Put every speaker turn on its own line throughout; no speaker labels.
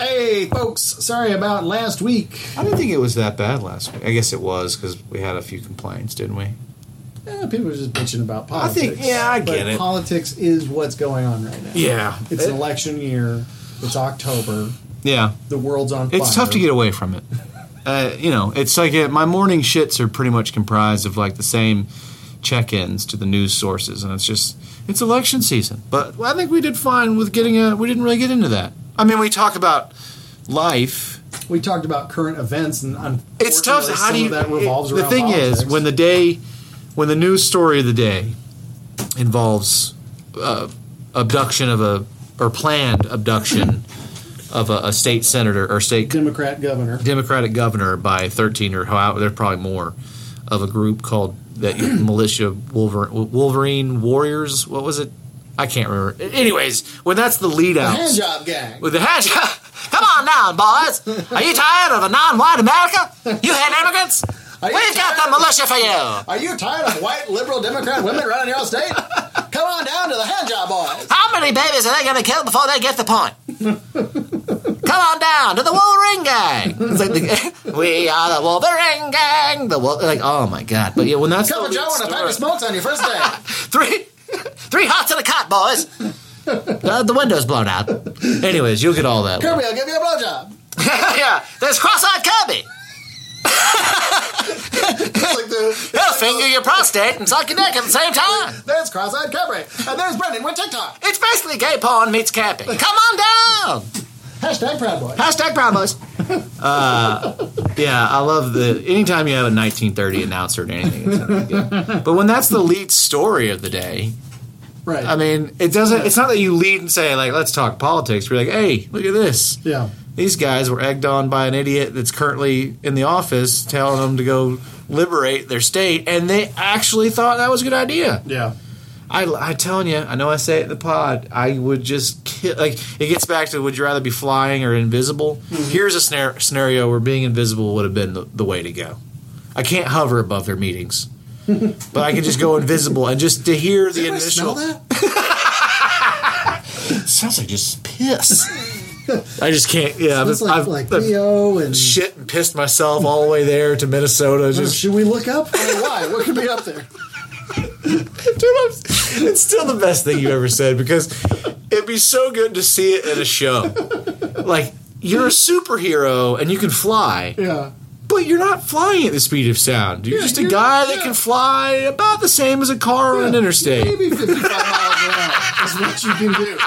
Hey, folks, sorry about last week.
I didn't think it was that bad last week. I guess it was because we had a few complaints, didn't we?
Eh, people are just bitching about politics.
I think- yeah, I
But
get it.
Politics is what's going on right now.
Yeah.
It's an election year. It's October.
Yeah.
The world's on fire.
It's tough to get away from it. Uh, you know, it's like uh my morning shits are pretty much comprised of like the same check-ins to the news sources, and it's just it's election season. But I think we did fine with getting a. We didn't really get into that. I mean, we talk about life.
We talked about current events, and
It's tough. How do you?
that revolves
it- the thing is, when the day, when the news story of the day involves uh, abduction of a or planned abduction of a, a state senator or state
Democrat governor.
Democratic governor by 13 or how there's probably more of a group called that militia Wolverine, Wolverine Warriors. What was it? I can't remember. Anyways, when that's the lead out.
The hand job gang.
with the hand job. Come on down, boys. Are you tired of a non-white America? You had immigrants. We've got the militia for you.
Are you tired of white liberal Democrat women running your state? Come on down to the hand job boys.
How many babies are they going to kill before they get the point? Come on down to the Wolverine gang. It's like the, we are the Wolverine gang. The Wol- like, oh my god! But yeah, when that's
Come Joe and a pack of smokes on your first day.
three, three hots in a cot, boys. Uh, the window's blown out. Anyways, you'll get all that.
Kirby, I'll give you a blowjob.
yeah, there's cross-eyed Kirby.
It's like the,
He'll finger your prostate and suck your dick at the same time.
there's cross-eyed Kirby. And there's Brendan with TikTok.
It's basically gay porn meets camping. Come on down.
Hashtag Proud Boy.
Hashtag promos. uh, yeah, I love the. Anytime you have a 1930 announcer or anything, it's a big deal. But when that's the lead story of the day,
Right.
I mean, it doesn't. It's not that you lead and say like, "Let's talk politics." We're like, "Hey, look at this.
yeah.
These guys were egged on by an idiot that's currently in the office, telling them to go liberate their state, and they actually thought that was a good idea."
Yeah.
I, I'm telling you, I know I say it in the pod. I would just kill. Like it gets back to would you rather be flying or invisible?
Mm-hmm.
Here's a scenar- scenario where being invisible would have been the, the way to go. I can't hover above their meetings, but I can just go invisible and just to hear the
Anybody
initial.
smell that?
Sounds like just piss. I just can't. Yeah, I've,
like,
I've,
like Theo and...
shit and pissed myself all the way there to Minnesota. Just
Should we look up? Why? What could be up there?
It's still the best thing you ever said because it'd be so good to see it in a show. Like you're a superhero and you can fly,
Yeah.
but you're not flying at the speed of sound. You're
Yeah,
just a
you're-
guy that
yeah.
can fly about the same as a car on an interstate.
Maybe 55 miles an hour is what you can do.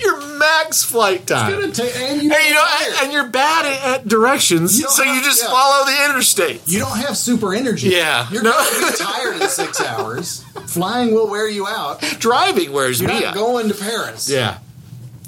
Your max flight time.
Gonna take, and you,
And you know, and you're bad at, at directions,
You
so you just
yeah.
follow the interstate.
you don't have super energy.
Yeah.
You're
No.
going to be tired in six hours. Flying will wear you out.
Driving wears
You're
me
not
out.
going to Paris.
Yeah.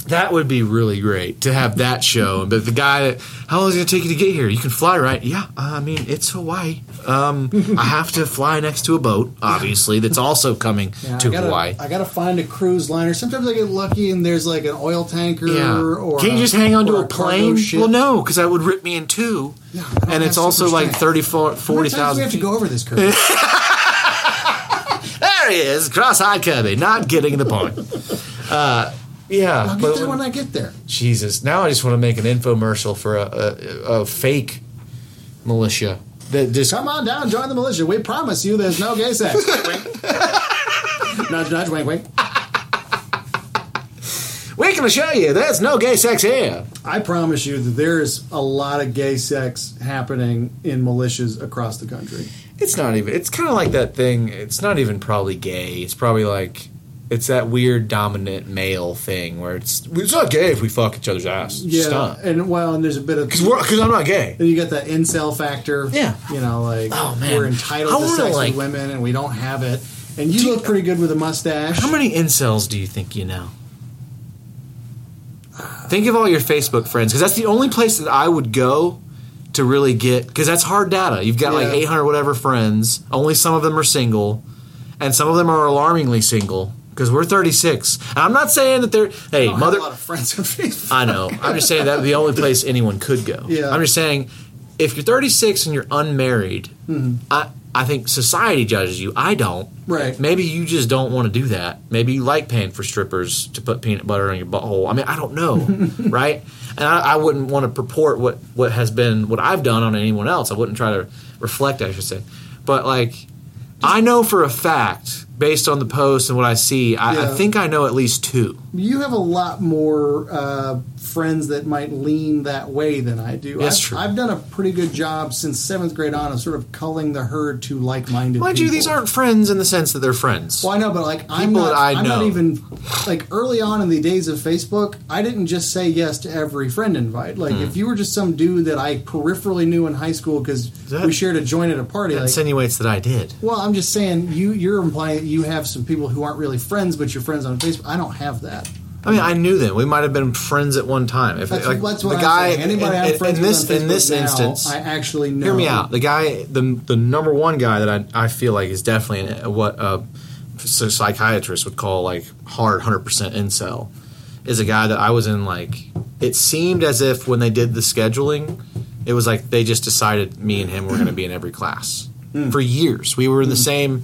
That would be really great to have that show. But the guy that, how long is it going to take you to get here? You can fly, right? Yeah. I mean, it's Hawaii. Um, I have to fly next to a boat, obviously, that's also coming
Yeah,
to
I gotta,
Hawaii.
I gotta find a cruise liner. Sometimes I get lucky and there's like an oil tanker
Yeah.
or
Can you
a-
just hang onto
or
a plane?
ship.
Well, no, because that would rip me in two.
Yeah,
and it's also like
strength.
30,
How many times do we have to go over this curve?
There he is, cross-eyed Kirby, not getting the point. Uh, yeah,
I'll
but
get there when I get there.
Jesus, now I just want to make an infomercial for a, a, a fake militia that just
Come on down, join the militia. We promise you there's no gay sex. Nudge, nudge, wink, wink.
we can assure you there's no gay sex here.
I promise you that there's a lot of gay sex happening in militias across the country.
It's not even. It's kind of like that thing. It's not even probably gay. It's probably like it's that weird dominant male thing where it's it's not gay if we fuck each other's ass.
Yeah, and well, and there's a bit of
Because I'm not gay.
And you got that incel factor.
Yeah.
You know, like
Oh, man.
we're entitled
I
to
wanna,
sex
like-
with women and we don't have it. And you look pretty good with a mustache.
How many incels do you think you know? Think of all your Facebook friends because that's the only place that I would go to really get because that's hard data. You've got like
Yeah.
800 whatever friends. Only some of them are single, and some of them are alarmingly single because we're 36. And I'm not saying that they're hey
I
mother.
a lot of friends on Facebook.
I know. I'm just saying that the only place anyone could go.
Yeah.
I'm just saying if you're 36 and you're unmarried,
Mm-hmm.
I I think society judges you. I don't.
Right.
Maybe you just don't want to do that. Maybe you like paying for strippers to put peanut butter on your butthole. I mean, I don't know, right? And I, I wouldn't want to purport what what has been what I've done on anyone else. I wouldn't try to reflect. I should say, but like, I know for a fact, based on the post and what I see, I, I think I know at least two.
You have a lot more uh, friends that might lean that way than I do.
That's
I've,
true.
I've done a pretty good job since seventh grade on of sort of culling the herd to like-minded.
Mind
people.
you, these aren't friends in the sense that they're friends.
Well, I know, but like I'm not.
I
am not even like early on in the days of Facebook. I didn't just say yes to every friend invite. Like hmm. if you were just some dude that I peripherally knew in high school because we shared a joint at a party.
That
Like,
insinuates that I did.
well, I'm just saying you. You're implying that you have some people who aren't really friends, but you're friends on Facebook. I don't have that.
I mean, I knew them. We might have been friends at one time. If
That's,
like,
that's what
the
I'm
guy
saying. Anybody
in, in-
friends
in this in this
now,
instance,
I actually know.
hear me out. The guy, the the number one guy that I I feel like is definitely an, what a psychiatrist would call like hard hundred percent incel is a guy that I was in like. It seemed as if when they did the scheduling, it was like they just decided me and him were going to be in every class
Hmm.
for years. We were in the same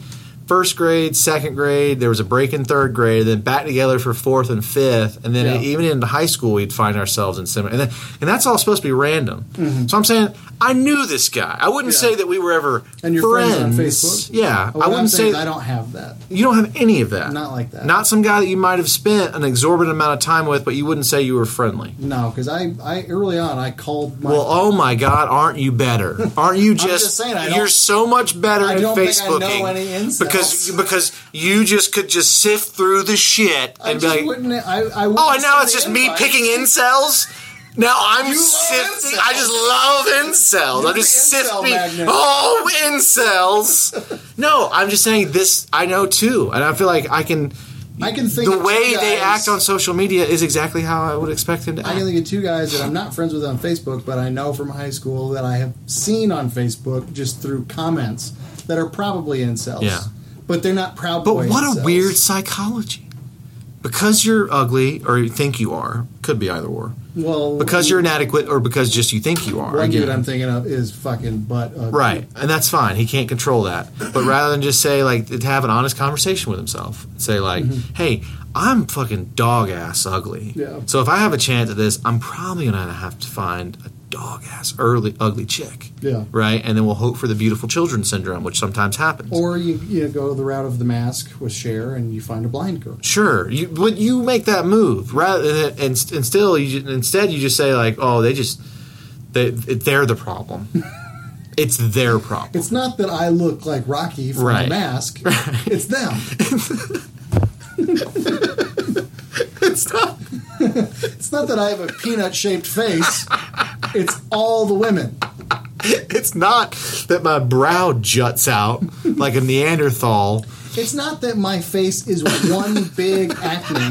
first grade, second grade. There was a break in third grade, then back together for fourth and fifth, and then
Yeah.
even into high school, we'd find ourselves in similar. And, then, and that's all supposed to be random. So I'm saying I knew this guy. I wouldn't
Mm-hmm. Yeah.
say that we were ever
And you're
friends.
friends on Facebook?
Yeah, I wouldn't say
I don't have that.
you don't have any of that.
Not like that.
Not some guy that you might have spent an exorbitant amount of time with, but you wouldn't say you were friendly.
No, because I, I early on I called my
Well, oh my God, aren't you better? Aren't you just?
just saying, I don't-
you're so much better
I
at
don't think I
Facebooking
know any incels.
Because because you just could just sift through the shit
I
and be like,
wouldn't. I, I wouldn't
oh, and now it's just me
invite.
picking incels. Now I'm
You
sifting. I just love incels.
You're
I'm just
incel
sifting.
magnet.
Oh, incels. no, I'm just saying this. I know too, and I feel like I can.
I can think
the way
two
they act on social media is exactly how I would expect them to
I
act.
can think of two guys that I'm not friends with on Facebook, but I know from high school that I have seen on Facebook just through comments that are probably incels.
Yeah.
But they're not proud
But what a weird psychology. Because you're ugly, or you think you are, could be either or.
Well,
Because you're inadequate, or because just you think you are.
one dude
Again.
I'm thinking of is fucking butt ugly.
Right, and that's fine. He can't control that. But rather than just say like to have an honest conversation with himself, say like, "Hey, I'm fucking dog ass ugly.
Mm-hmm. Yeah.
So if I have a chance at this, I'm probably gonna have to find a dog ass early ugly chick.
Yeah.
Right, and then we'll hope for the beautiful children syndrome, which sometimes happens.
Or you you go the route of the mask with Cher and you find a blind girl.
Sure, you but you make that move rather and, and, and still you instead you just say like, oh, they just they they're the problem. it's their problem.
It's not that I look like Rocky from
Right.
the mask. It's them.
It's not.
It's not that I have a peanut shaped face. It's all the women.
It's not that my brow juts out like a Neanderthal.
It's not that my face is one big acne.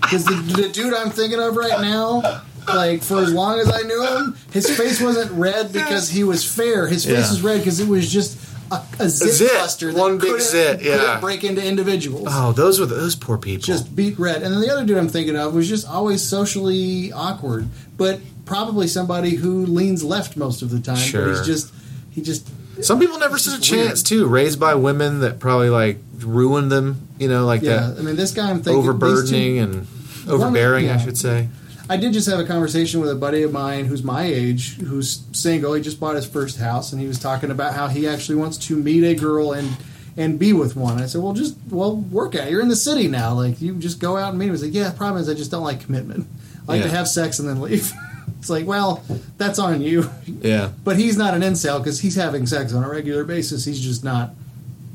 Because the, the dude I'm thinking of right now, like for as long as I knew him, his face wasn't red because he was fair. His face
Yeah.
was red because it was just a, a zit,
zit,
cluster that
one big
couldn't-
zit,
couldn't
yeah.
break into individuals.
Oh, those were those poor people.
just beet red. And then the other dude I'm thinking of was just always socially awkward, but probably somebody who leans left most of the time. But he's just he just
Some people never stood a chance
weird.
too. Raised by women that probably like ruined them. You know, like
yeah.
that
I mean, this guy I'm thinking these two-
overburdening and overbearing. I
yeah.
should say.
I did just have a conversation with a buddy of mine who's my age, who's single. Oh, he just bought his first house, and he was talking about how he actually wants to meet a girl and and be with one. I said, "Well, just well work at. it. You're in the city now. Like you just go out and meet." He was like, "Yeah, the problem is I just don't like commitment. Like
Yeah.
to have sex and then leave." it's like, well, that's on you.
Yeah.
But he's not an incel because he's having sex on a regular basis. He's just not,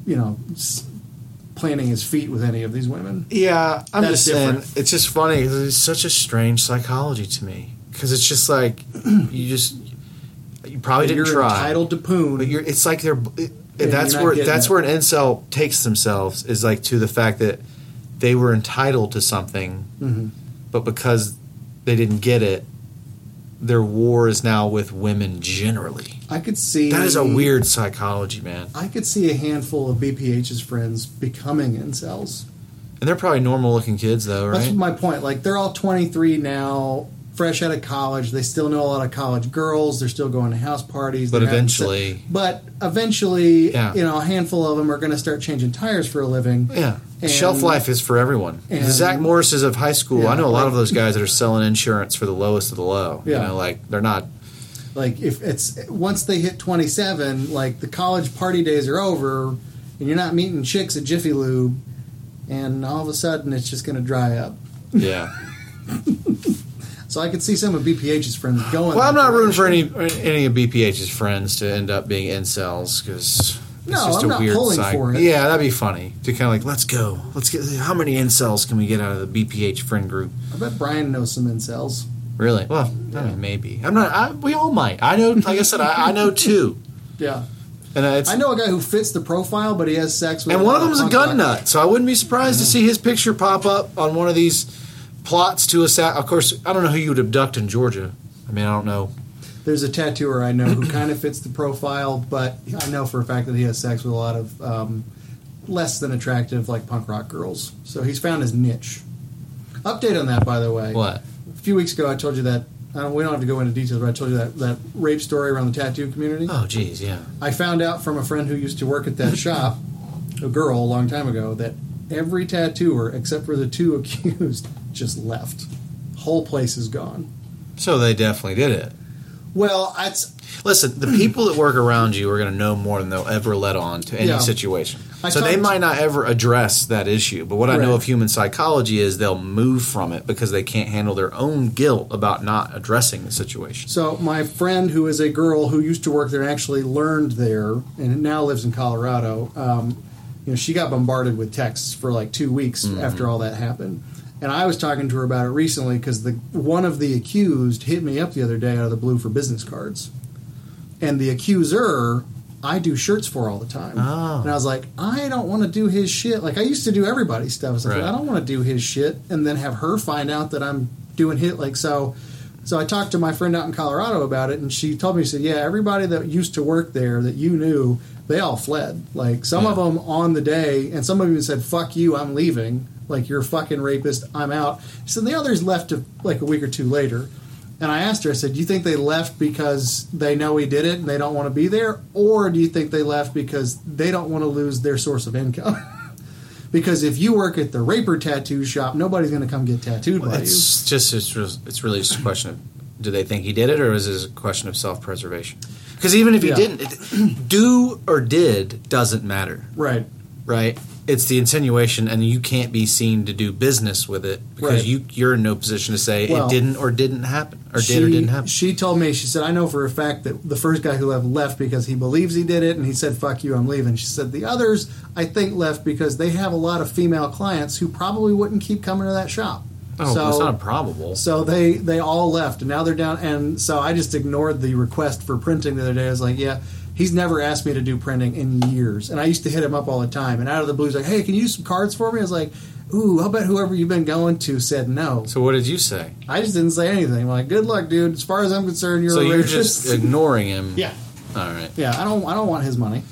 you know, planting his feet with any of these women.
Yeah, I'm
That's
just saying it's just funny. It's such a strange psychology to me because it's just like you just you probably didn't
You're
try,
entitled to poon.
but you're. It's like they're. It,
Yeah,
that's where that's
it.
where an incel takes themselves is like to the fact that they were entitled to something,
Mhm.
but because they didn't get it, their war is now with women generally.
I could see
That is a weird psychology, man.
I could see a handful of BPH's friends becoming incels.
And they're probably normal looking kids though, right?
That's my point. Like they're all 23 now, fresh out of college. They still know a lot of college girls. They're still going to house parties.
But
having
eventually-
se- but eventually,
Yeah.
you know, a handful of them are going to start changing tires for a living.
Yeah.
And-
Shelf life is for everyone.
and-
the Zach Morrises of high school,
Yeah,
I know a lot of those guys that are selling insurance for the lowest of the low. You
Yeah.
know, like they're not
Like if it's once they hit 27, like the college party days are over, and you're not meeting chicks at Jiffy Lube, and all of a sudden it's just going to dry up.
Yeah.
So I could see some of BPH's friends going.
Well, I'm not rooting for any any of BPH's friends to end up being incels because it's
No,
just
I'm
a
not
weird
pulling
cycle.
for it.
Yeah, that'd be funny to kind of like let's go, let's get. How many incels can we get out of the BPH friend group?
I bet Brian knows some incels.
Really? Well, I mean, maybe. I'm not. I, we all might. I know. Like I said, I, I know two,
Yeah,
and uh, it's
I know a guy who fits the profile, but he has sex with.
and one of them's a gun nut. So I wouldn't be surprised to see his picture pop up on one of these plots to assassinate. Of course, I don't know who you would abduct in Georgia. I mean, I don't know.
There's a tattooer I know who kind of fits the profile, but I know for a fact that he has sex with a lot of um, less than attractive, like punk rock girls. So he's found his niche. Update on that, by the way.
What?
A few weeks ago, I told you that. I don't, we don't have to go into details, but I told you that, that rape story around the tattoo community.
Oh, geez, yeah.
I found out from a friend who used to work at that shop, a girl, a long time ago, that every tattooer, except for the two accused, just left. Whole place is gone.
So they definitely did it.
Well, that's
Listen, the people that work around you are going to know more than they'll ever let on to any
Yeah.
situation.
I
so they might not ever address that issue. But what I know of human psychology is they'll move from it because they can't handle their own guilt about not addressing the situation.
So my friend, who is a girl who used to work there and actually learned there, and now lives in Colorado, um, you know, she got bombarded with texts for like two weeks mm-hmm. after all that happened. And I was talking to her about it recently because the one of the accused hit me up the other day out of the blue for business cards, and the accuser. I do shirts for all the time,
Oh.
and I was like, I don't want to do his shit. Like I used to do everybody's stuff. I was like,
Right.
I don't want to do his shit, and then have her find out that I'm doing hit. Like so, so I talked to my friend out in Colorado about it, and she told me, she said, "Yeah, everybody that used to work there that you knew, they all fled. Like some of them on the day, and some of them said, "Fuck you, I'm leaving. Like you're a fucking rapist, I'm out." So the others left a, like a week or two later. And I asked her, I said, "Do you think they left because they know he did it and they don't want to be there, or do you think they left because they don't want to lose their source of income?" because if you work at the raper tattoo shop, nobody's going to come get tattooed by you.
It's just it's, it's really just a question of do they think he did it or is it a question of self preservation? Because even if he
Yeah.
didn't, it, do or did doesn't matter.
Right.
right? It's the insinuation, and you can't be seen to do business with it because
Right.
you you're in no position to say
Well,
it didn't or didn't happen or
she,
did or didn't happen.
She told me, she said, I know for a fact that the first guy who left left because he believes he did it and he said, fuck you, I'm leaving. She said, the others, I think, left because they have a lot of female clients who probably wouldn't keep coming to that shop.
Oh,
so,
it's not improbable.
so they, they all left and now they're down. And so I just ignored the request for printing the other day. I was like, yeah. He's never asked me to do printing in years, and I used to hit him up all the time. And out of the blue, he's like, "Hey, can you do some cards for me?" I was like, "Ooh, I'll bet whoever you've been going to said no."
So what did you say?
I just didn't say anything. I'm like, good luck, dude. As far as I'm concerned, you're
so you're just ignoring him.
yeah,
All right.
yeah. I don't, I don't want his money.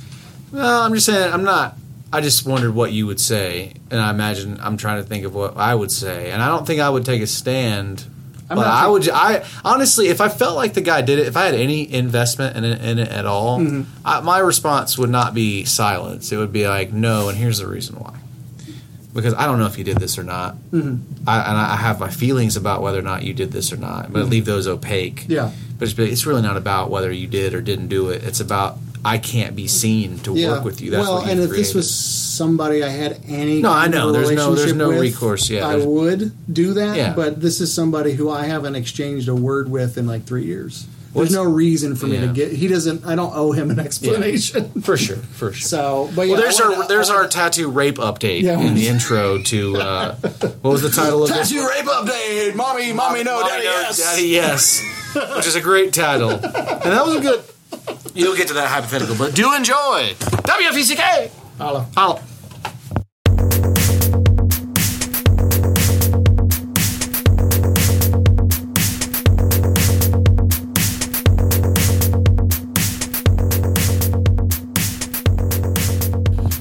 Well, I'm just saying I'm not. I just wondered what you would say, and I imagine I'm trying to think of what I would say, and I don't think I would take a stand.
I'm
but I would. I honestly, if I felt like the guy did it, if I had any investment in it, in it at all,
Mm-hmm.
I, my response would not be silence. It would be like, no, and here's the reason why. Because I don't know if you did this or not,
Mm-hmm.
I, and I have my feelings about whether or not you did this or not, but I leave those opaque.
Mm-hmm. Yeah,
But it's, it's really not about whether you did or didn't do it. It's about I can't be seen to
yeah.
work with you. That's
well, and if this was somebody I had any
No, I know. There's no- there's no
with,
recourse, yeah,
I would do that.
Yeah.
But this is somebody who I haven't exchanged a word with in like three years. There's no reason for me
Yeah.
to get. He doesn't. I don't owe him an explanation.
for sure, for sure.
So, but yeah,
well, there's our
wanna-
there's our
wanna-
tattoo rape update
Yeah.
in the intro to uh, what was the title of this?
tattoo rape update. Mommy, mommy, no,
Mommy,
daddy,
no,
yes.
Daddy, yes. Which is a great title, and that was a good. You'll get to that hypothetical, but do enjoy WFECK.
Holla.
Holla.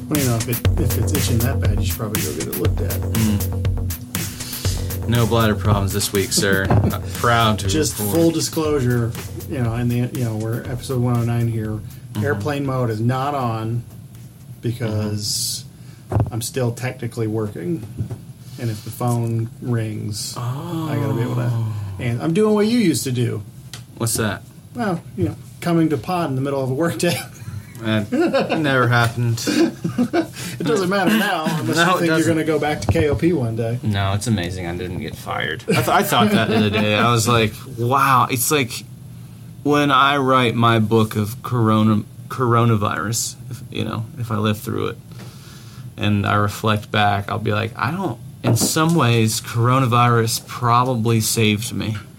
Well, you know, if, it, if it's itching that bad, you should probably go get it looked at.
No no bladder problems this week, sir. Proud to
Just
report.
full disclosure, you know, in the you know we're episode 109 here.
Mm-hmm.
Airplane mode is not on because I'm still technically working, and if the phone rings, I gotta be able to. And I'm doing what you used to do.
What's that?
Well, you know, coming to pod in the middle of a workday.
That never happened.
It doesn't matter now, unless
No,
you think you're going to go back to KOP one day.
No, it's amazing I didn't get fired. I, th- I thought that the other day. I was like, wow. It's like when I write my book of corona coronavirus, if, you know, if I live through it, and I reflect back, I'll be like, I don't. In some ways, coronavirus probably saved me.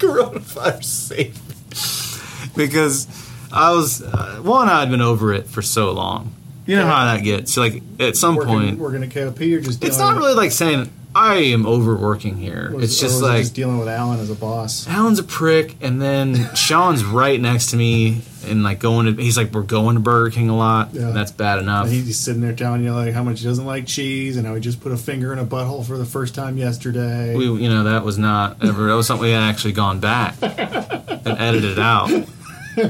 coronavirus saved me because I was uh, one. I'd been over it for so long. You know
Okay.
how that gets. Like at some
Working,
point,
working at KOP, you're just
it's not
with,
really like saying I am overworking here.
was-
it's just like
just dealing with Alan as a boss.
Alan's a prick, and then Sean's right next to me, and like going to. He's like, we're going to Burger King a lot.
Yeah.
and that's bad enough.
And he's sitting there telling you like how much he doesn't like cheese, and how he just put a finger in a butthole for the first time yesterday.
we, you know, that was not ever. That was something we had actually gone back and edited out.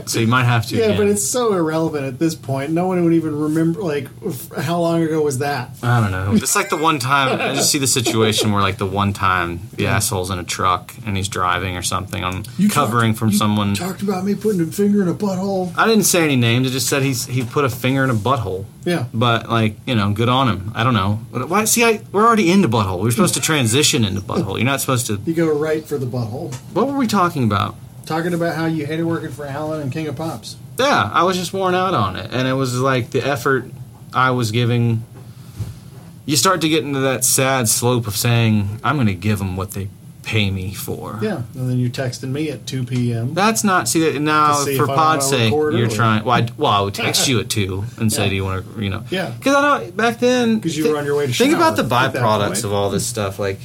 So you might have to.
yeah,
again.
but it's so irrelevant at this point. No one would even remember. Like, how long ago was that?
I don't know. It's like the one time I just see the situation where like the one time the asshole's in a truck and he's driving or something. I'm covering
talked-
from
you
someone.
Talked about me putting a finger in a butthole.
I didn't say any names. I just said he's he put a finger in a butthole.
Yeah.
But like you know, good on him. I don't know. Why? See, I, we're already into butthole. We're supposed to transition into butthole. You're not supposed to.
You go right for the butthole.
What were we talking about?
Talking about how you hated working for Alan and King of Pops.
Yeah, I was just worn out on it, and it was like the effort I was giving. You start to get into that sad slope of saying, "I'm going to give them what they pay me for."
Yeah, and then you're texting me at 2 p.m.
That's not see now
see
for pod's sake. You're
early.
trying. Well, I, well, I would text you at two and say,
Yeah.
"Do you want to?" You know,
Yeah.
Because I know back then.
Because you were on your way to
think about the byproducts of all this stuff. Like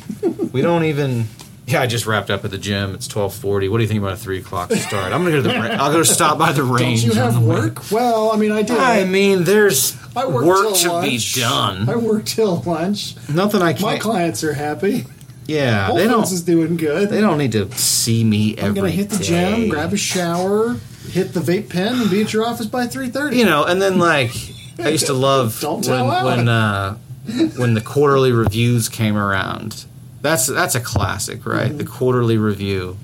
we don't even. Yeah, I just wrapped up at the gym. It's twelve forty. What do you think about a three o'clock start? I'm gonna go to the. I'll go stop by the range.
Don't
you
have
way.
work? Well, I mean, I do.
I mean, there's
I work
work to be done.
I work till lunch.
Nothing I can't.
My clients are happy.
yeah,
Whole
they
don't. Is doing good.
They don't need to see me every
I'm gonna hit the
day.
gym, grab a shower, hit the vape pen, and be at your office by 3:30.
you know, and then like I used to love when when uh, when the quarterly reviews came around. That's that's a classic, right? The mm-hmm. quarterly review.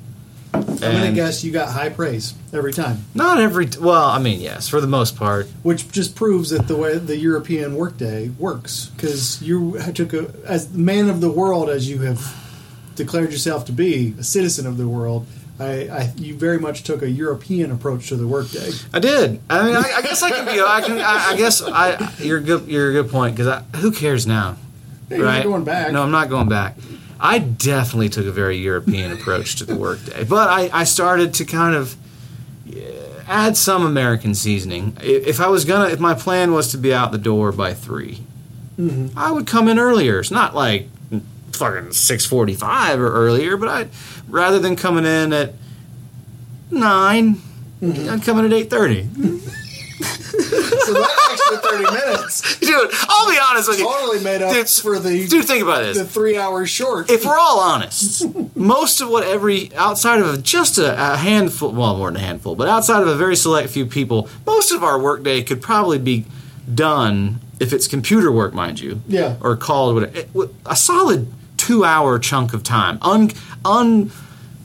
I'm gonna guess you got high praise every time,
not every well, I mean, yes, for the most part.
which just proves that the way the European workday works. Because you took a as man of the world, as you have declared yourself to be, a citizen of the world. I, I you very much took a European approach to the workday.
I did. I mean, I, I guess I can be. I can. I, I guess I. You're a good. You're a good point because who cares now,
Hey, you're
right?
going back.
No, I'm not going back. I definitely took a very European approach to the workday, but I, I started to kind of add some American seasoning. If I was gonna, if my plan was to be out the door by 3
Mm-hmm.
I would come in earlier. It's not like fucking six forty-five or earlier, but I rather than coming in at 9
Mm-hmm.
I'd come in at eight thirty.
so that extra 30 minutes
Dude, I'll be honest with you.
totally made up
Dude,
for the
Dude, think about this: the
three hours short.
If we're all honest, most of what every outside of just a, a handful, well, more than a handful, but outside of a very select few people, most of our workday could probably be done if it's computer work, mind you,
Yeah.
or called whatever, a solid two-hour chunk of time, un, un,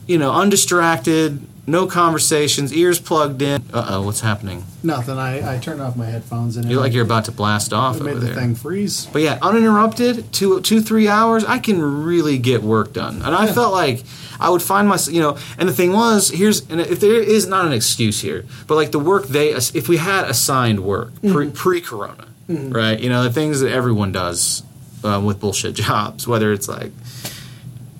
you know, undistracted, no conversations, ears plugged in. Uh oh, what's happening?
Nothing. I, I turned off my headphones and
You're like you're about to blast off
it made
over
the
there.
thing freeze.
But yeah, uninterrupted, two, two, three hours, I can really get work done. And I felt like I would find myself, you know, and the thing was, here's, and if there is not an excuse here, but like the work they, if we had assigned work pre, pre-corona, right? You know, the things that everyone does uh, with bullshit jobs, whether it's like,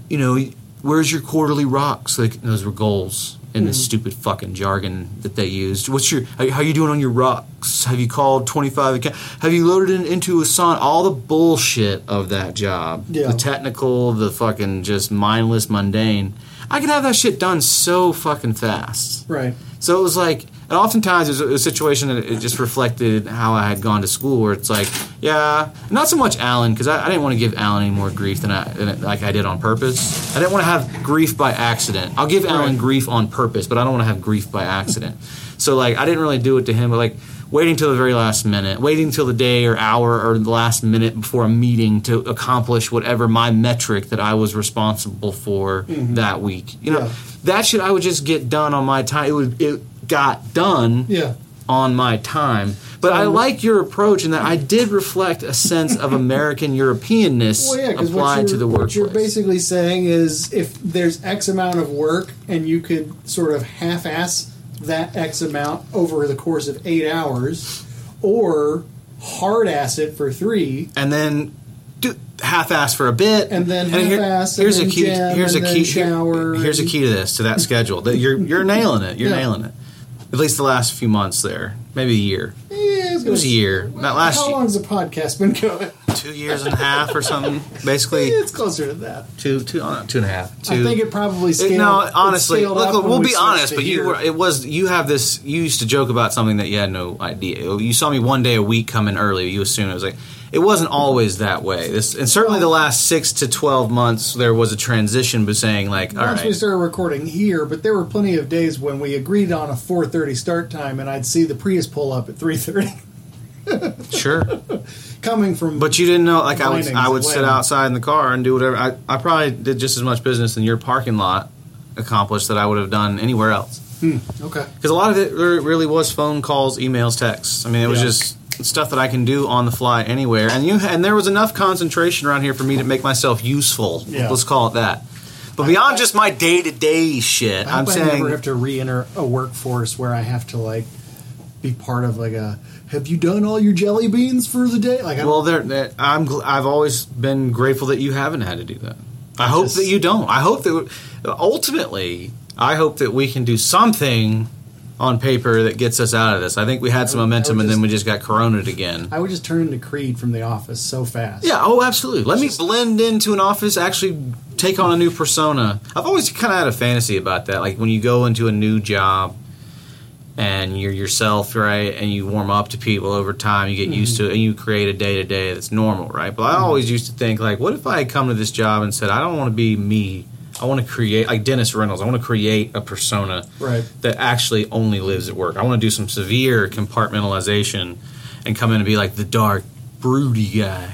you know, where's your quarterly rocks? Like those were goals in this hmm. stupid fucking jargon that they used. What's your how, you doing on your rocks? Have you called twenty five? Have you loaded it into Asana? All the bullshit of that job,
Yeah.
the technical, the fucking just mindless, mundane. I could have that shit done so fucking fast.
Right.
So it was like And oftentimes it was a, a situation that it just reflected how I had gone to school, where it's like, yeah, not so much Alan because I, I didn't want to give Alan any more grief than I than like I did on purpose. I didn't want to have grief by accident. I'll give Alan
Right.
grief on purpose, but I don't want to have grief by accident. so like I didn't really do it to him, but like waiting till the very last minute, waiting till the day or hour or the last minute before a meeting to accomplish whatever my metric that I was responsible for mm-hmm. that week. You know,
Yeah.
that shit I would just get done on my time. It would it got done
Yeah.
on my time. But I like your approach in that I did reflect a sense of American Europeanness
Well, yeah,
applied to the
what you're basically saying is if there's X amount of work and you could sort of half-ass that X amount over the course of eight hours, or hard-ass it for three,
and then do half-ass for a bit,
And then
here-
half-ass,
here's
and
a
then
key.
jam,
here's a key.
shower,
here's a key to this to that schedule. That you're you're nailing it. You're
Yeah.
nailing it. At least the last few months there, maybe a year,
yeah,
It was a year. That last
How
year.
long has the podcast been going?
two years and a half or something. Basically,
it's closer to that.
two two uh, two and a half. Two.
I think it probably
It-
scaled.
no, honestly,
scaled
look, look, we'll
we
be honest. But you were, it was you have this. You used to joke about something that you had no idea. You saw me one day a week coming early. You assumed it was like it wasn't always that way. This and certainly the last six to twelve months there was a transition, but saying like, all
Once we started recording here, but there were plenty of days when we agreed on a 4:30 start time, and I'd see the Prius pull up at 3:30,
sure.
coming from.
But you didn't know. Like I would, I would sit outside in the car and do whatever. I, I probably did just as much business in your parking lot accomplished that I would have done anywhere else.
Hmm, okay,
because a lot of it re- really was phone calls, emails, texts. I mean, it was
Yeah.
just stuff that I can do on the fly anywhere. And you and there was enough concentration around here for me to make myself useful.
Yeah.
Let's call it that. But beyond just my day to day shit,
I
I'm
hope I never have to re-enter a workforce where I have to like be part of like a. Have you done all your jelly beans for the day? Like, I
well, there. there- I'm. gl- I've always been grateful that you haven't had to do that. I hope
just-
that you don't. I hope that ultimately, I hope that we can do something on paper that gets us out of this. I think we had some
would-
momentum, and then we just got coroned again.
I would just turn into Creed from The Office so fast.
Yeah, oh, absolutely. Let me blend into an office, actually take on a new persona. I've always kind of had a fantasy about that. Like when you go into a new job and you're yourself, right, and you warm up to people over time, you get used mm-hmm. to it, and you create a day to day that's normal, right? But I mm-hmm. always used to think, like, what if I had come to this job and said, I don't want to be me. I want to create, like Dennis Reynolds, I want to create a persona
Right.
that actually only lives at work. I want to do some severe compartmentalization and come in and be like the dark, broody guy.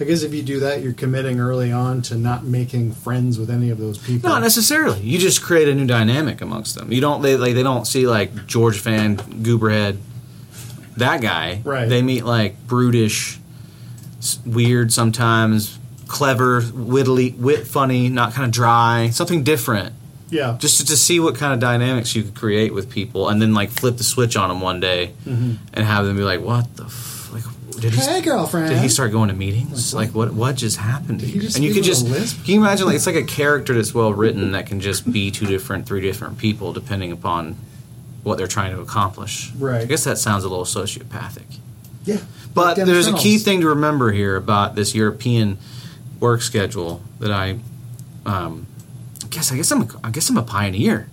I guess if you do that, you're committing early on to not making friends with any of those people.
Not necessarily. You just create a new dynamic amongst them. You don't they like they don't see like George Fan Gooberhead, that guy.
Right.
They meet like brutish, weird sometimes, clever, wittily, wit funny, not kind of dry, something different.
yeah.
Just to, to see what kind of dynamics you could create with people, and then like flip the switch on them one day, mm-hmm. and have them be like, "What the f- Did he
Hey, girlfriend.
did he start going to meetings? Like what? What just happened? To
Did
you?
he just
and you could just
lisp?
can you imagine like it's like a character that's well written that can just be two different, three different people depending upon what they're trying to accomplish.
Right.
I guess that sounds a little sociopathic.
Yeah.
But
Like
there's a key thing to remember here about this European work schedule that I. Um, guess I guess I'm a, I guess I'm a pioneer.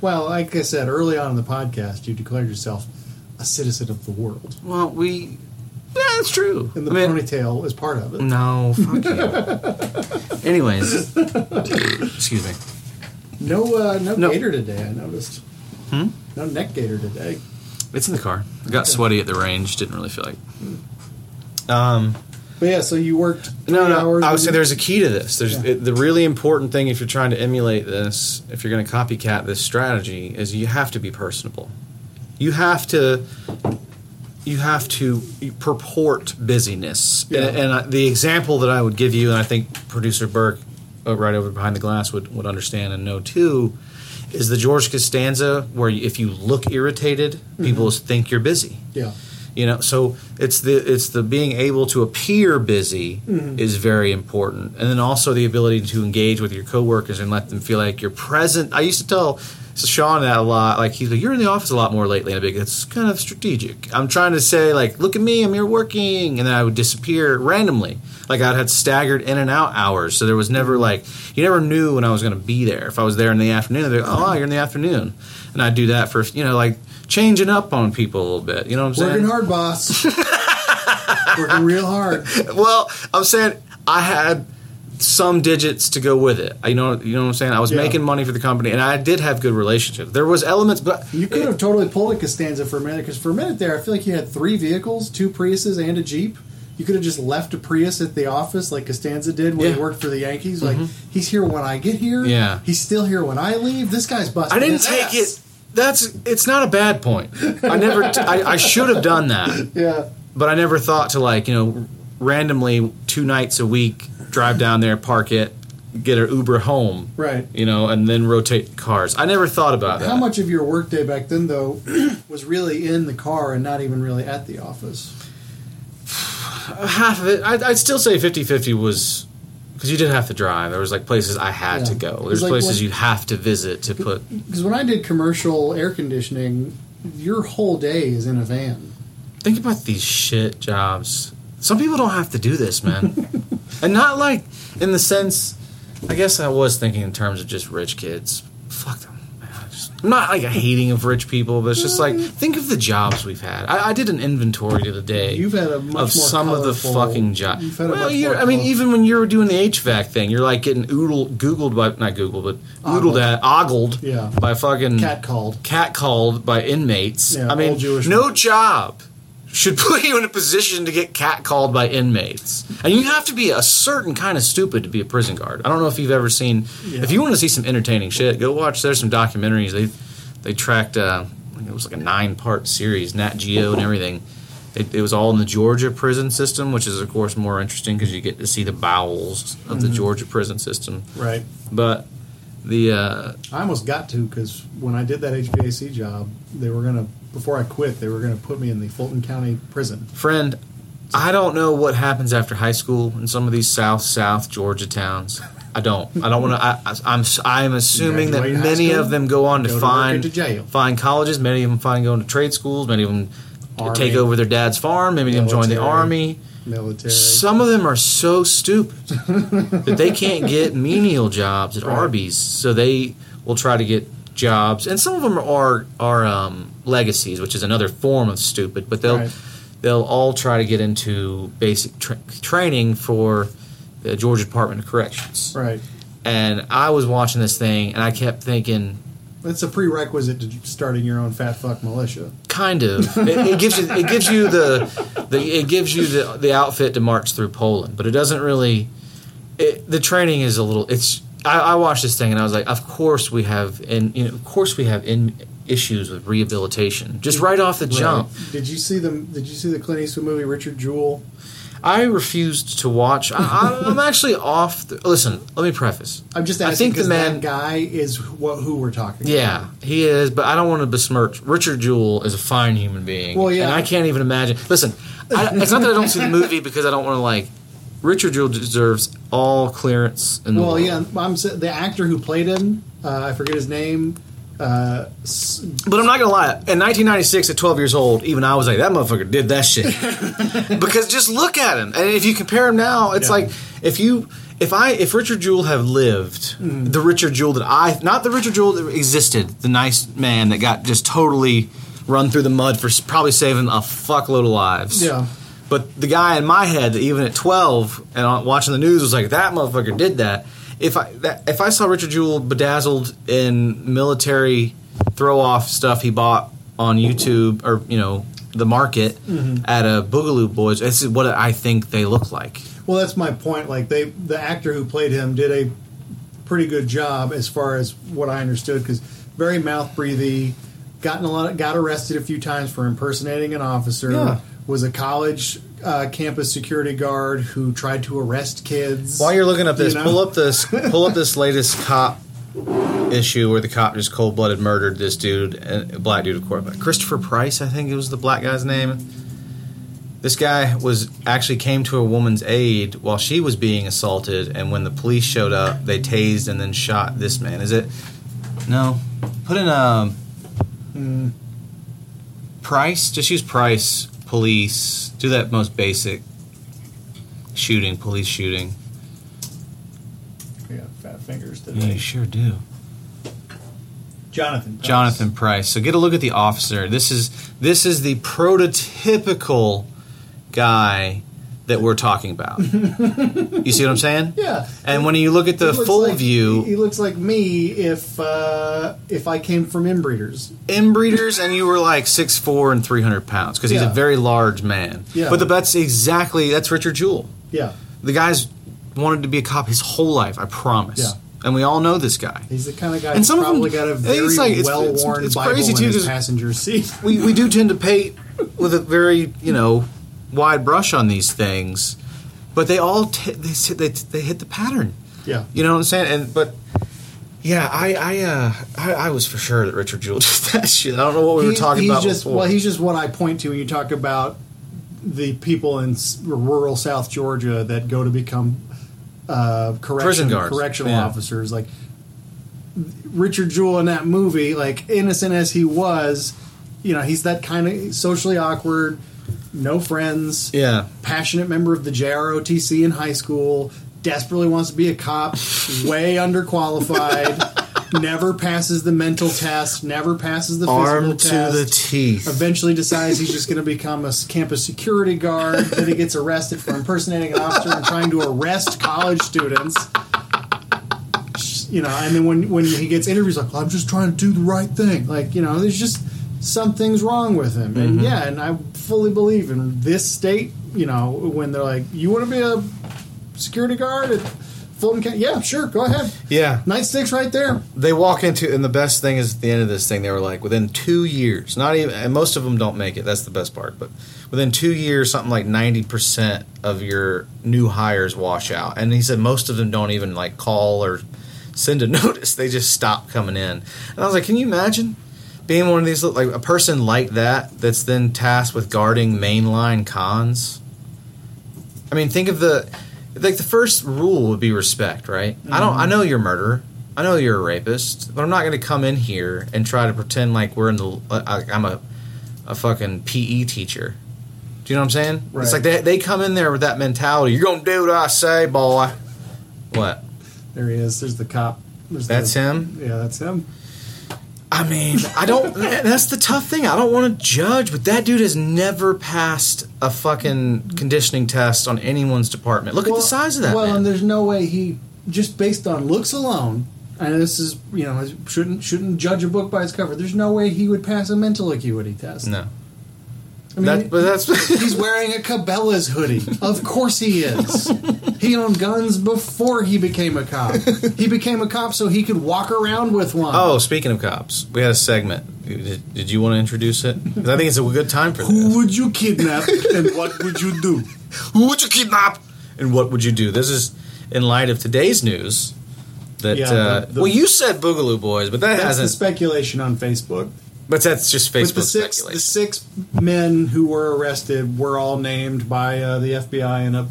Well, like I said early on in the podcast, you declared yourself a citizen of the world,
Well, we yeah, that's true.
and the
I mean,
ponytail is part of it.
no, fuck you. Anyways, excuse me.
No, uh, no,
No.
gaiter today. I noticed.
Hmm?
No neck gaiter today.
It's in the car. I got sweaty at the range. Didn't really feel like. Um,
But yeah, so you worked.
No, no.
Hours
I would say there's a key to this. There's
Yeah.
it, the really important thing if you're trying to emulate this, if you're going to copycat this strategy, is you have to be personable. You have to. You have to purport busyness,
Yeah.
and, and I- the example that I would give you, and I think producer Burke, uh, right over behind the glass, would would understand and know too, is the George Costanza where if you look irritated, people think you're busy.
Yeah.
You know, so it's the it's the being able to appear busy mm-hmm. is very important, and then also the ability to engage with your coworkers and let them feel like you're present. I used to tell Sean that a lot. Like he's like, "You're in the office a lot more lately." And be like, "It's kind of strategic." I'm trying to say like, "Look at me, I'm here working," and then I would disappear randomly. Like I'd had staggered in and out hours, so there was never mm-hmm. like you never knew when I was going to be there. If I was there in the afternoon, they're like, "Oh, you're in the afternoon," and I'd do that for you know like changing up on people a little bit. You know what I'm saying?
Working hard, boss. Working real hard.
well, I'm saying I had some digits to go with it. You know, you know what I'm saying. I was
Yeah.
making money for the company, and I did have good relationships. There was elements, but
You could have totally pulled a Costanza for a minute because for a minute there, I feel like you had three vehicles, two Priuses and a Jeep. You could have just left a Prius at the office like Costanza did when
Yeah. Mm-hmm.
he worked for the Yankees. Like he's here when I get here.
Yeah.
he's still here when I leave. This guy's busting.
I didn't take
ass.
it. That's it's not a bad point. I never. T- I, I should have done that,
Yeah,
but I never thought to like you know randomly two nights a week drive down there, park it, get an Uber home,
right.
you know, and then rotate cars. I never thought about that.
How much of your workday back then, though, was really in the car and not even really at the office?
half of it I'd, I'd still say 50-50 was because you didn't have to drive. There was like places i had
Yeah.
to go there's
like
places
when-
you have to visit to put
Because when I did commercial air conditioning, your whole day is in a van.
think about these shit jobs. Some people don't have to do this man. And not like in the sense i guess i was thinking in terms of just rich kids. Fuck them man. I just- I'm not like a hating of rich people, but it's just like mm. think of the jobs we've had. I, I did an inventory the other day.
You've had a much
of
more
some of the
colorful-
fucking jobs.
You've had a
Well,
much
you're-
more
I mean,
colorful-
even when you were doing the HVAC thing, you're like getting oodled, googled by not googled, but oodled
Ogled.
at, ogled
Yeah.
by fucking
cat called.
cat called by inmates.
Yeah,
I mean,
old Jewish
no job should put you in a position to get cat called by inmates. And you have to be a certain kind of stupid to be a prison guard. I don't know if you've ever seen.
Yeah.
If you want to see some entertaining shit, go watch. There's some documentaries. They they tracked. Uh, it was like a nine part series, Nat Geo and everything. It, it was all in the Georgia prison system, which is of course more interesting because you get to see the bowels of the
Mm-hmm.
Georgia prison system.
Right.
But the uh,
I almost got to because when I did that HVAC job, they were gonna before I quit, they were gonna put me in the Fulton County prison.
friend, I don't know what happens after high school in some of these South South Georgia towns. I don't. I don't want to. I, I'm. I'm assuming that many
school,
of them go on to
go to
find find colleges. Many of them find going to trade schools. Many of them
Army.
take over their dad's farm. Many of them join the
Military.
army.
Military.
Some of them are so stupid that they can't get menial jobs at
Right.
Arby's, so they will try to get jobs. And some of them are are um, legacies, which is another form of stupid. But they'll
Right.
they'll all try to get into basic tra- training for the Georgia Department of Corrections.
right.
And I was watching this thing, and I kept thinking,
That's a prerequisite to starting your own fat fuck militia.
kind of. it, it gives you it gives you the, the it gives you the the outfit to march through Poland, but it doesn't really. It, the training is a little. It's. I, I watched this thing and I was like, of course we have, and you know, of course we have in issues with rehabilitation, just right off the jump.
Right. Did you see them? Did you see the Clint Eastwood movie Richard Jewell?
I refused to watch. I, I, I'm actually off. The, listen, let me preface.
I'm just
I
asking
think the man-
that guy is what who we're talking.
Yeah, he is, but I don't want to besmirch. Richard Jewell is a fine human being.
Well, yeah.
and I can't even imagine. Listen, I, it's not that I don't see the movie because I don't want to like. Richard Jewell deserves all clearance in the
Well,
world.
yeah, I'm the actor who played him. Uh, I forget his name. Uh,
But I'm not gonna lie. In 1996, at 12 years old, even I was like, "That motherfucker did that shit." because just look at him, and if you compare him now, it's
Yeah.
like if you, if I, if Richard Jewell had lived,
Mm.
the Richard Jewell that I, not the Richard Jewell that existed, the nice man that got just totally run through the mud for probably saving a fuckload of lives.
yeah,
But the guy in my head, that even at 12 and watching the news, was like, that motherfucker did that. If I that, if I saw Richard Jewell bedazzled in military throw off stuff he bought on YouTube or you know the market mm-hmm. at a Boogaloo Boys, this is what I think they look like.
Well, that's my point. Like they, the actor who played him did a pretty good job as far as what I understood because very mouth breathy. Gotten a lot, got arrested a few times for impersonating an officer.
Yeah.
Was a college uh, campus security guard who tried to arrest kids.
While you're looking up this,
You know?
pull up this, pull up this latest cop issue where the cop just cold blooded murdered this dude, a black dude, of course, Christopher Price, I think it was the black guy's name. This guy was actually came to a woman's aid while she was being assaulted, and when the police showed up, they tased and then shot this man. Is it No. Put in um
Mm,
price. Just use price. Police. Do that most basic. Shooting. Police shooting.
we got fat fingers
Yeah,
today.
you sure do.
Jonathan. Price.
Jonathan Price. So get a look at the officer. This is this is the prototypical guy that we're talking about. you see what I'm saying?
Yeah.
And when you look at the full
like-
view,
He looks like me if uh, if I came from inbreeders.
inbreeders, and you were like six four and three hundred pounds because he's
Yeah.
a very large man.
Yeah.
But the, that's exactly that's Richard Jewell.
Yeah.
The guy's wanted to be a cop his whole life. I promise.
Yeah.
And we all know this guy.
He's the kind of guy
And some of them-
probably got a very
it's like-
well worn
it's- it's
Bible
crazy,
in
too,
passenger seat.
we, we do tend to paint with a very you know wide brush on these things, but they all t- they, they they hit the pattern.
Yeah.
You know what I'm saying? And but yeah, I I uh I, I was for sure that Richard Jewell did that shit. I don't know what we were talking
he's
about
just
before.
well, he's just what I point to when you talk about the people in s- rural South Georgia that go to become uh, correction,
Prison guards.
correctional
Yeah.
officers. Like Richard Jewell in that movie, like innocent as he was, you know, he's that kind of socially awkward, no friends,
yeah.
passionate member of the JROTC in high school, desperately wants to be a cop, way underqualified, never passes the mental test, never passes the physical
Armed to
test.
the teeth.
Eventually decides he's just going to become a campus security guard. then he gets arrested for impersonating an officer and trying to arrest college students. You know, and then when when he gets interviews, like I'm just trying to do the right thing. Like you know, there's just something's wrong with him.
Mm-hmm.
And yeah, and I fully believe in this state. You know, when they're like, you want to be a security guard at Fulton County? Yeah, sure, go ahead.
Yeah.
Nightsticks right there.
They walk into, and the best thing is at the end of this thing, they were like, within two years, not even, and most of them don't make it. That's the best part. But within two years, something like ninety percent of your new hires wash out. And he said most of them don't even like call or send a notice. They just stop coming in. And I was like, can you imagine being one of these like a person like that that's then tasked with guarding mainline cons? I mean, think of the like the first rule would be respect, right? I don't. I know you're a murderer. I know you're a rapist, but I'm not going to come in here and try to pretend like we're in the. Uh, I'm a, a fucking PE teacher. Do you know what I'm saying? It's like they they come in there with that mentality. You're gonna do what I say, boy. What?
There he is. There's the cop. There's
That's
the,
him.
Yeah, that's him.
I mean, I don't. that's the tough thing. I don't want to judge, but that dude has never passed a fucking conditioning test on anyone's department. Look at the size of that
Well,
man.
and there's no way he just based on looks alone. And this is, you know, shouldn't shouldn't judge a book by its cover. There's no way he would pass a mental acuity test.
no,
I mean,
that, but that's
he's wearing a Cabela's hoodie. Of course he is. He owned guns before he became a cop. He became a cop so he could walk around with one.
Oh, speaking of cops, we had a segment. Did, did you want to introduce it? I think it's a good time for
Who
this.
would you kidnap and what would you do?
Who would you kidnap? And what would you do? This is in light of today's news. That
Yeah,
uh,
the- the-
well, you said Boogaloo Boys, but that
That's the
hasn't.
speculation on Facebook.
But that's just Facebook
But the six,
speculation.
the six men who were arrested were all named by uh, the FBI, and a,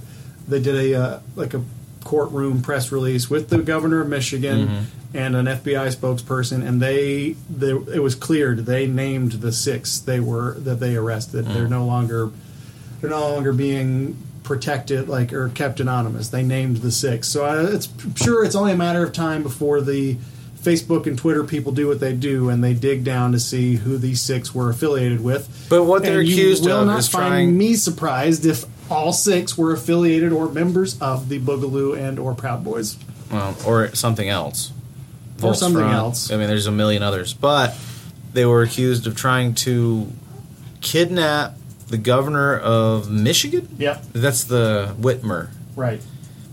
they did a uh, like a courtroom press release with the governor of Michigan
Mm-hmm.
and an FBI spokesperson, and they, they it was cleared they named the six they were that they arrested.
Mm.
They're no longer they're no longer being protected like or kept anonymous. They named the six, so I, it's I'm sure it's only a matter of time before the Facebook and Twitter people do what they do and they dig down to see who these six were affiliated with.
But what they're
And you
accused
will
of
not
is
find
trying-
me surprised if all six were affiliated or members of the Boogaloo and or Proud Boys.
well, or something else,
Or something else.
I mean, there's a million others, but they were accused of trying to kidnap the governor of Michigan.
Yep,
That's the Whitmer
right.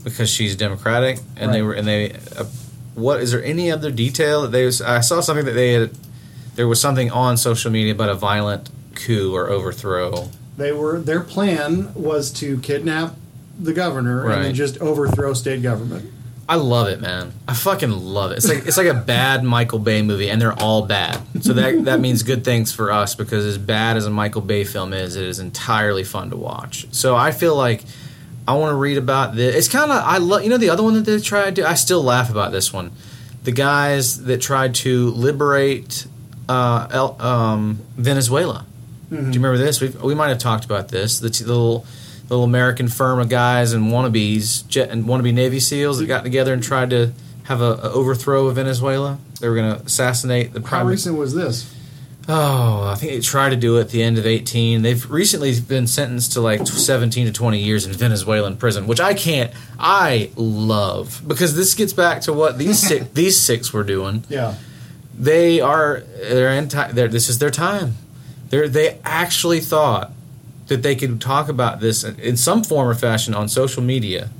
because she's Democratic, and they were and they. Uh, what is there any other detail that they? Was, I saw something that they had. There was something on social media about a violent coup or overthrow.
They were their plan was to kidnap the governor and then just overthrow state government.
I love it, man. I fucking love it. It's like it's like a bad Michael Bay movie, and they're all bad. So that that means good things for us because as bad as a Michael Bay film is, it is entirely fun to watch. So I feel like I want to read about this. It's kind of I love you know the other one that they tried to. I still laugh about this one. the guys that tried to liberate uh, El, um, Venezuela. Do you remember this? we we might have talked about this. The, t- the little little American firm of guys and wannabes, jet and wannabe Navy SEALs that got together and tried to have a, a overthrow of Venezuela. They were going to assassinate the
How
prime.
recent was this?
Oh, I think they tried to do it at the end of 18. They've recently been sentenced to like 17 to 20 years in Venezuelan prison, which I can't. I love because this gets back to what these six, these six were doing.
Yeah.
They are they're anti. They're, this is their time. They they actually thought that they could talk about this in some form or fashion on social media,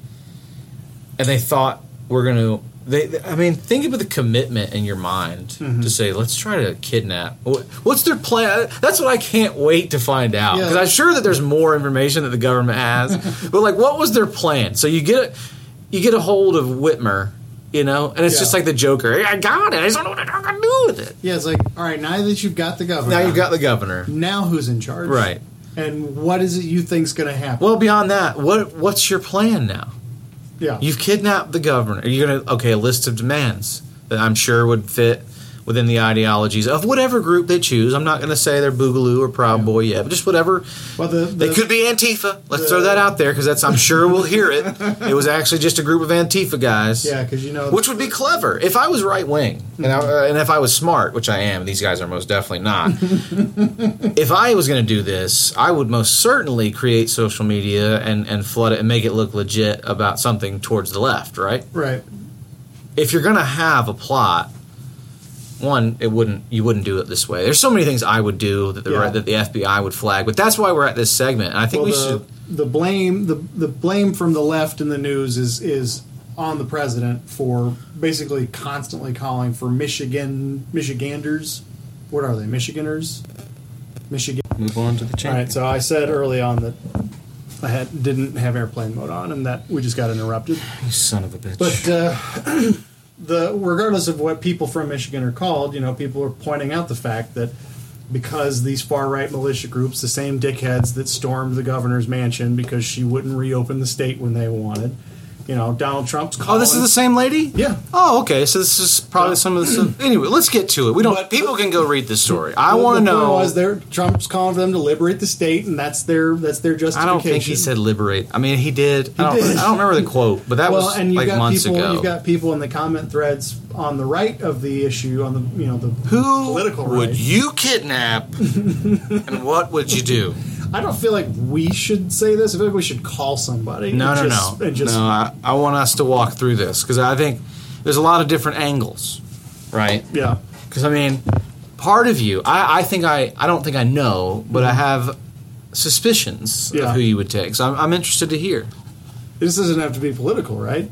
and they thought we're going to. They, I mean, think about the commitment in your mind mm-hmm. to say, let's try to kidnap. What's their plan? That's what I can't wait to find out.
Yeah.
Because I'm sure that there's more information that the government has. but like, what was their plan? So you get you get a hold of Whitmer, you know, and it's
Yeah.
just like the Joker. Hey, I got it. I just don't know what I'm gonna do with it.
Yeah, it's like, all right, now that you've got the governor,
Now you've got the governor,
now who's in charge?
right?
And what is it you think's going to happen?
Well, beyond that, what what's your plan now?
Yeah.
You've kidnapped the governor. Are you gonna okay a list of demands that I'm sure would fit within the ideologies of whatever group they choose. I'm not gonna say they're Boogaloo or Proud Boy yet, but just whatever.
well, the,
They could be Antifa. Let's
the-
throw that out there because that's I'm sure we'll hear it. It was actually just a group of Antifa guys.
Yeah, because you know.
Which would be clever if I was right wing, and, I, uh, and if I was smart, which I am. These guys are most definitely not. if I was going to do this, I would most certainly create social media and and flood it and make it look legit about something towards the left, right?
right.
If you're going to have a plot, one, it wouldn't you wouldn't do it this way. There's so many things I would do that the
Yeah.
that the FBI would flag, but that's why we're at this segment. And I think
Well,
we
the,
should.
the blame the the blame from the left in the news is is on the president for basically constantly calling for Michigan Michiganders. What are they? Michiganers. Michigan.
Move on to the channel.
All right. So I said early on that I had didn't have airplane mode on, and that we just got interrupted.
You son of a bitch.
But uh, the regardless of what people from Michigan are called, you know, people are pointing out the fact that because these far right militia groups, the same dickheads that stormed the governor's mansion because she wouldn't reopen the state when they wanted, you know, Donald Trump's calling.
oh, this is the same lady.
yeah.
Oh, okay. So this is probably
Yeah.
some of the. Anyway, let's get to it. We don't.
But-
people can go read the story. I
The-
want to know.
Was there Trump's calling for them to liberate the state, and that's their that's their justification.
I don't think he said liberate. I mean, he did. I, don't,
did.
I don't remember the quote, but that
well,
was
and you
like
got
months
people.
ago.
You've got people in the comment threads on the right of the issue, on the you know the
Who
political
would
right.
you kidnap, and what would you do?
I don't feel like we should say this. I feel like we should call somebody.
No, no,
just,
no,
just,
no. I, I want us to walk through this because I think there's a lot of different angles, right?
Yeah.
Because I mean, part of you, I, I think I, I don't think I know, but I mm-hmm. have suspicions
Yeah.
of who you would take. So I'm, I'm interested to hear.
This doesn't have to be political, right?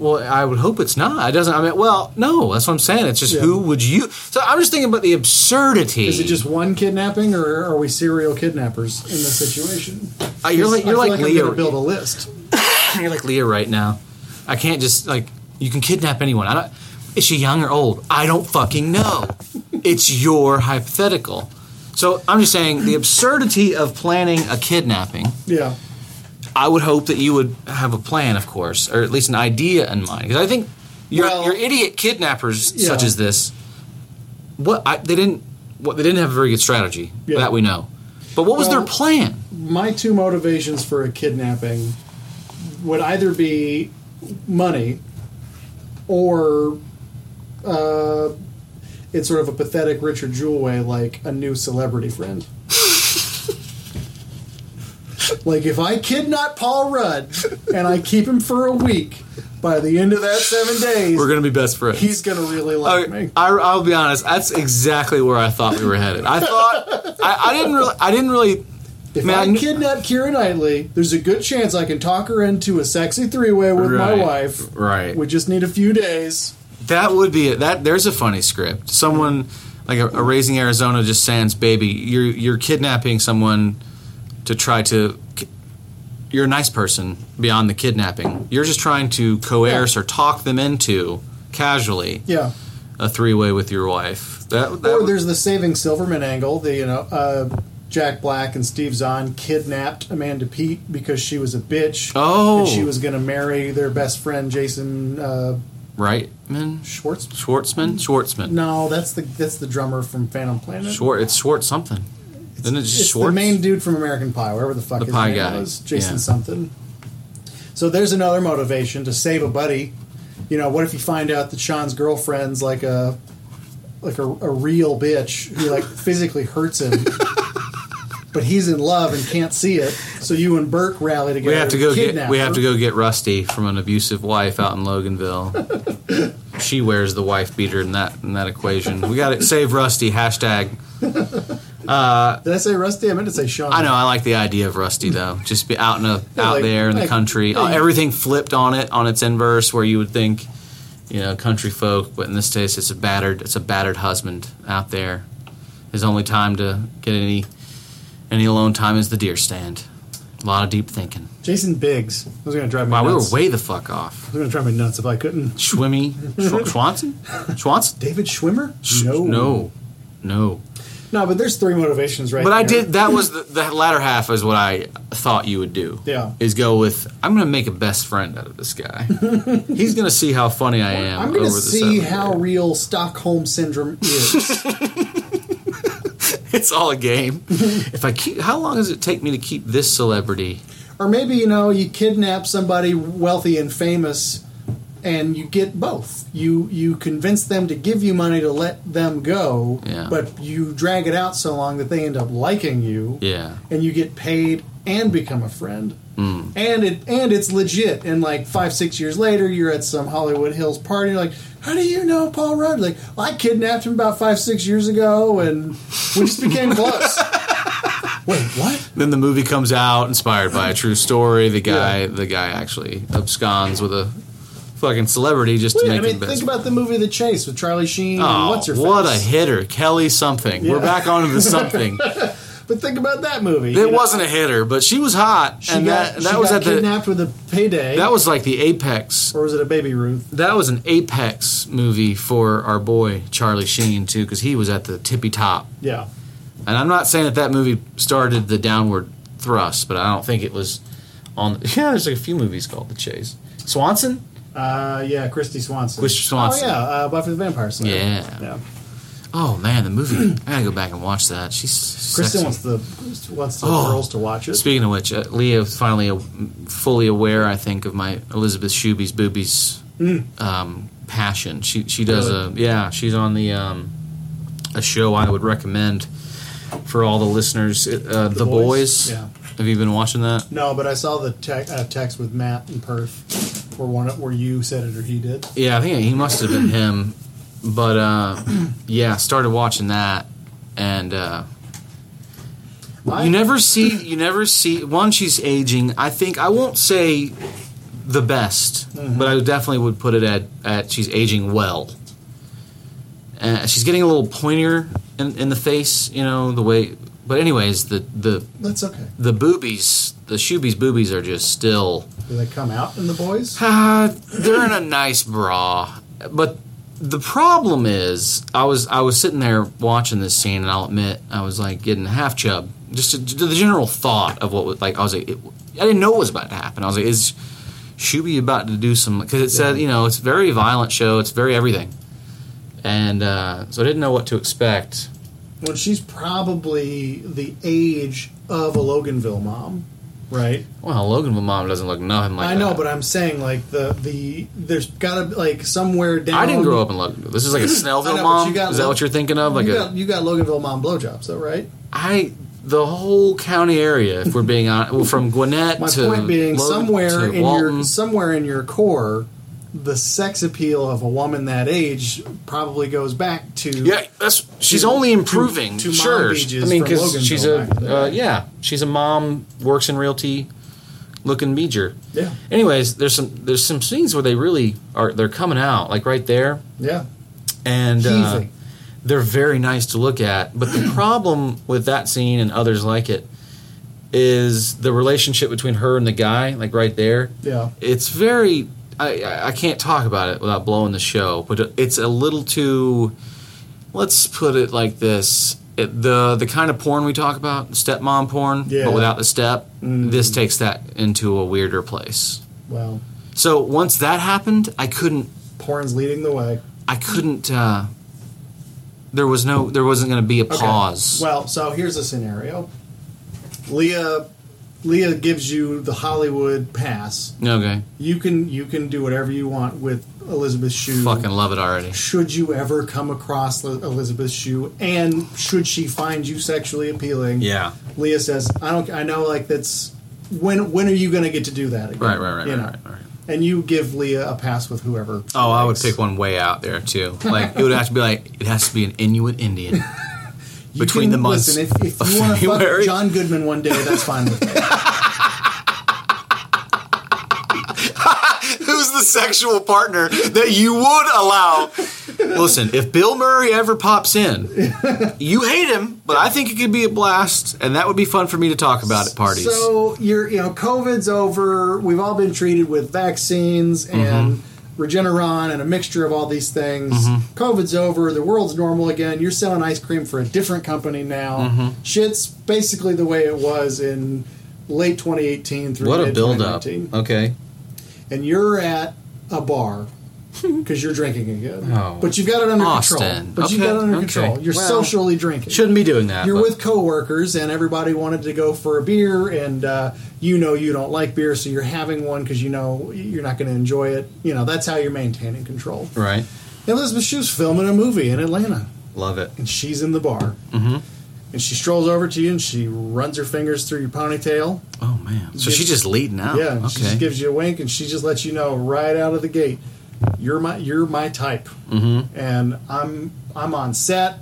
Well, I would hope it's not. It doesn't. I mean, well, no. That's what I'm saying. It's just
Yeah.
who would you? So I'm just thinking about the absurdity.
Is it just one kidnapping, or are we serial kidnappers in this situation?
Uh, you're like you're like,
like I'm
Leah.
build a list.
You're like Leah right now. I can't just like you can kidnap anyone. I don't. Is she young or old? I don't fucking know. it's your hypothetical. So I'm just saying the absurdity of planning a kidnapping.
Yeah.
I would hope that you would have a plan, of course, or at least an idea in mind. Because I think your
Well-
your idiot kidnappers
Yeah.
such as this, what I, they didn't, what they didn't have a very good strategy
Yeah.
that we know. But what was
Well-
their plan?
My two motivations for a kidnapping would either be money, or uh, in sort of a pathetic Richard Jewell way, like a new celebrity friend. Like if I kidnap Paul Rudd and I keep him for a week, by the end of that seven days,
We're gonna be best friends.
he's gonna really like me.
I, I'll be honest. That's exactly where I thought we were headed. I thought I, I didn't really. I didn't really.
If
Man, I kn-
kidnap Keira Knightley, there's a good chance I can talk her into a sexy three way with my wife.
right.
We just need a few days.
That would be it. That there's a funny script. Someone like a, a Raising Arizona just sans baby. You're you're kidnapping someone to try to. You're a nice person beyond the kidnapping. You're just trying to coerce or talk them into casually
Yeah.
a three way with your wife. That, that
Or there's the Saving Silverman angle. The you know uh, Jack Black and Steve Zahn kidnapped Amanda Peet because she was a bitch.
Oh.
and she was going to marry their best friend Jason uh,
Reitman,
Schwartz.
Schwartzman, Schwartzman.
No, that's the that's the drummer from Phantom Planet.
It's Schwartz something. Isn't it just
it's
Schwartz?
the main dude from American Pie, wherever the fuck
The
his
pie
name
guy,
was, Jason
yeah.
something. So there's another motivation to save a buddy. You know, what if you find out that Sean's girlfriend's like a like a, a real bitch who like physically hurts him, but he's in love and can't see it. So you and Burke rally together.
we have to go get we have to go get Rusty from an abusive wife out in Loganville. she wears the wife beater in that in that equation. We got to save Rusty. Hashtag.
Did I say Rusty? I meant to say Sean.
I know. I like the idea of Rusty though. Just be out in a
Yeah,
out
like-
there in the
like-
country.
yeah,
Uh, everything flipped on it on its inverse, where you would think, you know, country folk, but in this case, it's a battered it's a battered husband out there. His only time to get any any alone time is the deer stand. A lot of deep thinking.
Jason Biggs I was going to drive me
Wow, we were way the fuck off.
I was going to drive me nuts if I couldn't.
Schwimmy, Schw- Schwanson, Schwanson.
David Schwimmer?
no, no, no.
No, but there's three motivations right
But I did. That was the, the latter half is what I thought you would do.
Yeah.
Is go with I'm going to make a best friend out of this guy. He's going to see how funny I am.
I'm going to see how
year.
real Stockholm syndrome is.
it's all a game. if I keep, how long does it take me to keep this celebrity?
or maybe, you know, you kidnap somebody wealthy and famous and you get both. You you convince them to give you money to let them go,
Yeah.
but you drag it out so long that they end up liking you.
Yeah.
and you get paid and become a friend.
Hmm.
And it and it's legit. And like five six years later, you're at some Hollywood Hills party. You're like, how do you know Paul Rudd? Like, well, I kidnapped him about five six years ago, and we just became close. Wait, what?
Then the movie comes out, inspired by a true story. The guy, the guy actually absconds with a fucking celebrity just to
Wait, I
make
mean,
him best.
think about the movie The Chase with Charlie Sheen. and
Oh,
what's her
what a hitter, Kelly something. We're
Yeah.
back onto the something.
But think about that movie.
It
know?
wasn't a hitter, but she was hot,
She
and
got,
that
she
that was
got
at the
kidnapped with a payday.
that was like the apex.
or was it a Baby Ruth?
That was an apex movie for our boy Charlie Sheen too, because he was at the tippy top.
Yeah.
And I'm not saying that that movie started the downward thrust, but I don't think it was on. Yeah, there's like a few movies called The Chase. Swanson.
Uh, yeah, Kristy Swanson.
Kristy Swanson.
Oh yeah, uh, Buffy the Vampire Slayer.
Yeah.
yeah.
Oh man, the movie. I gotta go back and watch that. She's
Kristen wants the wants the
Oh.
girls to watch it.
Speaking of which, uh, Leah's finally uh, fully aware, I think, of my Elizabeth Shuby's boobies um, passion. She she does a yeah. She's on the um, a show I would recommend for all the listeners. Uh, the,
Boys?
Boys.
Yeah.
Have you been watching that?
No, but I saw the te- uh, text with Matt in Perth, where one where you said it or he did.
Yeah, I think he must have been him. But uh, yeah, started watching that, and uh,
I-
you never see you never see one. She's aging. I think I won't say the best, but I definitely would put it at at she's aging well. Uh, she's getting a little pointier in, in the face, you know the way. But anyways, the the
That's okay.
the boobies, the Shuby's boobies are just still.
Do they come out in the boys?
Uh, they're in a nice bra, but the problem is, I was I was sitting there watching this scene, and I'll admit I was like getting half chub. Just to, to the general thought of what was like, I was like, it, I didn't know what was about to happen. I was like, is Shuby about to do some? Because it said, you know, it's a very violent show. It's very everything, and uh, so I didn't know what to expect.
When she's probably the age of a Loganville mom, right?
Well, Loganville mom doesn't look nothing like
I know,
that.
but I'm saying like the the there's got to like somewhere down.
I didn't grow up in Loganville. This is like a Snellville
know,
mom. Is that
Lo-
what you're thinking of? Like
you
a
got you got Loganville mom blowjobs, though, right?
I the whole county area, if we're being on, well, from Gwinnett
My
to
point being,
Logan
somewhere in
Walton,
your somewhere in your core, the sex appeal of a woman that age probably goes back to
yeah, that's she's
to-
only improving.
to- to
sure,
mom
I mean, because she's a
Loganville back in the
uh, yeah, she's a mom, works in realty, looking beeger.
yeah
Anyways, there's some there's some scenes where they really are they're coming out like right there,
yeah
and uh, they're very nice to look at. But the problem with that scene and others like it is the relationship between her and the guy, like right there.
yeah
it's very I, I can't talk about it without blowing the show but it's a little too let's put it like this it, the the kind of porn we talk about stepmom porn
Yeah.
but without the step
Mhm.
this takes that into a weirder place
well
so once that happened i couldn't
Porn's leading the way.
I couldn't. Uh, there was no. There wasn't going to be a
Okay.
pause.
Well, so here's a scenario. Leah Leah gives you the Hollywood pass.
okay.
You can you can do whatever you want with Elizabeth Shue.
Fucking love it already.
Should you ever come across Li- Elizabeth Shue, and should she find you sexually appealing?
Yeah.
Leah says, "I don't. I know. Like that's when. When are you going to get to do that again?
Right. Right. Right.
You
Right,
know?
right. Right.
And you give Leah a pass with whoever. she
Oh, I would pick one way out there too. Like it would have to be like it has to be an Inuit Indian
You
between
can-
the months
Listen, if, if you want to fuck John Goodman one day, that's fine with me.
Who's the sexual partner that you would allow? Listen, if Bill Murray ever pops in, you hate him, but I think it could be a blast, and that would be fun for me to talk about at parties.
So you're, you know, COVID's over. We've all been treated with vaccines and
Mm-hmm.
Regeneron and a mixture of all these things. COVID's over. The world's normal again. You're selling ice cream for a different company now.
Mm-hmm.
Shit's basically the way it was in late 2018 through
what a build up.
2019.
Okay.
And you're at a bar. Because you're drinking again,
Oh.
but you've got it under
Austin.
control. But you've got it under
okay.
control. You're
Well,
socially drinking.
Shouldn't be doing that.
You're
but-
with coworkers, and everybody wanted to go for a beer, and uh, you know you don't like beer, so you're having one because you know you're not going to enjoy it. You know that's how you're maintaining control.
right.
Elizabeth Shue's filming a movie in Atlanta,
Love it.
and she's in the bar,
Mm-hmm.
and she strolls over to you, and she runs her fingers through your ponytail.
Oh man. So she's just leading out.
Yeah, and she just gives you a wink, and she just lets you know right out of the gate, you're my you're my type,
mm-hmm.
and I'm I'm on set.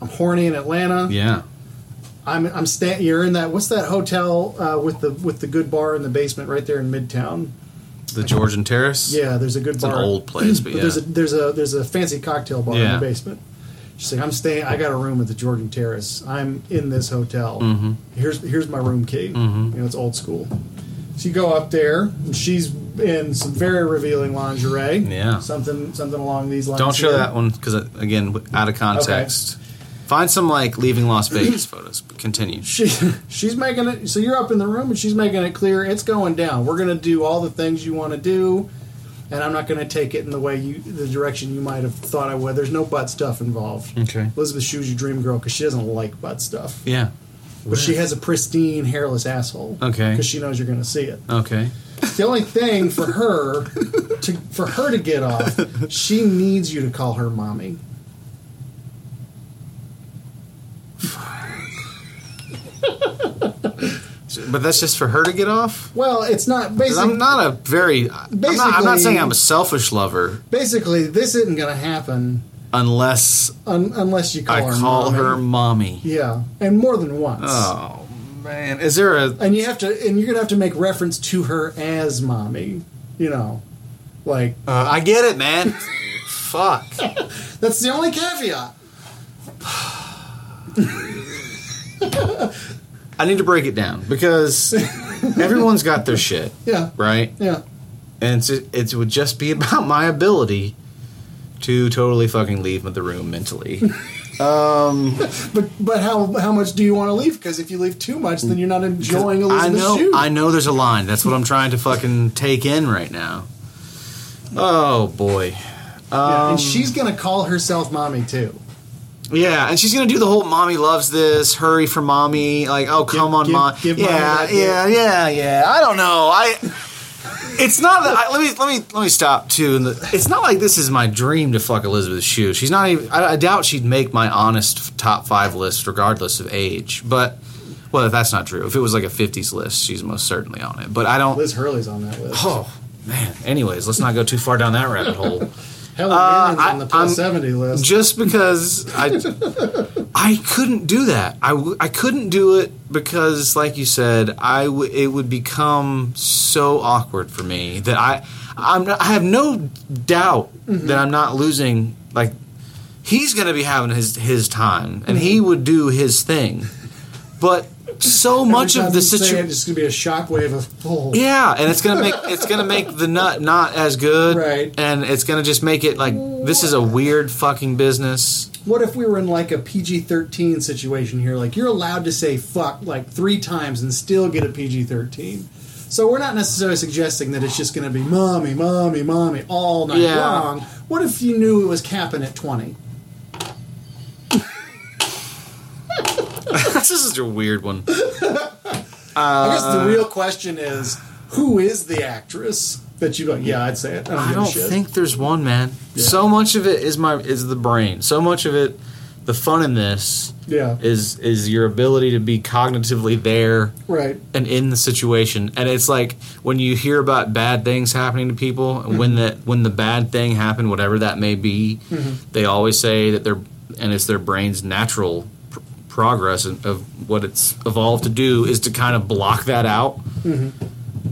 I'm horny in Atlanta.
Yeah.
I'm I'm sta- You're in that. What's that hotel uh, with the with the good bar in the basement right there in Midtown?
The Georgian Terrace.
Yeah, there's a good
It's an
bar.
old place, but
there's a there's a there's a fancy cocktail bar in the basement. She's like, I'm staying. I got a room at the Georgian Terrace. I'm in this hotel.
Mm-hmm.
Here's here's my room key.
Mhm.
You know, it's old school. So you go up there, and she's in some very revealing lingerie.
Yeah.
something something along these lines.
Don't show
here.
that one because uh, again, out of context. Find some like leaving Las Vegas photos. Continue.
she she's making it so you're up in the room and she's making it clear it's going down we're going to do all the things you want to do and i'm not going to take it in the way you the direction you might have thought i would there's no butt stuff involved
Okay.
elizabeth shue's your dream girl because she doesn't like butt stuff
Yeah.
but she has a pristine hairless asshole
Okay.
because she knows you're going to see it
Okay.
The only thing for her to for her to get off she needs you to call her mommy
But that's just for her to get off.
well it's not basically
I'm not a very. I'm not, I'm not saying I'm a selfish lover
basically this isn't going to happen
unless
un, unless you call
I
her
call
mommy.
her mommy.
Yeah, and more than once.
Oh man, is there a?
And you have to, and you're gonna have to make reference to her as mommy. You know, like
Uh, I get it, man. Fuck.
that's the only caveat.
I need to break it down because everyone's got their shit,
Yeah,
right?
yeah.
And it's, it would just be about my ability to totally fucking leave the room mentally. um,
But but how how much do you want to leave? Because if you leave too much, then you're not enjoying
I know. I know. There's a line. That's what I'm trying to fucking take in right now. Oh boy.
Yeah,
Um,
and she's gonna call herself mommy too.
Yeah, and she's gonna do the whole "mommy loves this," "hurry for mommy," like, "Oh, come on,
give-
mom."
give mommy
yeah, yeah, yeah, yeah. I don't know. I. It's not that. I, let me let me let me stop too. And it's not like this is my dream to fuck Elizabeth Shue. She's not even. I, I doubt she'd make my honest top five list, regardless of age. But well, if that's not true. If it was like a '50s list, she's most certainly on it. But I don't.
Liz Hurley's on that list.
Oh man. Anyways, let's not go too far down that rabbit hole.
Helen
uh, I-
on the plus
I'm-
seventy list.
just because I I couldn't do that. I, w- I couldn't do it because, like you said, I w- it would become so awkward for me that I I'm not, I have no doubt
Mm-hmm.
that I'm not losing. Like he's going to be having his his time, and he
Mm-hmm.
would do his thing, but so much of the
you say it,
situation.
it's gonna be a shockwave of oh.
Yeah, and it's gonna make it's gonna make the nut not as good,
Right.
And it's gonna just make it like this is a weird fucking business.
What if we were in like a PG thirteen situation here? Like you're allowed to say fuck like three times and still get a PG thirteen. So we're not necessarily suggesting that it's just going to be mommy, mommy, mommy all night
Yeah.
long. What if you knew it was capping at 20?
this is a weird one.
I guess the uh, real question is who is the actress that you go, yeah, I'd say it. I don't,
I
give a
don't
shit.
think there's one, man. So much of it is my is the brain. So much of it, the fun in this
Yeah.
is is your ability to be cognitively there
right.
and in the situation. And it's like when you hear about bad things happening to people, and when the when the bad thing happened, whatever that may be, mm-hmm. they always say that they're and it's their brain's natural progress of of what it's evolved to do is to kind of block that out.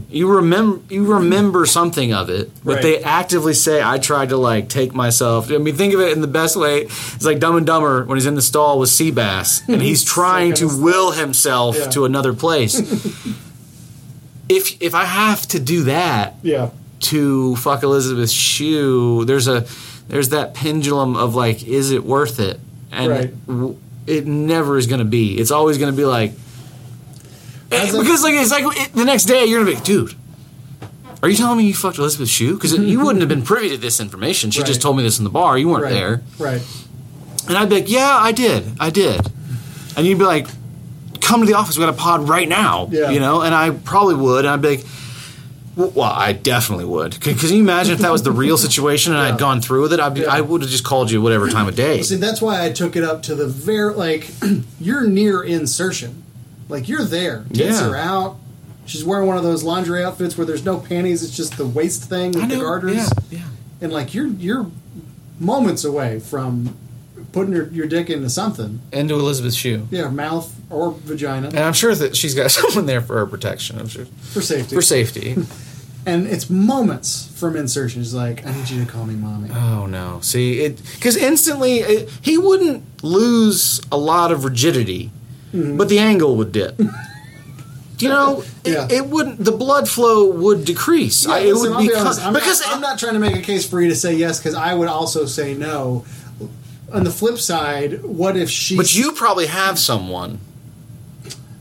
You remember you remember something of it, but
Right.
they actively say, "I tried to like take myself." I mean, think of it in the best way. It's like Dumb and Dumber when he's in the stall with Seabass, and he's trying to
Stuck in a
will himself
Yeah.
to another place. if if I have to do that
Yeah.
to fuck Elizabeth's shoe, there's a there's that pendulum of like, is it worth it? And
Right.
w- it never is going to be. It's always going to be like
a-
because like it's like it, the next day you're gonna be like, dude. Are you telling me you fucked Elizabeth Shue? Because you wouldn't have been privy to this information. She just told me this in the bar. You weren't
Right.
there.
Right.
And I'd be like, yeah, I did. I did. And you'd be like, come to the office. We got a pod right now.
Yeah.
You know? And I probably would. And I'd be like, well, I definitely would. Can, can you imagine if that was the real situation and
Yeah.
I'd gone through with it? I'd be,
Yeah.
I would have just called you whatever time of day.
See, that's why I took it up to the very like you're near insertion, like you're there. Tits
Yeah.
are out. She's wearing one of those lingerie outfits where there's no panties. It's just the waist thing with
I
the garters,
Yeah. yeah.
and like you're you're moments away from putting your, your dick into something.
Into Elizabeth's shoe.
Yeah, mouth or vagina
And I'm sure that she's got someone there for her protection. I'm sure.
for safety.
For safety.
and it's moments from insertion. She's like, I need you to call me mommy.
Oh no! See, it because instantly it, he wouldn't lose a lot of rigidity, mm-hmm. but the angle would dip. you know,
Yeah.
it, it wouldn't. The blood flow would decrease.
Yeah,
I, it
listen,
would
I'll be honest. I'm
because
not, I'm not trying to make a case for you to say yes because I would also say no. On the flip side, what if she?
But you probably have someone.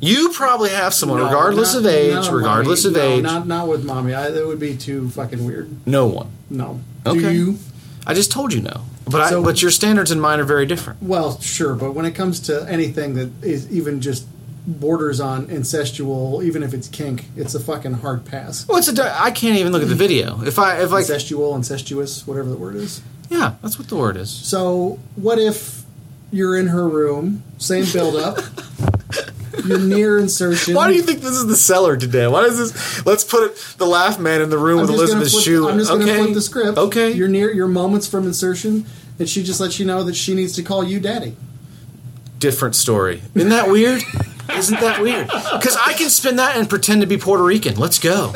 You probably have someone,
No,
regardless
not-
of age, regardless
mommy.
of
No,
age.
Not not with mommy. I, that would be too fucking weird.
no one.
No. Do
Okay.
you?
I just told you no. But
So-
I, but your standards and mine are very different.
Well, sure, but when it comes to anything that is even just borders on incestual, even if it's kink, it's a fucking hard pass.
Well, it's a. I can't even look at the video. If I if like
Incestual, incestuous, whatever the word is.
Yeah, that's what the word is.
So, what if you're in her room, same build up, you're near insertion.
Why do you think this is the seller today? Why does this? Let's put it, the laugh man in the room
I'm
with Elizabeth
flip,
Shue.
I'm just
okay.
going to flip the script.
Okay.
You're near your moments from insertion, and she just lets you know that she needs to call you daddy.
Different story. Isn't that weird? Isn't that weird? Because I can spin that and pretend to be Puerto Rican. Let's go.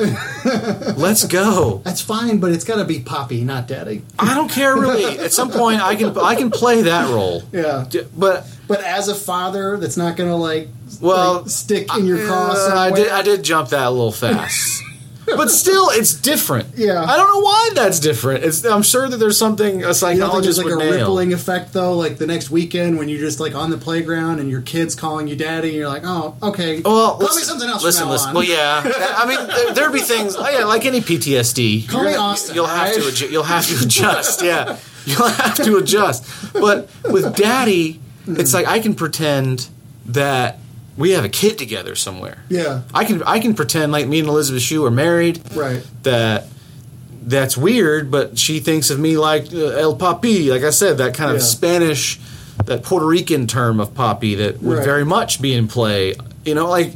Let's go.
That's fine, but it's got to be Poppy, not Daddy.
I don't care really. At some point, I can I can play that role.
Yeah.
But
But as a father, that's not going to like,
Well,
like, stick in your craw
uh, I did I did jump that a little fast. But still, it's different.
Yeah.
I don't know why that's different. It's, I'm sure that there's something a
You don't think there's like
would
a
nail.
rippling effect though, like the next weekend when you're just like on the playground and your kid's calling you daddy, and you're like, oh, okay,
Well,
call
listen,
me something else.
Listen, listen.
on.
Well, yeah. I mean, there, there'd be things. Oh, yeah, like any PTSD.
Call me Austin,
You'll have to. Adju- you'll have to adjust. Yeah, you'll have to adjust. But with Daddy, it's like I can pretend that we have a kid together somewhere.
Yeah,
I can. I can pretend like me and Elizabeth Shue are married.
right.
That. That's weird, but she thinks of me like uh, El Papi, like I said, that kind of
Yeah.
Spanish, that Puerto Rican term of Papi that would
Right.
very much be in play. You know, like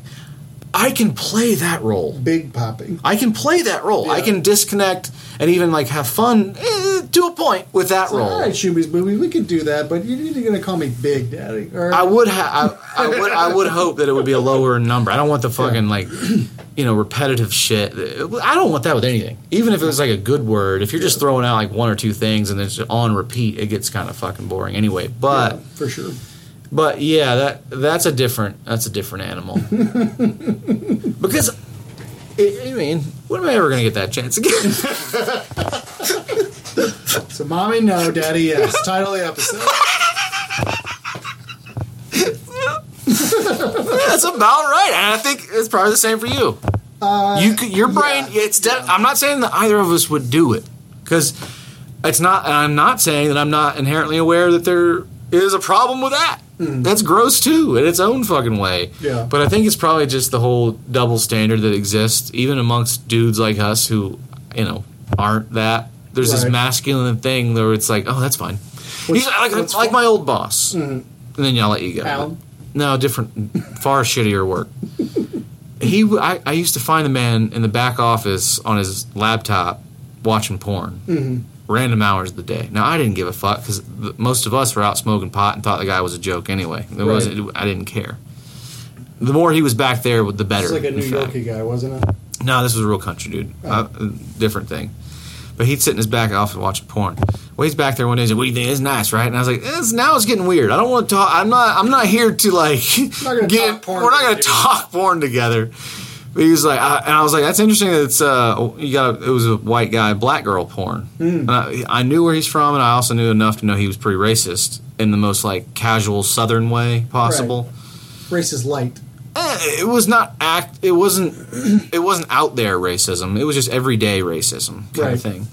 I can play that role.
Big Poppy.
I can play that role. I can disconnect and even like have fun eh, to a point with that
So,
role.
all right, Shuby's movie, we could do that, but you're going to call me Big Daddy. Or,
I would have. I, I would. I would hope that it would be a lower number. I don't want the fucking like, you know, repetitive shit. I don't want that with anything. Even if it was like a good word, if you're just throwing out like one or two things and it's on repeat, it gets kind of fucking boring anyway. But
Yeah, for sure.
But yeah, that that's a different that's a different animal. because I mean, when am I ever going to get that chance again?
So, mommy, no, daddy, yes. Title of the episode.
that's about right, and I think it's probably the same for you. Uh, you your brain.
yeah,
it's. De- I'm not saying that either of us would do it because it's not. I'm not saying that I'm not inherently aware that there is a problem with that. That's gross too in its own fucking way.
Mm. Yeah.
But I think it's probably just the whole double standard that exists, even amongst dudes like us who, you know, aren't that. There's this masculine thing where it's like, oh, that's fine. He's like, like my old boss,
Mhm.
and then y'all let you go.
Alan?
No, different, far shittier work. He, I, I used to find the man in the back office on his laptop watching porn,
Mhm.
Random hours of the day. Now I didn't give a fuck because most of us were out smoking pot and thought the guy was a joke anyway.
Right.
wasn't. I didn't care. The more he was back there, the better.
It's like a New. Yorkie guy, wasn't it?
No, this was a real country dude.
Oh.
Uh, different thing. But he'd sit in his back office watching porn. Well, he's back there one day. He's like, "What do you think? It's nice, right?" And I was like, it's, "Now it's getting weird. I don't want to talk. I'm not. I'm not here to like
not
get.
porn
we're not going to talk porn together." But he was like, I, and I was like, "That's interesting. That it's uh, you got. It was a white guy, black girl porn.
Hmm.
And I, I knew where he's from, and I also knew enough to know he was pretty racist in the most like casual Southern way possible."
Racist light.
Eh, it was not act it wasn't it wasn't out there racism it was just everyday racism kind
Right.
of thing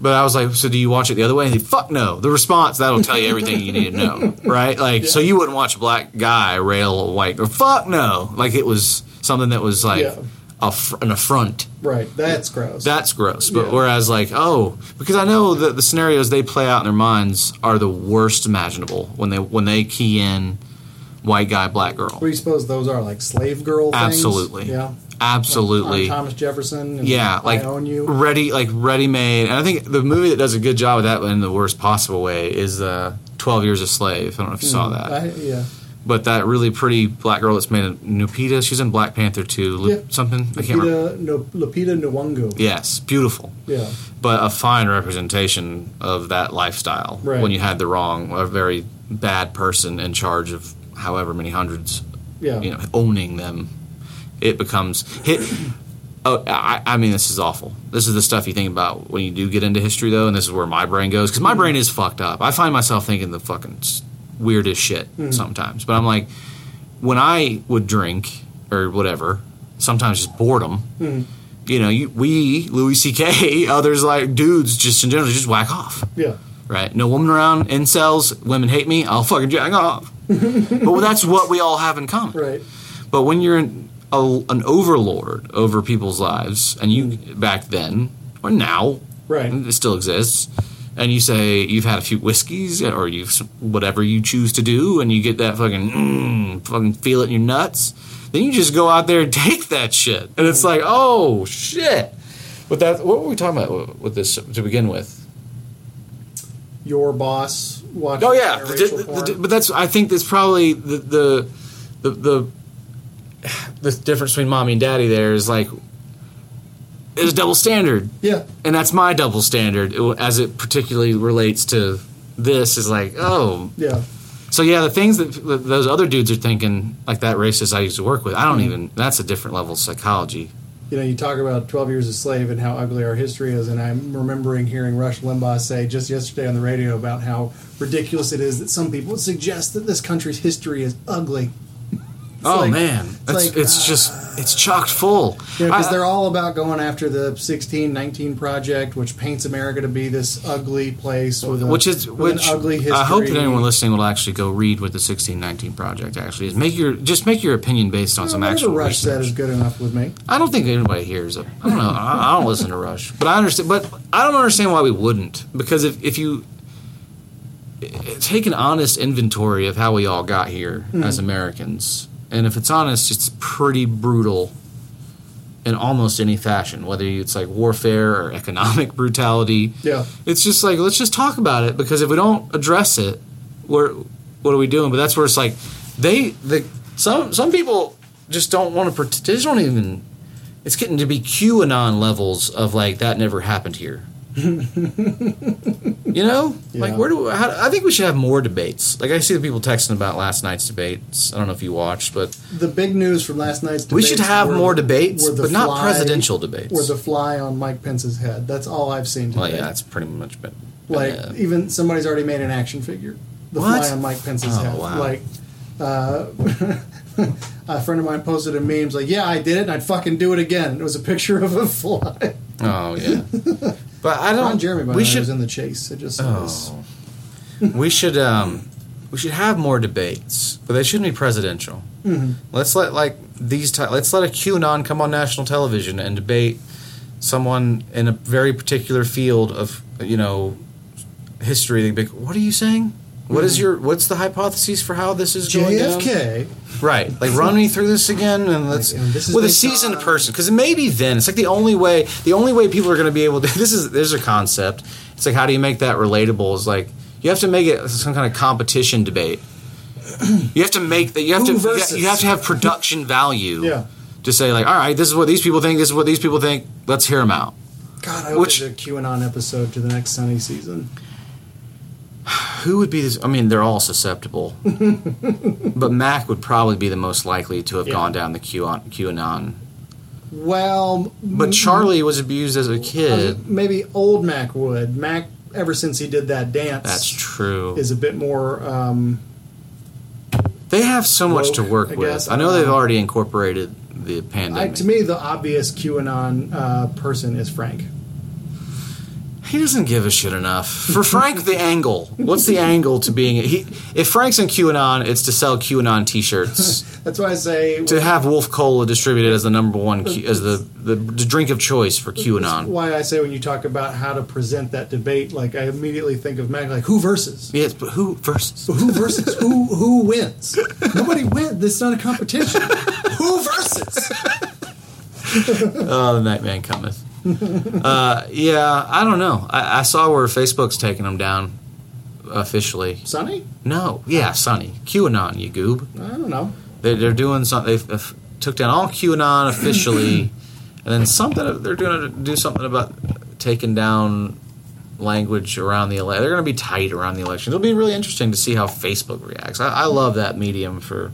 but i was like so do you watch it the other way and he fuck no the response that'll tell you everything you need to know right like so you wouldn't watch a black guy rail a white or fuck no like it was something that was like
Yeah.
a fr- an affront
Right. That's gross.
that's gross but
Yeah.
whereas like oh because i know that the scenarios they play out in their minds are the worst imaginable when they when they key in white guy black girl
what you suppose those are? Like slave girl things?
Absolutely.
Yeah.
absolutely
On Thomas Jefferson. And
Yeah, like
I own you.
ready, like ready made. And I think the movie that does a good job of that in the worst possible way is uh, Twelve Years a Slave. I don't know if you saw that,
I, yeah.
But that really pretty black girl that's made a Nupita. She's in Black Panther too. Lu-
Yeah.
Something I can't remember.
Lupita, no, Lupita Nyong'o.
Yes, beautiful,
Yeah.
but a fine representation of that lifestyle.
Right.
When you had the wrong, a very bad person in charge of however many hundreds
Yeah.
you know, owning them, it becomes hit. Oh, I, I mean, this is awful. This is the stuff you think about when you do get into history, though, and this is where my brain goes because my mm-hmm. brain is fucked up. I find myself thinking the fucking s- weirdest shit hmm. sometimes, but I'm like, when I would drink or whatever, sometimes just boredom. Hmm. You know, you, we Louis C.K. others like dudes just in general just whack off
Yeah.
right? No woman around, incels, women hate me, I'll fucking jack off. but that's what we all have in common.
Right.
But when you're an, a, an overlord over people's lives, and you hmm. back then or now,
Right.
it still exists, and you say you've had a few whiskeys or you've whatever you choose to do, and you get that fucking mm, fucking feel it in your nuts, then you just go out there and take that shit, and it's like, oh shit. But that, what were we talking about with this to begin with?
Your boss watching
Oh yeah, The- the- the- but that's I think that's probably the the the the, the difference between mommy and daddy. There is like there's a double standard,
yeah.
and that's my double standard as it particularly relates to this. Is like oh,
Yeah.
so yeah, the things that, those other dudes are thinking, like that racist I used to work with. I don't mm-hmm. even. That's a different level of psychology.
You know, you talk about 12 Years a Slave and how ugly our history is, and I'm remembering hearing Rush Limbaugh say just yesterday on the radio about how ridiculous it is that some people suggest that this country's history is ugly.
Oh
like-
man,
it's
it's,
like,
it's just it's chocked full.
Know, because they're all about going after the 1619 project, which paints America to be this ugly place with a,
which is
with
which
an ugly history.
I hope that anyone listening will actually go read what the 1619 project actually is. Make your just make your opinion based on some actual
Rush
research.
is good enough with me.
I don't think anybody hears it. I don't know. I, I don't listen to Rush, but I understand. But I don't understand why we wouldn't. Because if if you take an honest inventory of how we all got here
Hmm.
as Americans, and if it's honest, it's pretty brutal in almost any fashion, whether it's like warfare or economic brutality.
Yeah.
It's just like let's just talk about it because if we don't address it, we're what are we doing? But that's where it's like they the some some people just don't want to. They just don't even. It's getting to be QAnon levels of like that never happened here. You know, like where do how, I think we should have more debates? Like I see the people texting about last night's debates. I don't know if you watched, but
The big news from last night's debates
we should have
were-
more debates, but not presidential debates.
Were the fly on Mike Pence's head. That's all I've seen today.
well, yeah, that's pretty much been
like
uh,
even somebody's already made an action figure. The
What?
fly on Mike Pence's
Oh,
head.
wow.
Like uh, a friend of mine posted a memes like, "Yeah, I did it, and I'd fucking do it again." It was a picture of a fly.
Oh yeah. But I don't.
Jeremy, by
we should.
was in the chase. It just
Oh. we should um, we should have more debates, but they shouldn't be presidential.
Mhm.
Let's let like these. T- let's let a QAnon come on national television and debate someone in a very particular field of you know history. They'd be like, "What are you saying? What is your what's the hypothesis for how this is going down?"
JFK.
Right, like run me through this again, and let's
Like, and this is
with a
based
seasoned
on-
person because maybe then it's like the only way the only way people are going to be able to. This is there's a concept. It's like how do you make that relatable? Is like you have to make it some kind of competition debate. You have to make that. You have
Who
to. you
versus?
have- You have to have production value.
Yeah.
To say like, all right, this is what these people think. This is what these people think. Let's hear them out.
God, I hope
Which-
there's a QAnon episode to the next Sunny season.
Who would be this? I mean, they're all susceptible, but Mac would probably be the most likely to have
Yeah.
gone down the QAnon. QAnon.
Well,
But Charlie was abused as a kid.
maybe old Mac would. Mac, ever since he did that dance,
That's true.
is a bit more. Um,
They have so much to work
I
with. I know they've already incorporated the
I,
pandemic.
to me, the obvious QAnon uh, person is Frank.
He doesn't give a shit enough. For Frank, the angle. What's the angle to being? He, if Frank's in QAnon, it's to sell QAnon T-shirts.
That's why I say.
to have Wolf Cola distributed as the number one, Q, as the, the drink of choice for QAnon.
That's why I say when you talk about how to present that debate, like I immediately think of Mac, like who versus.
Yes, but who versus?
But Who versus? who who wins? Nobody wins. This is not a competition. who versus?
Oh, the Nightman cometh. uh, yeah, I don't know. I, I saw where Facebook's taking them down officially.
Sunny?
No, yeah, Sunny. QAnon, you goob.
I don't know.
They're, they're doing something. They f- took down all QAnon officially, and then something. They're going to do something about taking down language around the election. They're going to be tight around the election. It'll be really interesting to see how Facebook reacts. I, I love that medium for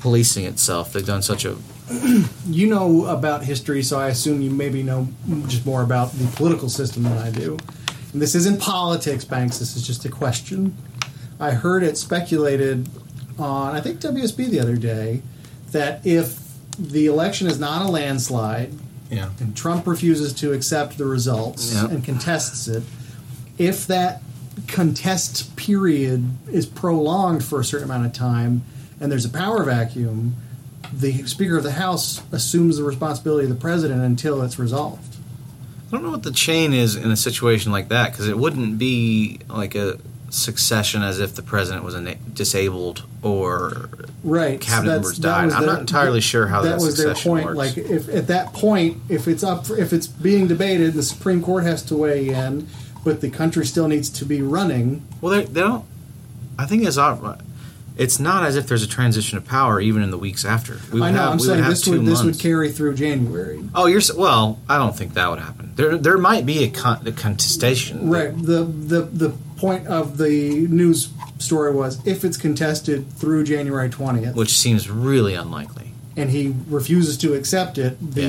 policing itself. They've done such a
You know about history, so I assume you maybe know just more about the political system than I do. And this isn't politics, Banks. This is just a question. I heard it speculated on, I think WSB the other day, that if the election is not a landslide
yeah.
and Trump refuses to accept the results
Yeah.
and contests it, if that contest period is prolonged for a certain amount of time and there's a power vacuum, the Speaker of the House assumes the responsibility of the president until it's resolved.
I don't know what the chain is in a situation like that because it wouldn't be like a succession as if the president was disabled or
Right.
Cabinet
that's-
members died. I'm not entirely sure how that
was their point.
works.
Like if at that point, if it's up, for, if it's being debated, the Supreme Court has to weigh in, but the country still needs to be running.
Well, they, they don't. I think it's it's not as if there's a transition of power even in the weeks after. We
I know.
have-
I'm
we
saying
have
this would this would carry through January.
Oh, you're well. I don't think that would happen. There, there might be a, con- a contestation.
Right. The the the point of the news story was if it's contested through January 20th
which seems really unlikely.
and he refuses to accept it, the
Yeah.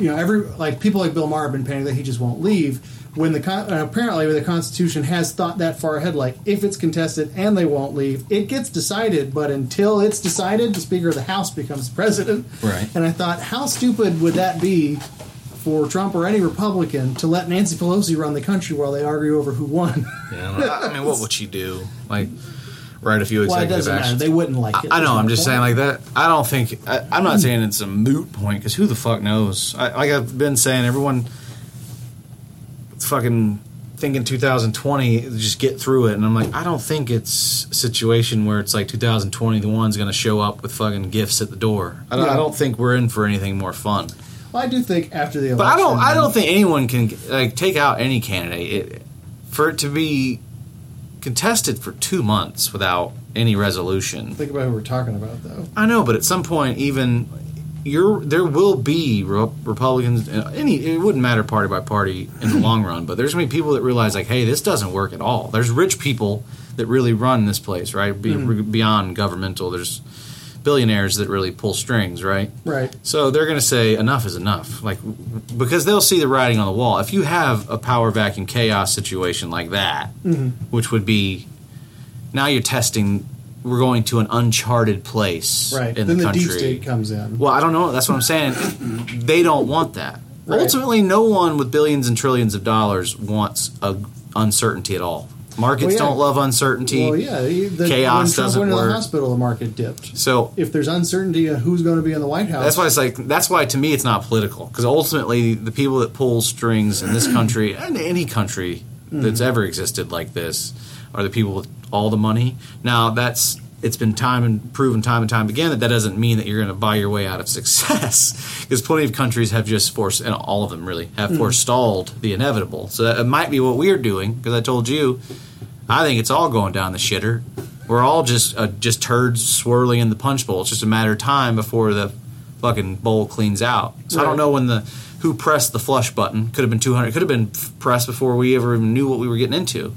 you know every like people like Bill Maher have been painting that he just won't leave. When the con- uh, apparently the Constitution has thought that far ahead, like if it's contested and they won't leave, it gets decided. But until it's decided, the Speaker of the House becomes president.
Right.
And I thought, how stupid would that be for Trump or any Republican to let Nancy Pelosi run the country while they argue over who won?
Yeah, I. I mean, what would she do? Like, write a few
well, it
executive
doesn't matter.
actions?
They wouldn't like it.
I know. I'm just saying like that. I don't think. I, I'm not saying it's a moot point because who the fuck knows? I, like I've been saying, everyone fucking thinking 2020 just get through it. And i'm like i don't think it's a situation where it's like 2020 the one's going to show up with fucking gifts at the door. I don't, I don't think we're in for anything more fun.
Well, I do think after the election,
but i don't i don't think anyone can like take out any candidate. It, for it to be contested for two months without any resolution.
Think about who we're talking about, though.
I know, but at some point, even you're there will be Re- Republicans. uh, Any it wouldn't matter party by party in the long run, but there's gonna be people that realize like, hey, this doesn't work at all. There's rich people that really run this place, right? Be, Beyond governmental, there's billionaires that really pull strings, right?
Right.
So they're going to say enough is enough, like because they'll see the writing on the wall. If you have a power vacuum chaos situation like that, which would be now you're testing we're going to an uncharted place
Right.
in
then
the
the,
country.
deep state comes in.
Well, I don't know. That's what I'm saying. they don't want that.
Right.
Ultimately, no one with billions and trillions of dollars wants a uncertainty at all. Markets
Well, yeah.
don't love uncertainty.
Well, yeah. The,
Chaos doesn't
went to
work.
the hospital, the market dipped.
So
If there's uncertainty of who's going to be in the White House,
that's why it's like that's why to me it's not political because ultimately the people that pull strings in this country and any country mm. that's ever existed like this are the people with all the money. Now that's it's been time and proven time and time again that that doesn't mean that you're going to buy your way out of success because plenty of countries have just forced and all of them really have forestalled the inevitable. So that it might be what we're doing because I told you I think it's all going down the shitter. We're all just uh, just turds swirling in the punch bowl. It's just a matter of time before the fucking bowl cleans out. So I don't know when the who pressed the flush button. Could have been 200. Could have been f- pressed before we ever even knew what we were getting into.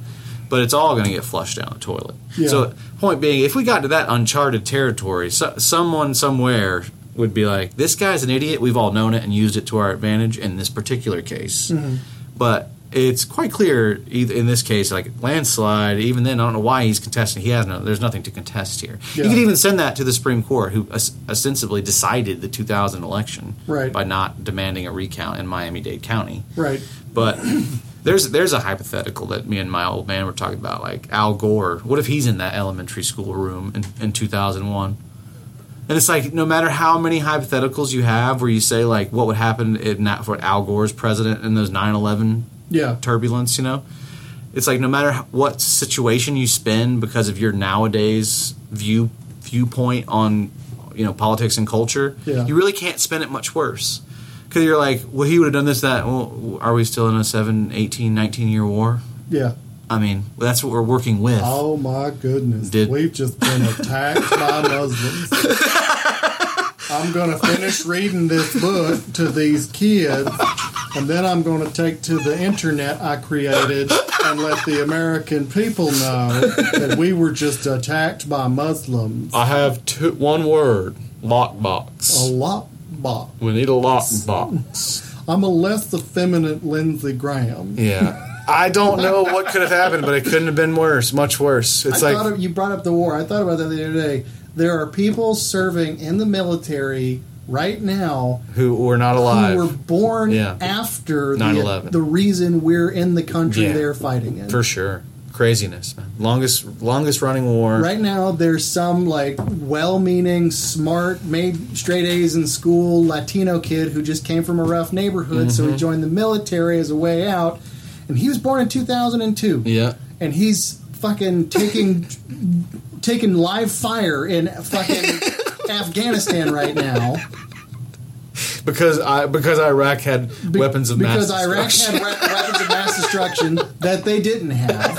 But it's all going to get flushed down the toilet.
Yeah.
So point being, if we got to that uncharted territory, so, someone somewhere would be like, "This guy's an idiot. We've all known it and used it to our advantage in this particular case."
Mm-hmm.
But it's quite clear, either in this case, like landslide. Even then, I don't know why he's contesting. He has no. There's nothing to contest here.
Yeah.
You could even send that to the Supreme Court, who ostensibly decided the 2000 election
Right.
by not demanding a recount in Miami-Dade County.
right?
But there's there's a hypothetical that me and my old man were talking about, like Al Gore. What if he's in that elementary school room in, in 2001? And it's like no matter how many hypotheticals you have, where you say like what would happen if not for Al Gore's president in those 9/11
Yeah,
turbulence, you know, it's like no matter what situation you spend because of your nowadays view viewpoint on you know politics and culture,
Yeah.
you really can't spend it much worse. Because you're like, well, he would have done this, that. Well, are we still in a 7, 18, 19 year war?
yeah.
I mean, that's what we're working with.
Oh my goodness.
Did-
We've just been attacked by Muslims. I'm going to finish reading this book to these kids, and then I'm going to take to the internet I created and let the American people know that we were just attacked by Muslims.
I have two, one word lockbox.
A
lockbox.
Box.
We need a lot lockbox.
I'm a less effeminate Lindsey Graham.
Yeah. I don't know what could have happened, but it couldn't have been worse, much worse. It's
I
like.
of, you brought up the war. I thought about that the other day. There are people serving in the military right now
who were not alive.
who were born
Yeah.
after
9/11.
the, the reason we're in the country
Yeah.
they're fighting in.
For sure. Craziness, man. Longest longest running war.
Right now, there's some like well-meaning, smart, made straight A's in school Latino kid who just came from a rough neighborhood, so
Mm-hmm.
he joined the military as a way out. And he was born in 2002.
Yeah.
and he's fucking taking taking live fire in fucking Afghanistan right now
Because I because Iraq had
Be-
weapons of mass
because Iraq had we- weapons of mass destruction that they didn't have,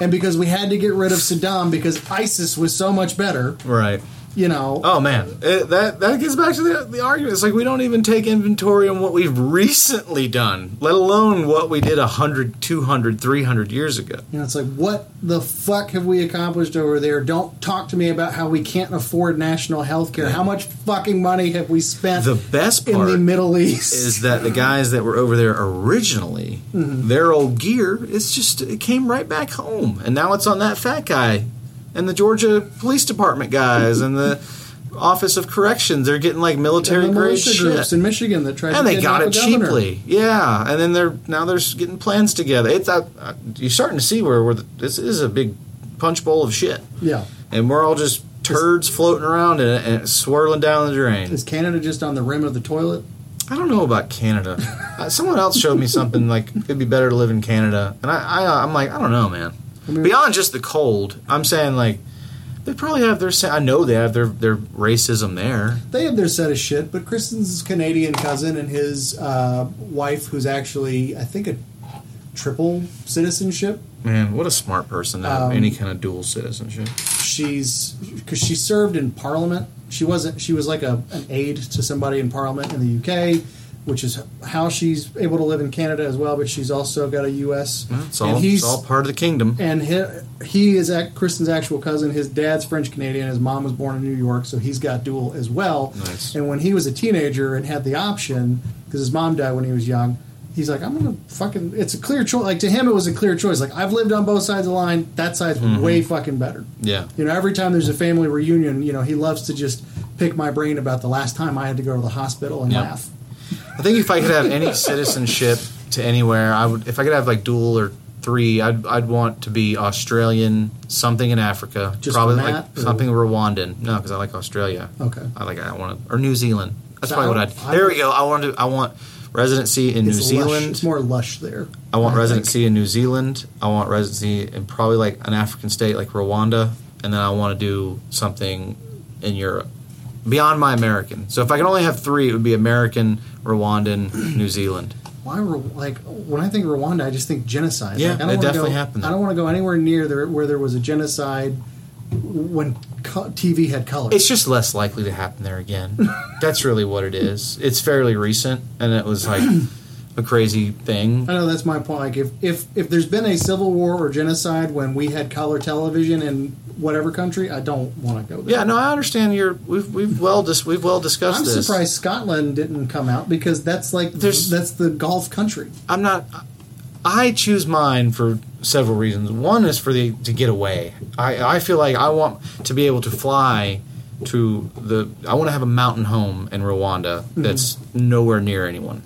and because we had to get rid of Saddam because ISIS was so much better.
right.
You know,
Oh man, it, that that gets back to the, the argument. It's like we don't even take inventory on what we've recently done, let alone what we did 100, 200, 300 years ago.
you know, it's like what the fuck have we accomplished over there? Don't talk to me about how we can't afford national health care. How much fucking money have we spent
The best
in the Middle East?
is that the guys that were over there originally,
Mm-hmm.
their old gear, it's just it came right back home, and now it's on that fat guy, and the Georgia Police Department guys, and the Office of Corrections. They're getting like military
and
grade shit.
groups in Michigan that tried
and they got it
a governor.
cheaply. Yeah, and then they're now they're getting plans together. It's uh, uh, you're starting to see where, where the, this is a big punch bowl of shit,
Yeah.
and we're all just turds floating around it and swirling down the drain.
Is Canada just on the rim of the toilet?
I don't know about Canada. uh, someone else showed me something like it'd be better to live in Canada, and I, I I'm like I don't know, man. Beyond just the cold, I'm saying like they probably have their. I know they have their their racism there.
They have their set of shit, but Kristen's Canadian cousin and his uh, wife, who's actually, I think, a triple citizenship.
Man, what a smart person to have
Um,
any kind of dual citizenship.
She's because she served in Parliament. She wasn't. She was like a an aide to somebody in Parliament in the UK, which is how she's able to live in Canada as well. But she's also got a US.
It's
and
all,
he's
it's all part of the kingdom.
and he, he is at Kristen's actual cousin. His dad's French Canadian. His mom was born in New York, so he's got dual as well.
Nice.
And when he was a teenager and had the option, because his mom died when he was young, he's like, I'm gonna fucking. It's a clear choice. Like to him, it was a clear choice. Like I've lived on both sides of the line. That side's mm-hmm. way fucking better.
Yeah.
You know, every time there's a family reunion, you know, he loves to just pick my brain about the last time I had to go to the hospital and
Yeah.
laugh.
I think if I could have any citizenship to anywhere, I would. If I could have like dual or three, I'd I'd want to be Australian, something in Africa,
Just
probably like
Matt, or-
something Rwandan. No, because I like Australia.
Okay.
I like I want to or New Zealand. That's
So
probably
I-
what I'd.
I-
there we go. I want to. I want residency in New
It's lush.
Zealand.
It's more lush there.
I want residency in New Zealand. I want residency in probably like an African state like Rwanda, and then I want to do something in Europe beyond my American. So if I can only have three, it would be American, Rwandan, New Zealand.
Why, like, when I think Rwanda, I just think genocide.
Yeah,
like, I
it
don't wanna
definitely
go,
happened
I don't want to go anywhere near there where there was a genocide when co- TV had color.
It's just less likely to happen there again. That's really what it is. It's fairly recent, and it was like a crazy thing.
I know that's my point. Like, if, if if there's been a civil war or genocide when we had color television in whatever country, I don't want to go there.
Yeah, no, I understand. You're we've we've well dis- we've well discussed
I'm
this.
surprised Scotland didn't come out because that's like
There's-
that's the golf country.
I'm not. I choose mine for several reasons. One is for the to get away. I I feel like I want to be able to fly to the. I want to have a mountain home in Rwanda
Mm-hmm.
that's nowhere near anyone.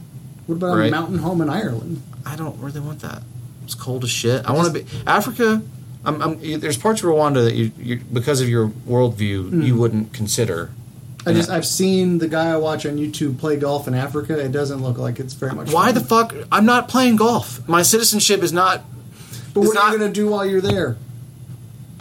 What about a mountain home in Ireland?
I don't really want that. It's cold as shit. I want to be Africa. I'm, I'm, there's parts of Rwanda that you, you because of your worldview
Mm.
you wouldn't consider.
I just I've seen the guy I watch on YouTube play golf in Africa. It doesn't look like it's very much.
Why
fun.
the fuck? I'm not playing golf. My citizenship is not.
But
it's
what are
not-
you going to do while you're there?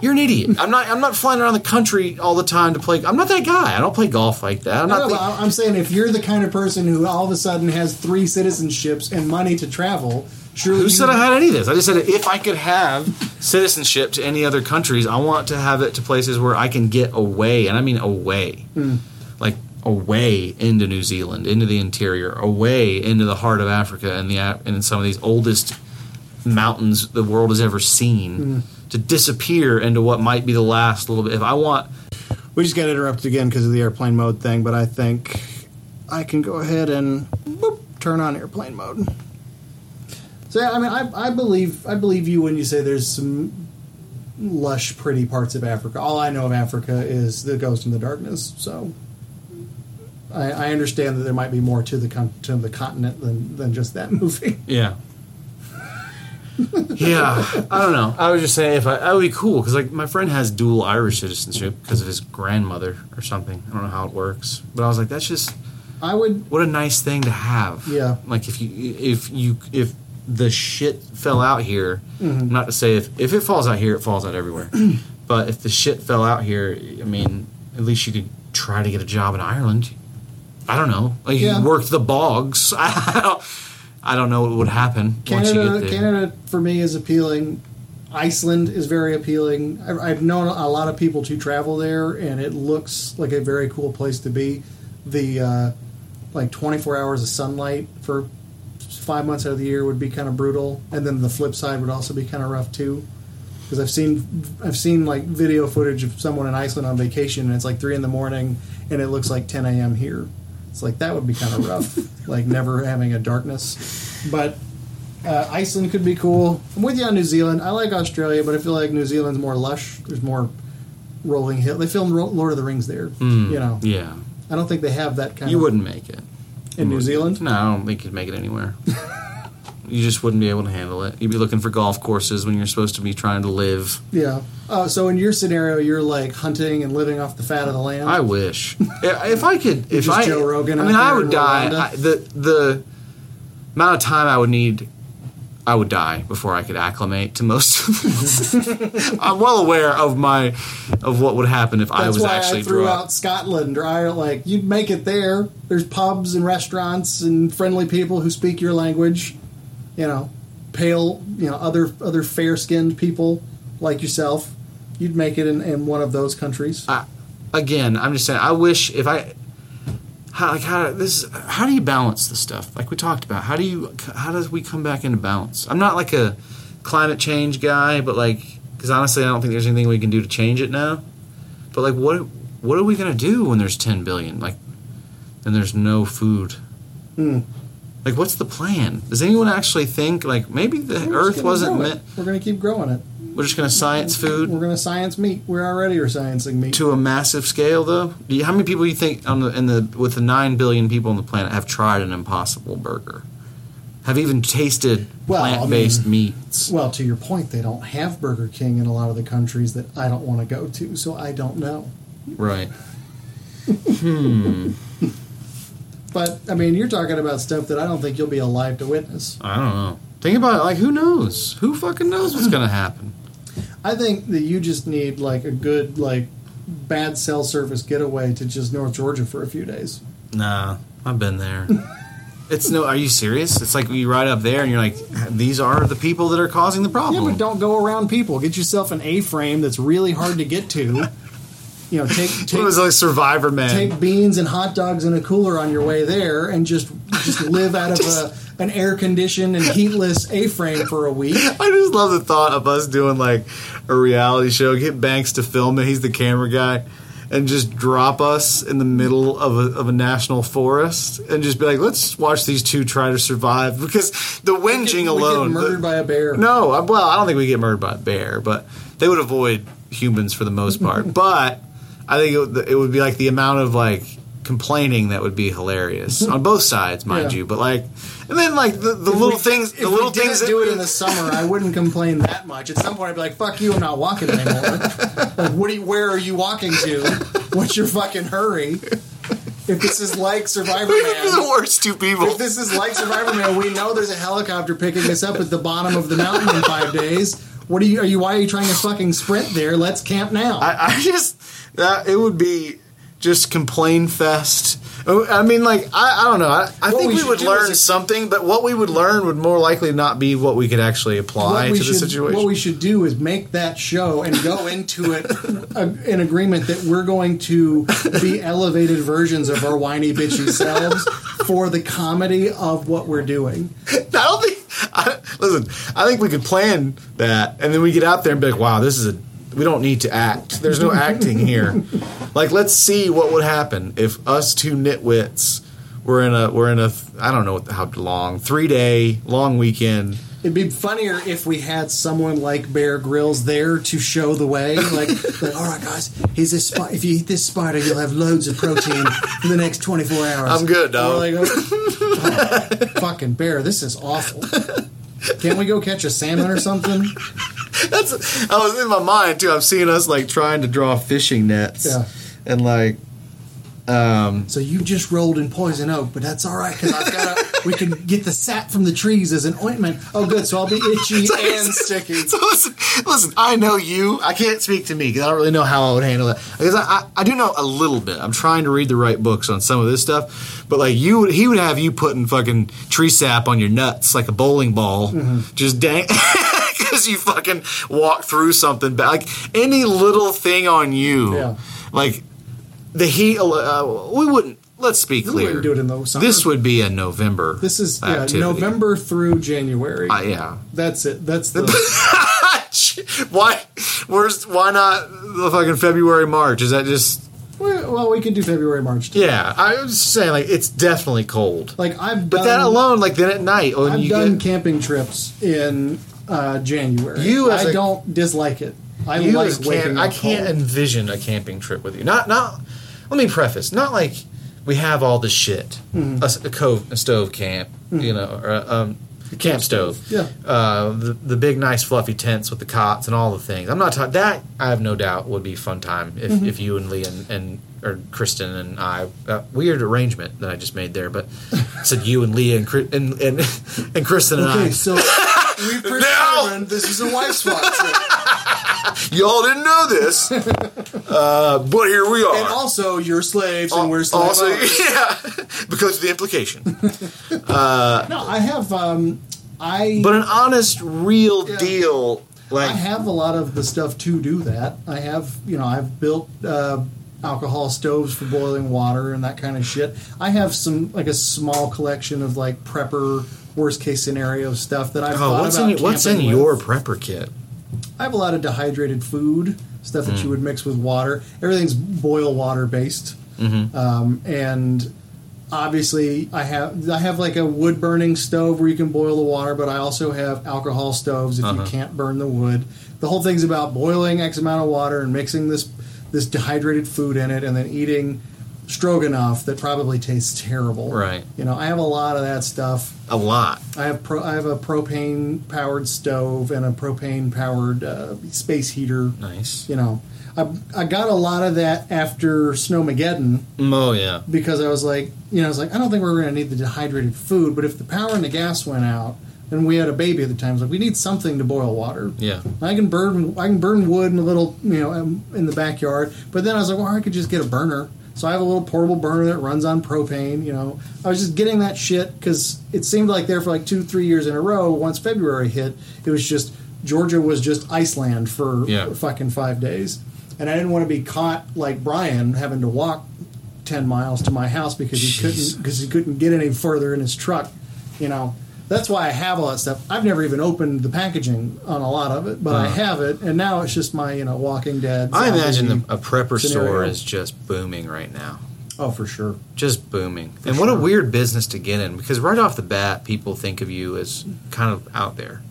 You're an idiot. I'm not. I'm not flying around the country all the time to play. I'm not that guy. I don't play golf like that. I'm
No,
not.
but
the-
I'm saying if you're the kind of person who all of a sudden has three citizenships and money to travel, surely
Who said I had any of this? I just said if I could have citizenship to any other countries, I want to have it to places where I can get away, and I mean away, hmm. like away into New Zealand, into the interior, away into the heart of Africa, and the and some of these oldest mountains the world has ever seen, hmm. to disappear into what might be the last little bit. If I want,
We just got interrupted again because of the airplane mode thing, but I think I can go ahead and boop, turn on airplane mode. So yeah, I mean, I, I believe I believe you when you say there's some lush, pretty parts of Africa. All I know of Africa is the Ghost and the Darkness. So I, I understand that there might be more to the con- to the continent than than just that movie.
Yeah. yeah, I don't know. I was just saying if I, that would be cool because like my friend has dual Irish citizenship because of his grandmother or something. I don't know how it works, but I was like, that's just
I would
what a nice thing to have.
Yeah.
Like if you if you if the shit fell out here,
Mm-hmm.
not to say if if it falls out here, it falls out everywhere. but if the shit fell out here, I mean, at least you could try to get a job in Ireland. I don't know. Like
Yeah.
you worked the bogs. I don't. I don't know what would happen once you
Canada,
get there.
Canada for me is appealing. Iceland is very appealing. I've, I've known a lot of people to travel there, and it looks like a very cool place to be. The uh, like 24 hours of sunlight for five months out of the year would be kind of brutal, and then the flip side would also be kind of rough too. Because I've seen I've seen like video footage of someone in Iceland on vacation, and it's like three in the morning, and it looks like 10 a.m. here. It's like that would be kind of rough, like never having a darkness. But uh, Iceland could be cool. I'm with you on New Zealand. I like Australia, but I feel like New Zealand's more lush. There's more rolling hill. They filmed Ro- Lord of the Rings there. You know,
Yeah,
I don't think they have that kind of
you
of
wouldn't make it
in New Zealand.
No, I don't think you'd make it anywhere. you just wouldn't be able to handle it. You'd be looking for golf courses when you're supposed to be trying to live.
Yeah. Uh, so in your scenario, you're like hunting and living off the fat of the land.
I wish if if I could. If
just
I,
Joe Rogan
I
out
mean, I would
in
die.
Rwanda?
I, the the amount of time I would need, I would die before I could acclimate to most. of this. I'm well aware of my of what would happen if I was
why
actually
I threw out Scotland or Ireland. Like you'd make it there. There's pubs and restaurants and friendly people who speak your language. You know, pale. You know, other other fair skinned people like yourself. You'd make it in, in one of those countries.
I, again, I'm just saying. I wish if I, how like how this how do you balance the stuff like we talked about? How do you how does we come back into balance? I'm not like a climate change guy, but like because honestly, I don't think there's anything we can do to change it now. But like, what what are we gonna do when there's 10 billion? Like, and there's no food.
Hmm.
Like, what's the plan? Does anyone actually think like maybe the
We're just
Earth
gonna
wasn't
grow
meant?
We're going to keep growing it.
We're just gonna science food
We're going to science meat. We're already are sciencing meat.
to a massive scale, though. Do you, how many people do you think on the in the with the nine billion people on the planet have tried an Impossible Burger? Have even tasted
Well, I
plant-based
mean-
meats?
Well, to your point, they don't have Burger King in a lot of the countries that I don't want to go to, so I don't know.
Right. Hmm.
But I mean, you're talking about stuff that I don't think you'll be alive to witness.
I don't know. Think about it. Like, who knows? Who fucking knows what's gonna happen?
I think that you just need like a good like bad cell service getaway to just North Georgia for a few days.
Nah, I've been there. It's no. Are you serious? It's like you ride up there and you're like, these are the people that are causing the problem.
Yeah, but don't go around people. Get yourself an A-frame that's really hard to get to. You know, take
it
take
was like Survivor Man.
take beans and hot dogs in a cooler on your way there, and just just live out of a, an air conditioned and heatless A-frame for a week.
I just love the thought of us doing like a reality show. Get Banks to film it. He's the camera guy. And just drop us in the middle of a, of a national forest and just be like, let's watch these two try to survive. Because the whinging alone.
murdered
the-
by a bear.
No, I- well, I don't think we get murdered by a bear, but they would avoid humans for the most part. but I think it would, it would be like the amount of like complaining that would be hilarious on both sides, mind
Yeah.
you. But like, and then like the, the little things,
If
the little
we didn't
things that
do it in the summer, I wouldn't complain that much. At some point, I'd be like, "Fuck you, I'm not walking anymore." like, what? Do you, where are you walking to? What's your fucking hurry? If this is like Survivor
the
Man,
worst two people.
if this is like Survivor Man, we know there's a helicopter picking us up at the bottom of the mountain in five days. What are you? Are you? Why are you trying to fucking sprint there? Let's camp now.
I, I just that it would be just complain fest. Oh, I mean, like I, I don't know. I, I think
we
we, would learn
is-
something, but what we would learn would more likely not be what we could actually apply to the situation.
what we should do is make that show and go into it a, uh, in agreement that we're going to be elevated versions of our whiny bitchy selves for the comedy of what we're doing.
I don't think. I, listen, I think we could plan that, and then we get out there and be like, "Wow, this is a. We don't need to act. There's no acting here. Like, let's see what would happen if us two nitwits were in a we're in a I don't know how long three day long weekend.
It'd be funnier if we had someone like Bear Grylls there to show the way. Like, like all right, guys, here's this spot. If you eat this spider, you'll have loads of protein for the next 24 hours.
I'm good, dog.
Like, oh, fucking bear, this is awful. Can't we go catch a salmon or something?
That's I was in my mind too. I'm seeing us like trying to draw fishing nets,
Yeah.
and like, um,
So you just rolled in poison oak, but that's all right because I've got a. We can get the sap from the trees as an ointment. Oh, good. So I'll be itchy and sticky.
So listen, listen. I know you. I can't speak to me because I don't really know how I would handle that. Because I, I, I do know a little bit. I'm trying to read the right books on some of this stuff. But like you, would he would have you putting fucking tree sap on your nuts like a bowling ball,
Mm-hmm.
just dang. Because you fucking walk through something, but like any little thing on you,
Yeah.
like the heat. Uh, we wouldn't. Let's be
We
clear.
wouldn't do it in the summer.
This would be a November.
This is yeah,
activity.
November through January.
Uh, yeah.
That's it. That's the.
why? Where's why not the fucking February March? Is that just
well, we can do February, March. Too.
yeah? I was just saying like it's definitely cold.
Like I've
But that alone, like then at night when
I've
you
done
get
camping trips in uh, January.
You as
I
a-
don't dislike it. I like waking
camp, I can't envision a camping trip with you. Not not. Let me preface. Not like we have all the shit.
Mm-hmm.
A A, cove, a stove camp, you know, or a, um, a camp stove.
Yeah.
Uh, the the big nice fluffy tents with the cots and all the things. I'm not talking that. I have no doubt would be fun time if,
Mm-hmm.
if you and Lee and, and or Kristen and I uh, weird arrangement that I just made there, but said you and Leah and and and, and Kristen and
Okay,
I.
so we've determined this is a wife swap.
Y'all didn't know this, uh, but here we are.
And also, you're slaves and we're slaves.
also, yeah, because of the implication.
No, I have. Um, I
But an honest, real
Yeah.
deal, like
I have a lot of the stuff to do that. I have, you know, I've built uh, alcohol stoves for boiling water and that kind of shit. I have some like a small collection of like prepper worst case scenario stuff that I've
oh,
thought
what's
about
in what's in
camping
your prepper kit?
I have a lot of dehydrated food stuff
Hmm.
that you would mix with water. Everything's boil water based,
Mm-hmm.
um, and obviously I have I have like a wood burning stove where you can boil the water, but I also have alcohol stoves if
Uh-huh.
you can't burn the wood. The whole thing's about boiling X amount of water and mixing this this dehydrated food in it, and then eating stroganoff that probably tastes terrible.
Right.
You know, I have a lot of that stuff.
A lot.
I have pro, I have a propane powered stove and a propane powered uh, space heater.
Nice.
You know, I, I got a lot of that after Snowmageddon
Oh yeah.
because I was like, you know, I was like, I don't think we're going to need the dehydrated food, but if the power and the gas went out, and we had a baby at the time, was like, we need something to boil water.
Yeah.
I can burn, I can burn wood in a little, you know, in the backyard. But then I was like, well, I could just get a burner. So I have a little portable burner that runs on propane. You know, I was just getting that shit because it seemed like there for like two, three years in a row. Once February hit, it was just Georgia was just Iceland for
Yeah.
fucking five days, and I didn't want to be caught like Brian having to walk ten miles to my house because he
Jeez.
couldn't because he couldn't get any further in his truck. You know, that's why I have all that stuff. I've never even opened the packaging on a lot of it, but I
Uh-huh.
have it, and now it's just my you know Walking Dead.
I imagine the, a prepper
scenario.
store is just booming right now.
oh for sure.
Just booming. and what a weird business to get in because right off the bat, people think of you as kind of out there.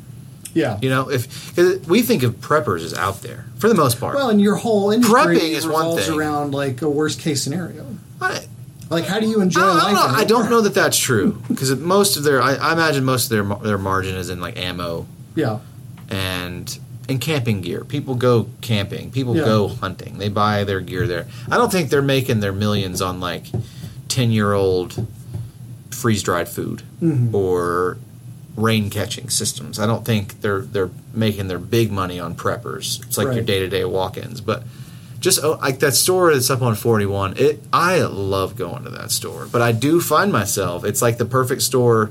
Yeah.
You know, if we think of preppers as out there for the most part.
Well, and your whole industry
Prepping is one
revolves
thing.
around like a worst case scenario.
I,
Like, how do you enjoy
I, don't
life?
know. I don't know that that's true because most of their, I, I imagine most of their their margin is in like ammo
Yeah.
and and camping gear. People go camping. People
Yeah.
go hunting. They buy their gear there. I don't think they're making their millions on like ten year old freeze dried food
Mhm.
or rain catching systems. I don't think they're they're making their big money on preppers. It's like your day to day walk ins, but. Just oh, like that store that's up on 41, it I love going to that store, but I do find myself it's like the perfect store,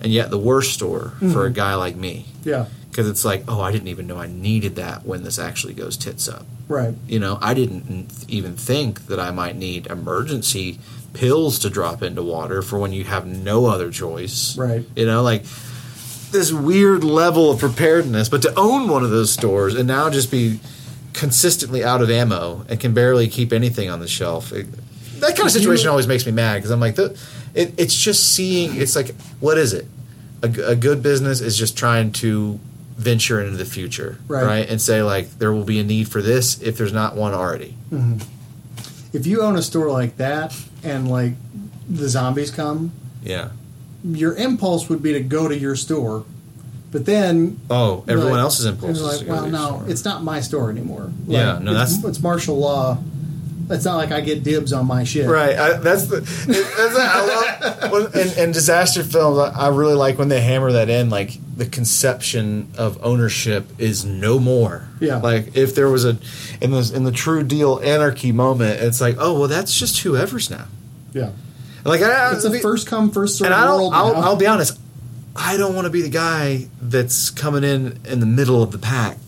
and yet the worst store for mm-hmm. a guy like me
Yeah.
because it's like, oh, I didn't even know I needed that when this actually goes tits up.
Right.
You know, I didn't even think that I might need emergency pills to drop into water for when you have no other choice.
Right.
You know, like this weird level of preparedness, but to own one of those stores and now just be consistently out of ammo and can barely keep anything on the shelf. It, that kind of situation always makes me mad because I'm like, the, it, it's just seeing. It's like, what is it? A good business is just trying to venture into the future,
Right.
And say like, there will be a need for this if there's not one already. Mm-hmm.
If you own a store like that and like the zombies come,
Yeah.
your impulse would be to go to your store, but then
Oh, everyone
like-
else's impulse. Is
like, well,
to
no,
store.
it's not my store anymore.
Yeah, no,
it's,
that's-
it's martial law. It's not like I get dibs on my shit.
Right, I, that's the. That's I love when, in, in disaster films. I, I really like when they hammer that in. Like the conception of ownership is no more.
Yeah.
Like if there was a in the in the true deal anarchy moment, it's like, oh well, that's just whoever's now.
Yeah.
Like I,
It's a first come first served
and I
world.
don't. I'll,
now.
I'll be honest. I don't want to be the guy that's coming in in the middle of the pack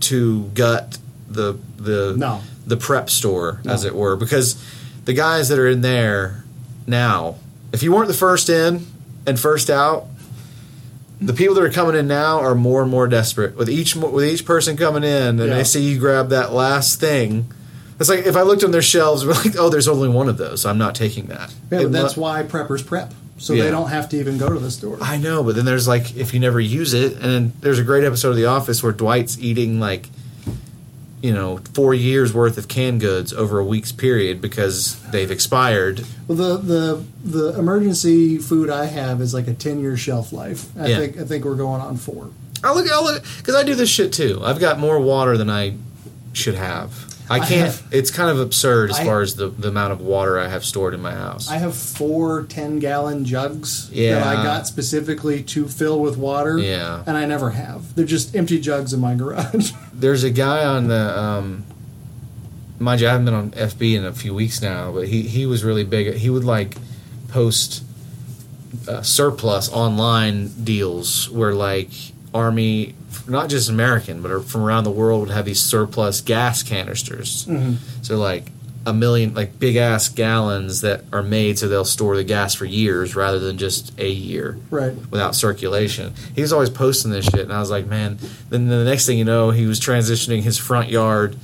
to gut the the
No.
the prep store, as it were, because the guys that are in there now, if you weren't the first in and first out, the people that are coming in now are more and more desperate. With each with each person coming in, and
Yeah.
they see you grab that last thing. It's like if I looked on their shelves, we're like, oh, there's only one of those. I'm not taking that.
Yeah,
It
but that's why preppers prep, so
Yeah.
they don't have to even go to the store.
I know, but then there's like if you never use it, and then there's a great episode of The Office where Dwight's eating like, you know, four years worth of canned goods over a week's period because they've expired.
Well, the the the emergency food I have is like a ten year shelf life. I
Yeah.
think I think we're going on four.
I look, I look, because I do this shit too. I've got more water than I should have. I
I
can't.
have-
it's kind of absurd as
I-
far as the, the amount of water I have stored in my house.
I have four 10 gallon jugs that I got specifically to fill with water.
Yeah.
And I never have. They're just empty jugs in my garage.
There's a guy on the. Um, mind you, I haven't been on FB in a few weeks now, but he, he was really big. He would like post uh, surplus online deals where like Army, not just American, but from around the world would have these surplus gas canisters. So like a million, like big ass gallons that are made so they'll store the gas for years rather than just a year
right.
without circulation. He was always posting this shit, and I was like, man. Then the next thing you know, he was transitioning his front yard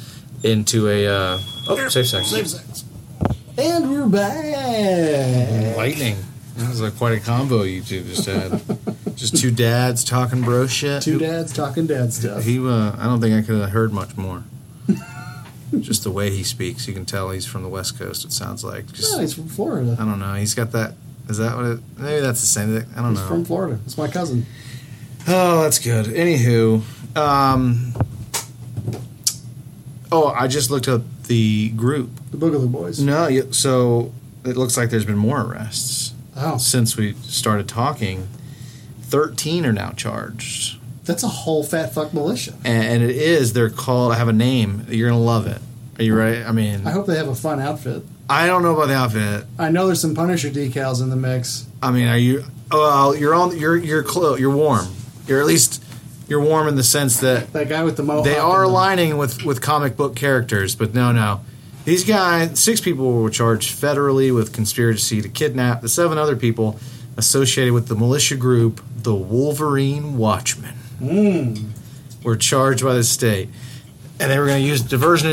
into a uh, oh safe sex.
Save sex. And we're back.
Lightning. That was like quite a combo you two just had. just two dads talking bro shit.
Two dads talking dad stuff.
He, uh, I don't think I could have heard much more. just the way he speaks, you can tell he's from the West Coast. It sounds like. Just,
No, he's from Florida.
I don't know. He's got that. Is that what it? Maybe that's the same thing. I don't
He's
know.
from Florida. It's my cousin.
Oh, that's good. Anywho, um, oh, I just looked up the group.
The Boogaloo Boys.
No, so it looks like there's been more arrests
Oh,
since we started talking. Thirteen are now charged,
that's a whole fat fuck militia.
and, and it is. They're called. I have a name. You're gonna love it. Are you ready? I mean,
I hope they have a fun outfit.
I don't know about the outfit.
I know there's some Punisher decals in the mix.
I mean, are you? Oh, well, you're on. You're you're close. You're warm. You're at least you're warm in the sense that
That guy with the mohawk.
They are
and the-
aligning with with comic book characters, but no, no. These guys, six people were charged federally with conspiracy to kidnap the seven other people associated with the militia group, the Wolverine Watchmen.
Mm.
Were charged by the state, and they were going to use diversion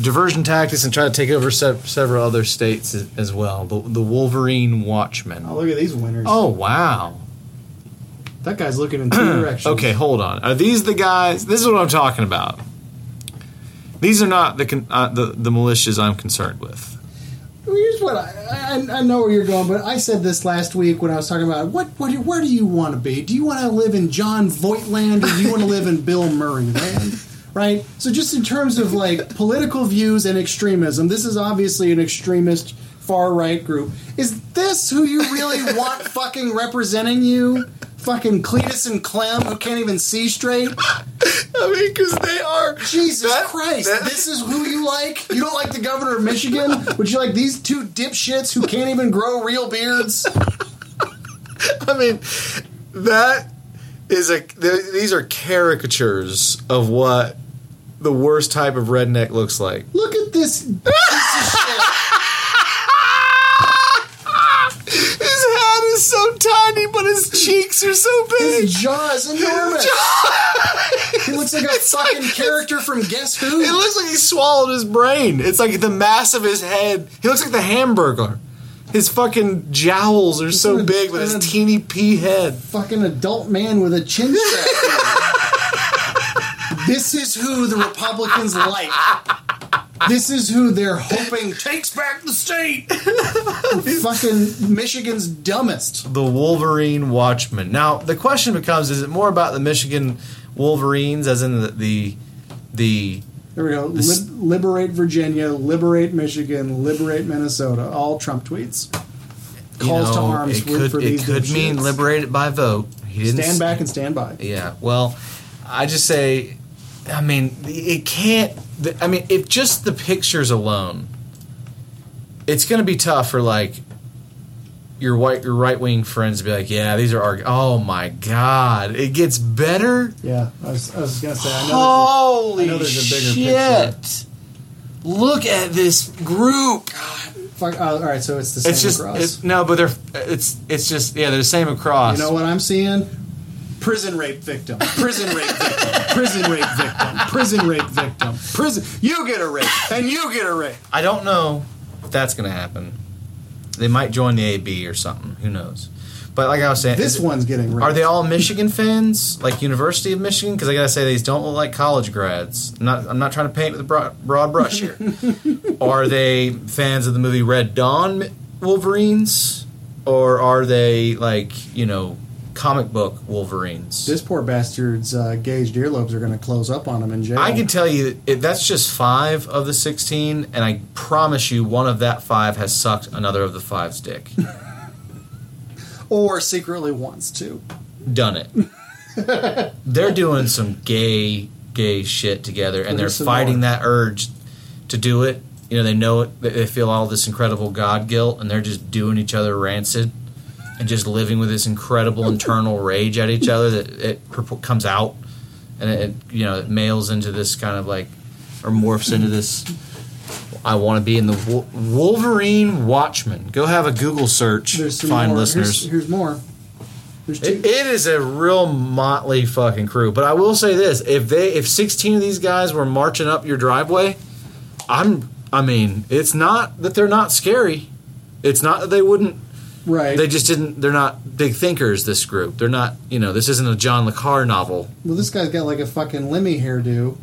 diversion tactics and try to take over se- several other states as, as well. The, the Wolverine Watchmen.
Oh, look at these winners.
Oh wow!
That guy's looking in two directions.
Okay, hold on. Are these the guys? This is what I'm talking about. These are not the con- uh, the the militias I'm concerned with.
Here's what I, I I know where you're going, but I said this last week when I was talking about what what where do you want to be? Do you want to live in Jon Voight land or do you want to live in Bill Murray land? Right. So just in terms of like political views and extremism, this is obviously an extremist far right group. Is this who you really want fucking representing you? Fucking Cletus and Clem who can't even see straight.
I mean, because they are
Jesus
That-
Christ!
that-
this is who you like. You don't like the governor of Michigan, but you like these two dipshits who can't even grow real beards.
I mean, that is a. th- These are caricatures of what the worst type of redneck looks like.
Look at this piece of shit.
His head is so tiny, but his cheeks are so big.
His jaw is enormous. He looks like a fucking character from Guess Who.
It looks like he swallowed his brain. It's like the mass of his head. He looks like the Hamburglar. His fucking jowls are so
an-
big with his teeny pea head.
fucking adult man with a chin strap. this is who the Republicans like. This is who they're hoping takes back the state. fucking Michigan's dumbest.
The Wolverine Watchmen. Now the question becomes: Is it more about the Michigan Wolverines, as in the the, the
There we go. Lib- liberate Virginia, liberate Michigan, liberate Minnesota. All Trump tweets.
you
Calls to arms
It
for,
could
for
it
these
could mean
dipshits.
liberated by vote. He didn't
Stand
s-
back and stand by.
Yeah. Well, I just say, I mean, it can't. I mean, if just the pictures alone, it's going to be tough for like your white your right wing friends to be like, yeah, these are our. Oh my god, it gets better.
Yeah, I was, I was gonna say. I know.
Holy
I know there's a bigger
shit! Look at this group.
there's fuck, uh, all right, so it's the same
It's just
across.
it's, no, but they're it's it's just yeah, they're the same across.
You know what I'm seeing? Prison rape victim. Prison rape victim. Prison rape victim. Prison rape victim. Prison. You get a rape, and you get a rape.
I don't know if that's going to happen. They might join the AB or something. Who knows? But like I was saying,
This
is
one's getting raped.
Are they all Michigan fans, like University of Michigan? Because I gotta say these don't look like college grads. I'm not, I'm not trying to paint with a broad, broad brush here. are they fans of the movie Red Dawn Wolverines, or are they like you know comic book Wolverines?
This poor bastard's uh, gauged earlobes are going to close up on him in jail.
I can tell you that that's just five of the sixteen, and I promise you, one of that five has sucked another of the five's dick.
or secretly wants to.
done it. they're doing some gay, gay shit together, and they're fighting
more.
that urge to do it. You know, they know it. They feel all this incredible God guilt, and they're just doing each other rancid, and just living with this incredible internal rage at each other that it comes out, and it, you know it mails into this kind of like, or morphs into this. I want to be in the Wol- Wolverine Watchmen. Go have a Google search,
There's
find
more.
listeners.
Here's, here's more. There's.
It, it is a real motley fucking crew. But I will say this: if they, if sixteen of these guys were marching up your driveway, I'm I mean, it's not that they're not scary. It's not that they wouldn't.
Right.
They just didn't. They're not big thinkers. This group. They're not. You know, this isn't a John le Carre novel.
well, this guy's got like a fucking Lemmy hairdo.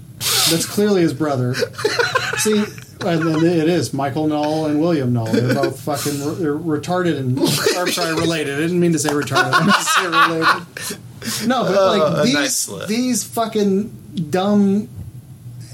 That's clearly his brother. See, and then it is Michael Null and William Null. They're both fucking they're retarded and or sorry, related. I didn't mean to say retarded. I meant to say related. No, but
Oh,
like
nice
these
slip.
these fucking dumb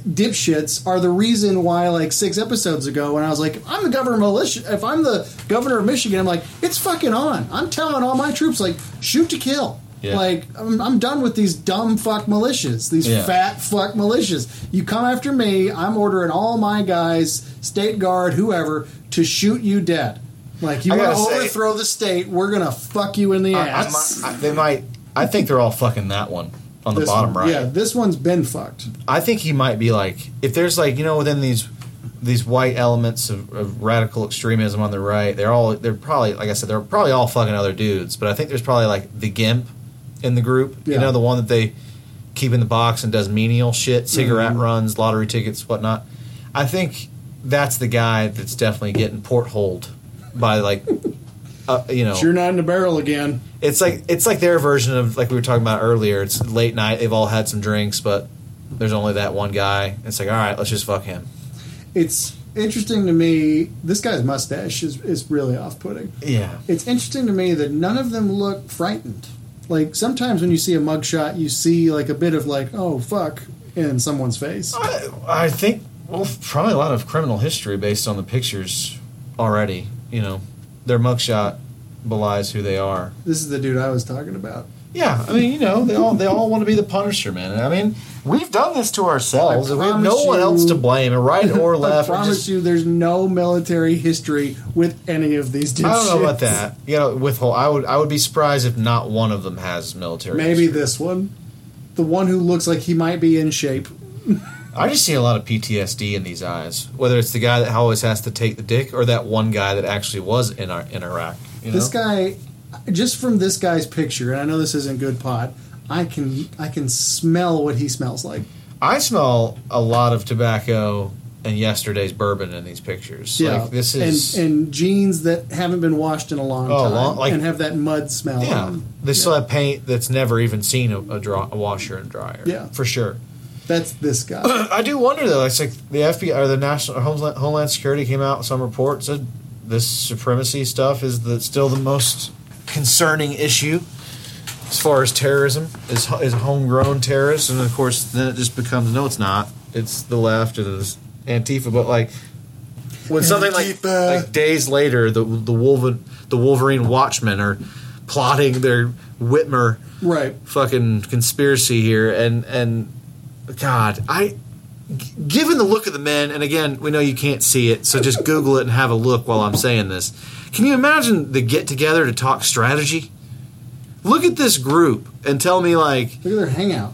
dipshits are the reason why like six episodes ago when I was like, if I'm the governor of militia if I'm the governor of Michigan, I'm like, it's fucking on. I'm telling all my troops like shoot to kill.
Yeah.
Like I'm, I'm done with these dumb fuck militias, these
Yeah.
fat fuck militias. You come after me, I'm ordering all my guys, state guard, whoever, to shoot you dead. Like you want to
gotta say-
overthrow the state, we're gonna fuck you in the
I, I,
ass.
I- they might. I think they're all fucking that one on the bottom
one-
right.
Yeah, this one's been fucked.
I think he might be like if there's like you know within these these white elements of, of radical extremism on the right, they're all they're probably like I said they're probably all fucking other dudes. But I think there's probably like the gimp in the group. You know the one that they keep in the box and does menial shit, cigarette
Mhm.
runs, lottery tickets, whatnot. I think that's the guy that's definitely getting portholed by like. Uh, you know,
You're not in the barrel again.
it's like it's like their version of like we were talking about earlier. It's late night. They've all had some drinks, but there's only that one guy. It's like all right, let's just fuck him.
It's interesting to me. This guy's mustache is, is really off putting.
Yeah,
It's interesting to me that none of them look frightened. Like sometimes when you see a mugshot, you see like a bit of like, oh fuck, in someone's face.
I, I think well, probably a lot of criminal history based on the pictures already. You know, their mugshot belies who they are.
This is the dude I was talking about.
Yeah, I mean, you know, they all they all want to be the Punisher, man. I mean, we've done this to ourselves. We have no
promise
one else to blame, right or left.
I promise
just-
you, there's no military history with any of these dudes.
I don't know about that. You know, with whole, I would I would be surprised if not one of them has military.
Maybe
history.
this one, the one who looks like he might be in shape.
I just see a lot of PTSD in these eyes. Whether it's the guy that always has to take the dick, or that one guy that actually was in our, in Iraq. You know?
This guy, just from this guy's picture, and I know this isn't good pot. I can I can smell what he smells like.
I smell a lot of tobacco and yesterday's bourbon in these pictures.
Yeah,
like, this is
and, and jeans that haven't been washed in a long
Oh,
time
long- like-
and have that mud smell.
yeah. They still have paint that's never even seen a, a, draw, a washer and dryer.
Yeah.
for sure.
That's this guy.
I do wonder though. It's like the FBI or the National or Homeland, Homeland Security came out with some report said this supremacy stuff is the still the most concerning issue as far as terrorism is is homegrown terrorists, and of course then it just becomes no, it's not. It's the left and it's Antifa, but like when something like like days later, the the Wolverine the Wolverine Watchmen are plotting their Whitmer
right.
fucking conspiracy here and and god I given the look of the men and again we know you can't see it so just google it and have a look while i'm saying this can you imagine the get together to talk strategy look at this group and tell me like
Look at their hangout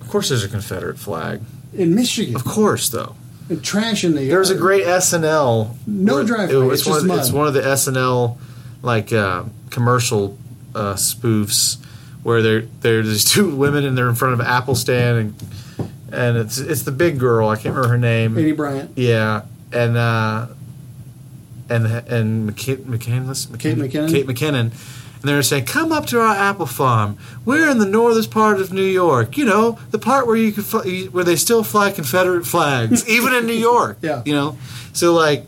of course there's a confederate flag
in Michigan.
of course though
And trash in the
There's a great SNL.
No driveway,
it-
it's
one of. It's one of the SNL like uh, commercial uh, spoofs where there there's two women and they're in front of an Apple stand and and it's it's the big girl. I can't remember her name.
Aidy Bryant.
Yeah, and uh, and and McK- McCandless,
Kate McKinnon?
Kate McKinnon. And they're saying, "Come up to our apple farm. We're in the northern part of New York. You know, the part where you can fly, where they still fly Confederate flags, even in New York.
Yeah.
you know. So like,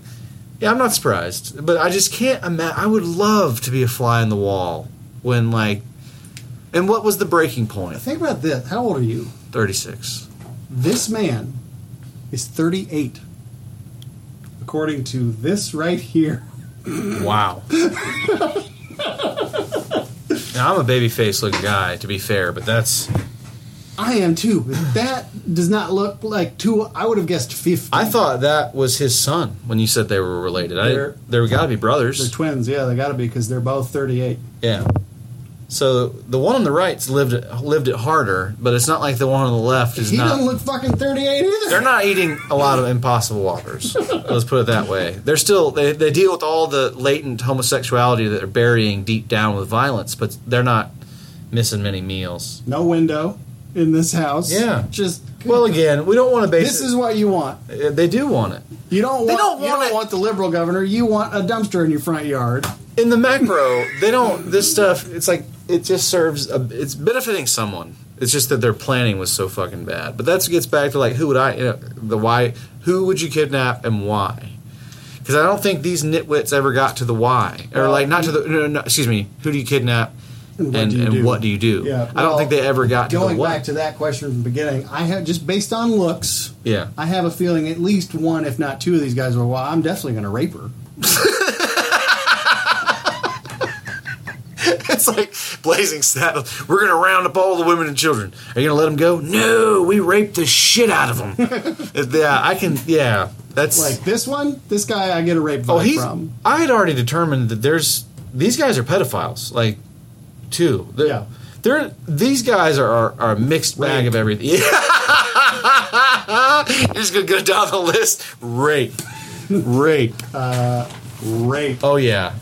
yeah, I'm not surprised, but I just can't imagine. I would love to be a fly in the wall when like, and what was the breaking point?
Think about this. How old are you?
Thirty six.
This man is 38. According to this right here.
Wow. now I'm a baby face looking guy, to be fair, but that's
I am too. But that does not look like two. I would have guessed 50.
I thought that was his son when you said they were related. I
They're-
there got to be brothers.
They're twins. Yeah, they got to be because they're both 38.
Yeah. So the one on the right's lived it, lived it harder, but it's not like the one on the left is
He
not.
doesn't look fucking 38 either.
they're not eating a lot of impossible whoppers. Let's put it that way. They're still they, they deal with all the latent homosexuality that they're burying deep down with violence, but they're not missing many meals.
No window in this house.
Yeah.
Just
Well, again, we don't want to base.
This
it-
is what you want.
Uh, they do want it
You don't want.
They don't want.
you don't
it.
want the liberal governor. You want a dumpster in your front yard.
in the macro. they don't. This stuff. It's like it just serves. A, it's benefiting someone. It's just that their planning was so fucking bad. But that gets back to like who would I? You know, the why? Who would you kidnap and why? Because I don't think these nitwits ever got to the why, or
Well,
like not to the. No, no, excuse me. Who do you kidnap?
And what
and
do you
and
do?
what do you do?
Yeah,
I don't
well,
think they ever got to
Going back to that question from the beginning, I have just based on looks.
yeah.
I have a feeling at least one, if not two, of these guys were. Well, I'm definitely going to rape her.
It's like Blazing Saddles. We're gonna round up all the women and children. Are you gonna let them go? No, we raped the shit out of them. yeah, I can. Yeah, that's
Like this one, this guy, I get a rape vibe
Oh, he's.
from.
I had already determined that there's these guys are pedophiles. Like, two. They're,
Yeah.
They're these guys are are, are a mixed bag
Rape.
of everything. Yeah. You're just gonna go down the list. Rape, rape.
uh, Rape.
Oh yeah,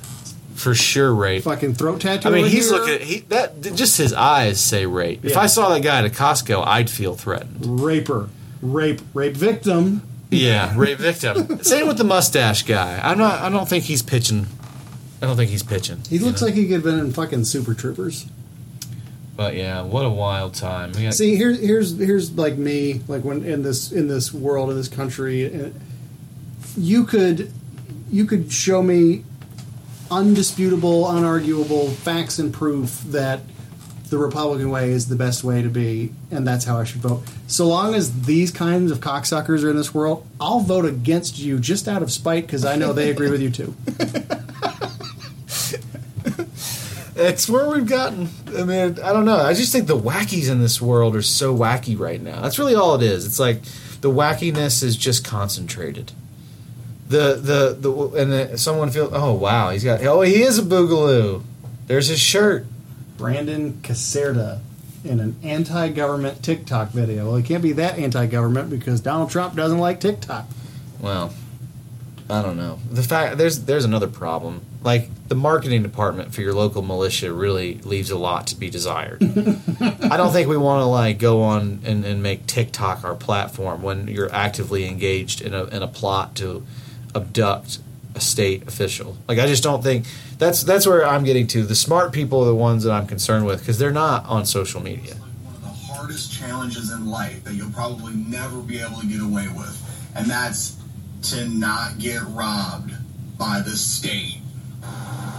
for sure rape.
Fucking throat tattoo.
I mean, he's
here.
looking. He that just his eyes say rape. If
Yeah.
I saw that guy at a Costco, I'd feel threatened.
raper, rape, rape victim.
Yeah, rape victim. Same with the mustache guy. I'm not. I don't think he's pitching. I don't think he's pitching.
He looks like he could have been in fucking Super Troopers.
But yeah, what a wild time. We got-
See, here's here's here's like me, like when in this in this world in this country, uh, you could you could show me undisputable, unarguable facts and proof that the Republican way is the best way to be, and that's how I should vote. So long as these kinds of cocksuckers are in this world, I'll vote against you just out of spite because I know they agree with you too.
It's where we've gotten. I mean, I don't know. I just think the wackies in this world are so wacky right now. That's really all it is. It's like the wackiness is just concentrated. The the the and the, someone feels. Oh wow, he's got. Oh, he is a boogaloo. There's his shirt.
Brandon Caserta in an anti-government TikTok video. Well, he can't be that anti-government because Donald Trump doesn't like TikTok.
Well, I don't know. The fact there's there's another problem. Like the marketing department for your local militia really leaves a lot to be desired. I don't think we want to like go on and, and make TikTok our platform when you're actively engaged in a in a plot to abduct a state official. Like I just don't think that's that's where I'm getting to. The smart people are the ones that I'm concerned with because they're not on social media.
one of the hardest challenges in life that you'll probably never be able to get away with, and that's to not get robbed by the state.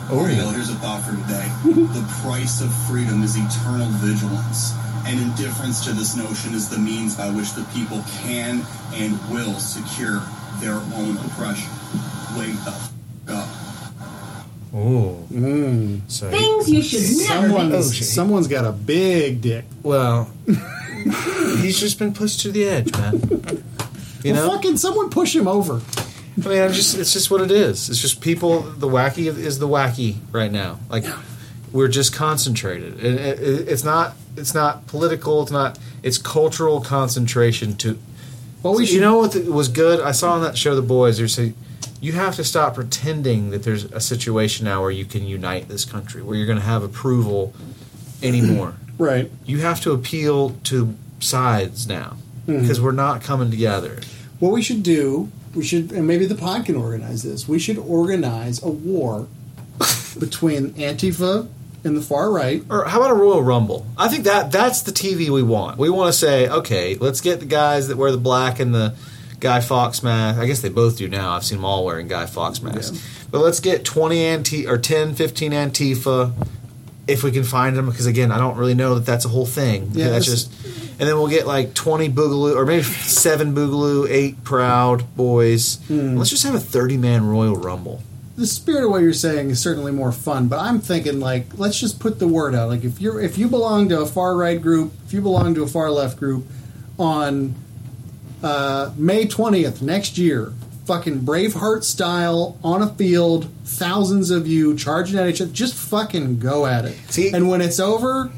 Here you. Here's a thought for today. the price of freedom is eternal vigilance, and indifference to this notion is the means by which the people can and will secure their own oppression. Wake the f- up.
Ooh. Mm. So
Things you should never do.
Someone's, oh, someone's got a big dick.
well, he's just been pushed to the edge, man. You
well,
know,
fucking someone push him over.
I mean, I'm just it's just what it is. It's just people. The wacky is the wacky right now. Like we're just concentrated. And it, it, it's not. It's not political. It's not. It's cultural concentration. To
Well, we
you know what was good? I saw on that show, The Boys. You have to stop pretending that there's a situation now where you can unite this country, where you're going to have approval anymore.
right.
you have to appeal to sides now
Mm-hmm.
because we're not coming together.
What we should do, we should, and maybe the pod can organize this. We should organize a war between Antifa and the far right.
Or how about a Royal Rumble? I think that that's the TV we want. We want to say, okay, let's get the guys that wear the black and the Guy Fawkes mask. I guess they both do now. I've seen them all wearing Guy Fawkes masks. But let's get 20 anti or 10, 15 Antifa if we can find them because again, I don't really know that that's a whole thing.
Yeah,
that's just and then we'll get like 20 Boogaloo or maybe 7 Boogaloo, 8 Proud boys.
Hmm.
Let's just have a 30 man Royal Rumble.
The spirit of what you're saying is certainly more fun, but I'm thinking like let's just put the word out. Like if you're if you belong to a far right group, if you belong to a far left group, on uh, May 20th next year, fucking Braveheart style on a field, thousands of you charging at each other, just fucking go at it.
See-
and when it's over.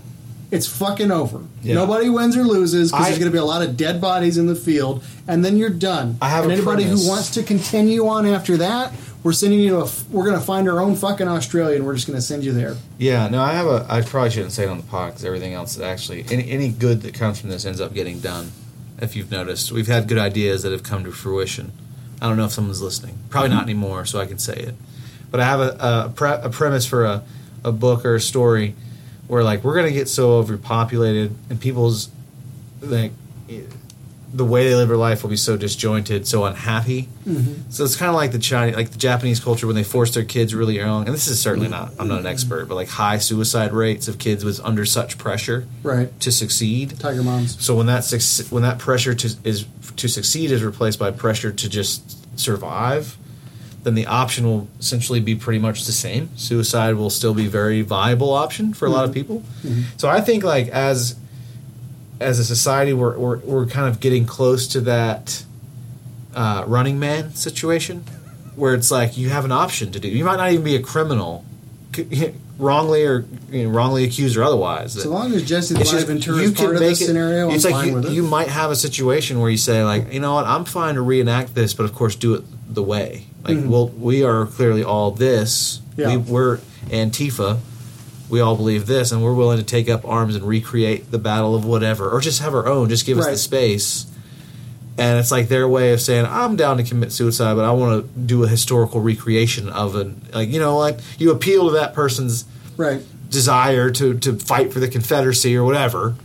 It's fucking over.
Yeah.
Nobody wins or loses because there's going to be a lot of dead bodies in the field, and then you're done.
I have
and
a
anybody
premise.
who wants to continue on after that, we're sending you to a. We're going to find our own fucking Australia, and we're just going to send you there.
Yeah, no, I have a. I probably shouldn't say it on the pod because everything else is actually any any good that comes from this ends up getting done. If you've noticed, we've had good ideas that have come to fruition. I don't know if someone's listening. Probably not anymore, so I can say it. But I have a, a, pre- a premise for a, a book or a story where like we're gonna get so overpopulated and people's like the way they live their life will be so disjointed, so unhappy.
Mm-hmm.
So it's kind of like the Chinese, like the Japanese culture when they force their kids really young. And this is certainly not. I'm not an mm-hmm. expert, but like high suicide rates of kids was under such pressure
Right.
to succeed.
Tiger moms.
So when that suc- when that pressure to is to succeed is replaced by pressure to just survive, then the option will essentially be pretty much the same. Suicide will still be a very viable option for a lot of mm-hmm. people. Mm-hmm. So I think like as as a society we're we're, we're kind of getting close to that uh, running man situation where it's like you have an option to do. You might not even be a criminal, wrongly or you know, wrongly accused or otherwise.
So long as Jesse
It's
the
just-
Ventura
you
is part
can
of
make
this
it-
scenario, I'm
it's like
fine
you,
it.
you might have a situation where you say like, you know what, I'm fine to reenact this, but of course do it the way. Like, well, we are clearly all this.
Mm-hmm. Yeah.
We, we're Antifa. We all believe this, and we're willing to take up arms and recreate the battle of whatever, or just have our own. Just give us the space. And it's like their way of saying, "I'm down to commit suicide, but I want to do a historical recreation of it." Like you know, like you appeal to that person's
right.
desire to to fight for the Confederacy or whatever.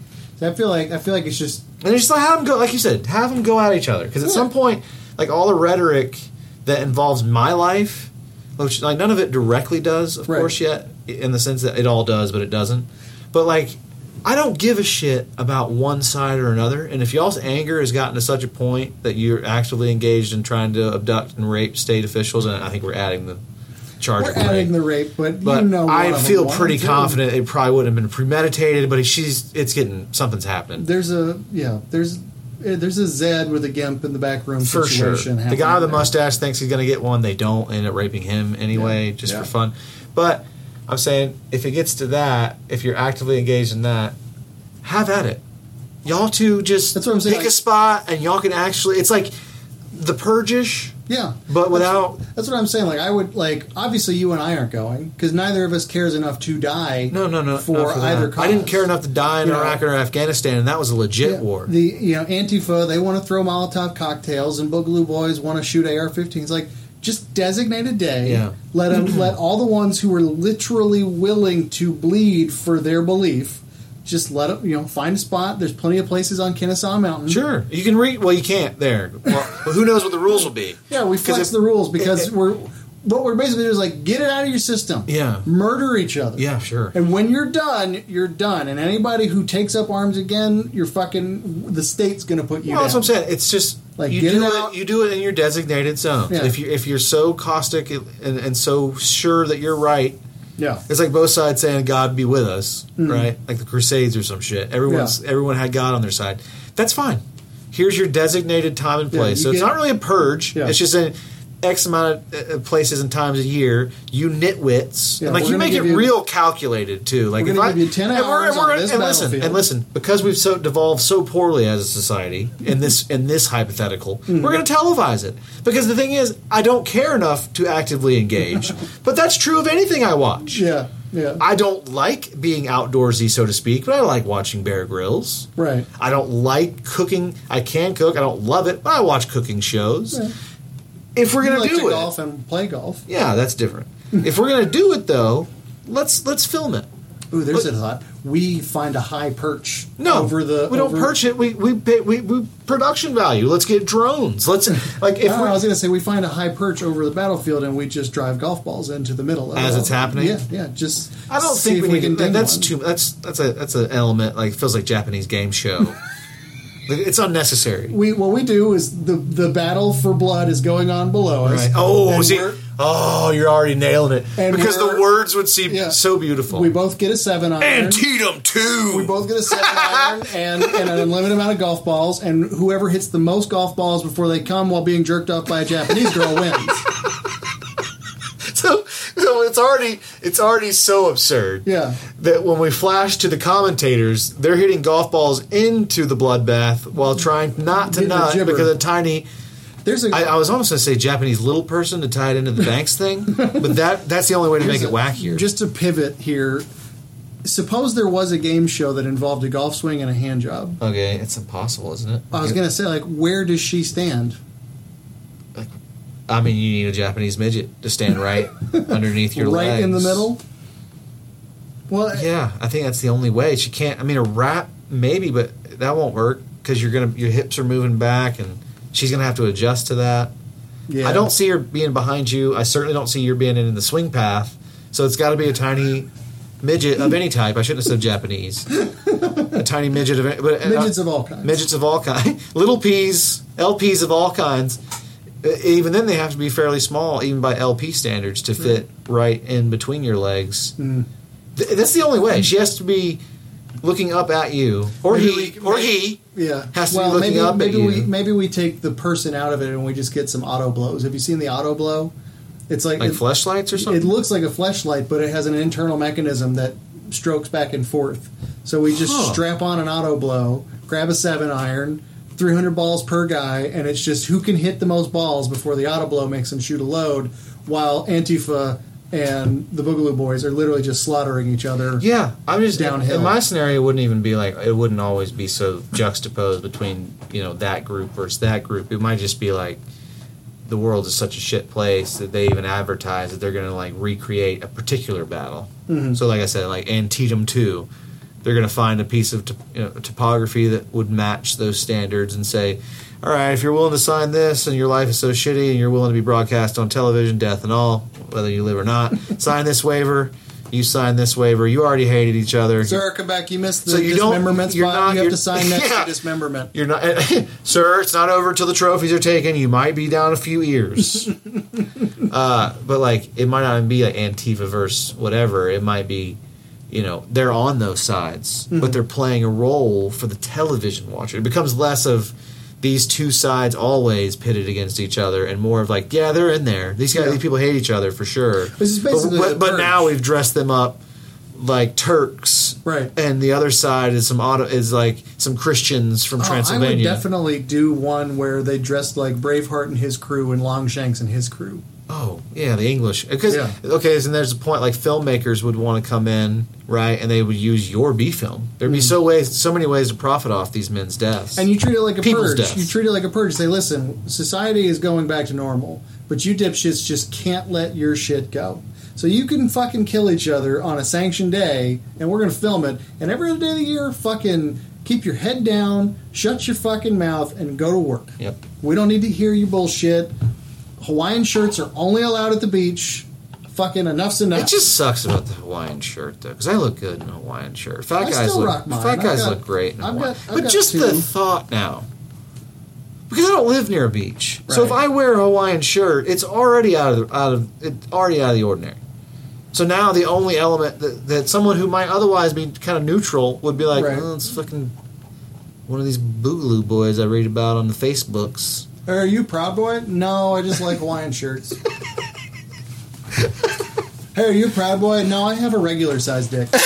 I feel like I feel like it's just
And just like have them go, like you said, have them go at each other. Because at
Yeah.
some point, like all the rhetoric that involves my life, which like none of it directly does, of
Right.
course, yet in the sense that it all does, but it doesn't. But like, I don't give a shit about one side or another. And if y'all's anger has gotten to such a point that you're actively engaged in trying to abduct and rape state officials, and I think we're adding the charge.
we're
rape.
adding the rape, but,
But
you know,
I feel pretty confident it probably wouldn't have been premeditated. But she's, it's getting something's happening.
There's a yeah. There's eh, there's a Zed with a gimp in the back room
for sure. The guy with the mustache thinks he's going to get one. They don't. End up raping him anyway,
Yeah.
just
Yeah.
for fun. But I'm saying if it gets to that, if you're actively engaged in that, have at it. Y'all two just
That's what I'm saying,
pick a spot and y'all can actually. It's like the purgish,
Yeah,
but without.
That's what I'm saying. Like I would like obviously you and I aren't going because neither of us cares enough to die.
No, no, no.
For,
that.
either cause.
I didn't care enough to die in
You know,
Iraq or Afghanistan, and that was a legit
Yeah,
war.
The you know Antifa they want to throw Molotov cocktails and Boogaloo Boys want to shoot AR-15s. Like just designate a day.
Yeah.
Let them let all the ones who are literally willing to bleed for their belief. Just let them, you know, find a spot. There's plenty of places on Kennesaw Mountain.
Sure, you can read. Well, you can't there. Well, who knows what the rules will be?
Yeah, we flex
if-
the rules because
it-
we're what we're basically doing is like get it out of your system.
Yeah.
Murder each other.
Yeah, sure.
And when you're done, you're done. And anybody who takes up arms again, you're fucking the state's going to put you
Well,
down.
that's what I'm saying. It's just
Like,
you
get
do
it out.
You do it in your designated zone.
Yeah.
If you if you're so caustic and, and so sure that you're right,
yeah.
it's like both sides saying God be with us,
Mm-hmm.
right? Like the Crusades or some shit. Everyone's everyone had God on their side. That's fine. Here's your designated time and place.
you
so it's not really a purge.
Yeah.
It's just an X amount of uh, places and times a year. You nitwits,
Yeah,
and like you make it
you-
real calculated too. Like
We're
if I
give you 10
and we're-
hours
and we're-
on this
and listen and listen because we've so devolved so poorly as a society in this in this hypothetical,
Mm-hmm.
we're going to televise it because the thing is, I don't care enough to actively engage. but that's true of anything I watch.
Yeah. Yeah.
I don't like being outdoorsy, so to speak, but I like watching Bear Grylls.
right.
I don't like cooking. I can cook. I don't love it, but I watch cooking shows. If we're gonna
like
do
to
it,
golf and play golf.
yeah, that's different. if we're gonna do it though, let's let's film it.
Ooh, there's
But-
a thought. We find a high perch
No,
over the.
we don't perch it. We we pay we, we production value. Let's get drones. Let's like if ah,
don't know, I was going to say we find a high perch over the battlefield and we just drive golf balls into the middle of it
As it's happening?
Yeah, yeah. Just
I don't think we, need.
can ding
that's
one.
too. That's that's a that's an element. Like feels like Japanese game show. It's unnecessary.
We what we do is the the battle for blood is going on below us.
Right. Oh, see. Oh, you're already nailing it
And
because the words would seem
Yeah.
so beautiful.
We both get a seven iron.
Antietam too.
we both get a seven iron and, and an unlimited amount of golf balls, and whoever hits the most golf balls before they come while being jerked off by a Japanese girl wins.
It's already it's already so absurd.
Yeah.
That when we flash to the commentators, they're hitting golf balls into the bloodbath while trying not to nut because a tiny.
There's a
I, I was almost going to say Japanese little person to tie it into the Banks thing, but that that's the only way to make it wackier.
Just to pivot here, suppose there was a game show that involved a golf swing and a hand job.
Okay, it's impossible, isn't it?
I was gonna say, like, where does she stand?
I mean, you need a Japanese midget to stand right underneath your
right
legs.
in the middle. Well,
Yeah, I think that's the only way. She can't. I mean, a wrap maybe, but that won't work because you're gonna your hips are moving back, and she's gonna have to adjust to that.
yeah.
I don't see her being behind you. I certainly don't see you being in the swing path. So it's got to be a tiny midget of any type. I shouldn't have said Japanese. a tiny midget of any, but uh,
midgets of all kinds.
midgets of all kinds, little peas, LPs of all kinds. Even then, they have to be fairly small, even by LP standards, to fit right in between your legs.
Mm.
Th- that's the only way. She has to be looking up at you, or
Maybe
he,
we-
or he.
Yeah,
Has to be looking
maybe,
up at
maybe
you.
we maybe we take the person out of it and we just get some auto blows. Have you seen the auto blow? It's like,
Like
it,
fleshlights or something.
it looks like a flashlight, but it has an internal mechanism that strokes back and forth. So we just
Huh.
strap on an auto blow, grab a seven iron, 300 balls per guy, and it's just who can hit the most balls before the auto blow makes them shoot a load, while Antifa and the Boogaloo Boys are literally just slaughtering each other.
Yeah, I'm just
Downhill.
In my scenario, it wouldn't even be like it wouldn't always be so juxtaposed between you know that group versus that group. It might just be like the world is such a shit place that they even advertise that they're going to like recreate a particular battle.
Mhm.
So, like I said, like Antietam two, they're going to find a piece of you know, topography that would match those standards and say, all right, if you're willing to sign this and your life is so shitty and you're willing to be broadcast on television, death and all, whether you live or not, sign this waiver. You sign this waiver. You already hated each other.
Sir, come back. You missed the
So you don't-
dismemberment
you're
spot.
not-
you have to sign next
Yeah.
to dismemberment.
You're not, sir. It's not over until the trophies are taken. You might be down a few years. uh, but like, it might not even be like Antifa verse whatever. It might be, you know, they're on those sides, but mm-hmm. they're playing a role for the television watcher. It becomes less of these two sides always pitted against each other, and more of like, yeah, they're in there. These guys,
Yeah.
these people hate each other for sure.
This is
But-
basically
but, but now we've dressed them up like Turks,
Right.
And the other side is some auto is like some Christians from
Oh, I would
Transylvania.
definitely do one where they dressed like Braveheart and his crew and Longshanks and his crew.
Oh, yeah, the English. Because
Yeah.
okay, and there's a point like filmmakers would want to come in, right, and they would use your B film. There'd be so ways, so many ways to profit off these men's deaths.
Mm. And you treat it like a
People's
purge.
deaths.
You treat it like a purge. Say, listen, society is going back to normal, but you dipshits just can't let your shit go. So you can fucking kill each other on a sanctioned day, and we're gonna film it. And every other day of the year, fucking keep your head down, shut your fucking mouth, and go to work.
yep.
We don't need to hear your bullshit. Hawaiian shirts are only allowed at the beach. Fucking enough's enough.
It just sucks about the Hawaiian shirt though, because I look good in a Hawaiian shirt. Fat
I
guys look,
rock mine.
fat
I've
guys
got-
look great in
I've
Hawaiian.
got-
but just the thought now, because I don't live near a beach, so if I wear a Hawaiian shirt, it's already out of the, out of it already out of the ordinary. So now the only element that, that someone who might otherwise be kind of neutral would be like,
Right.
oh, it's fucking one of these boogaloo boys I read about on the Facebooks.
Are you proud boy? No, I just like Hawaiian shirts. hey, are you proud boy? No, I have a regular size dick.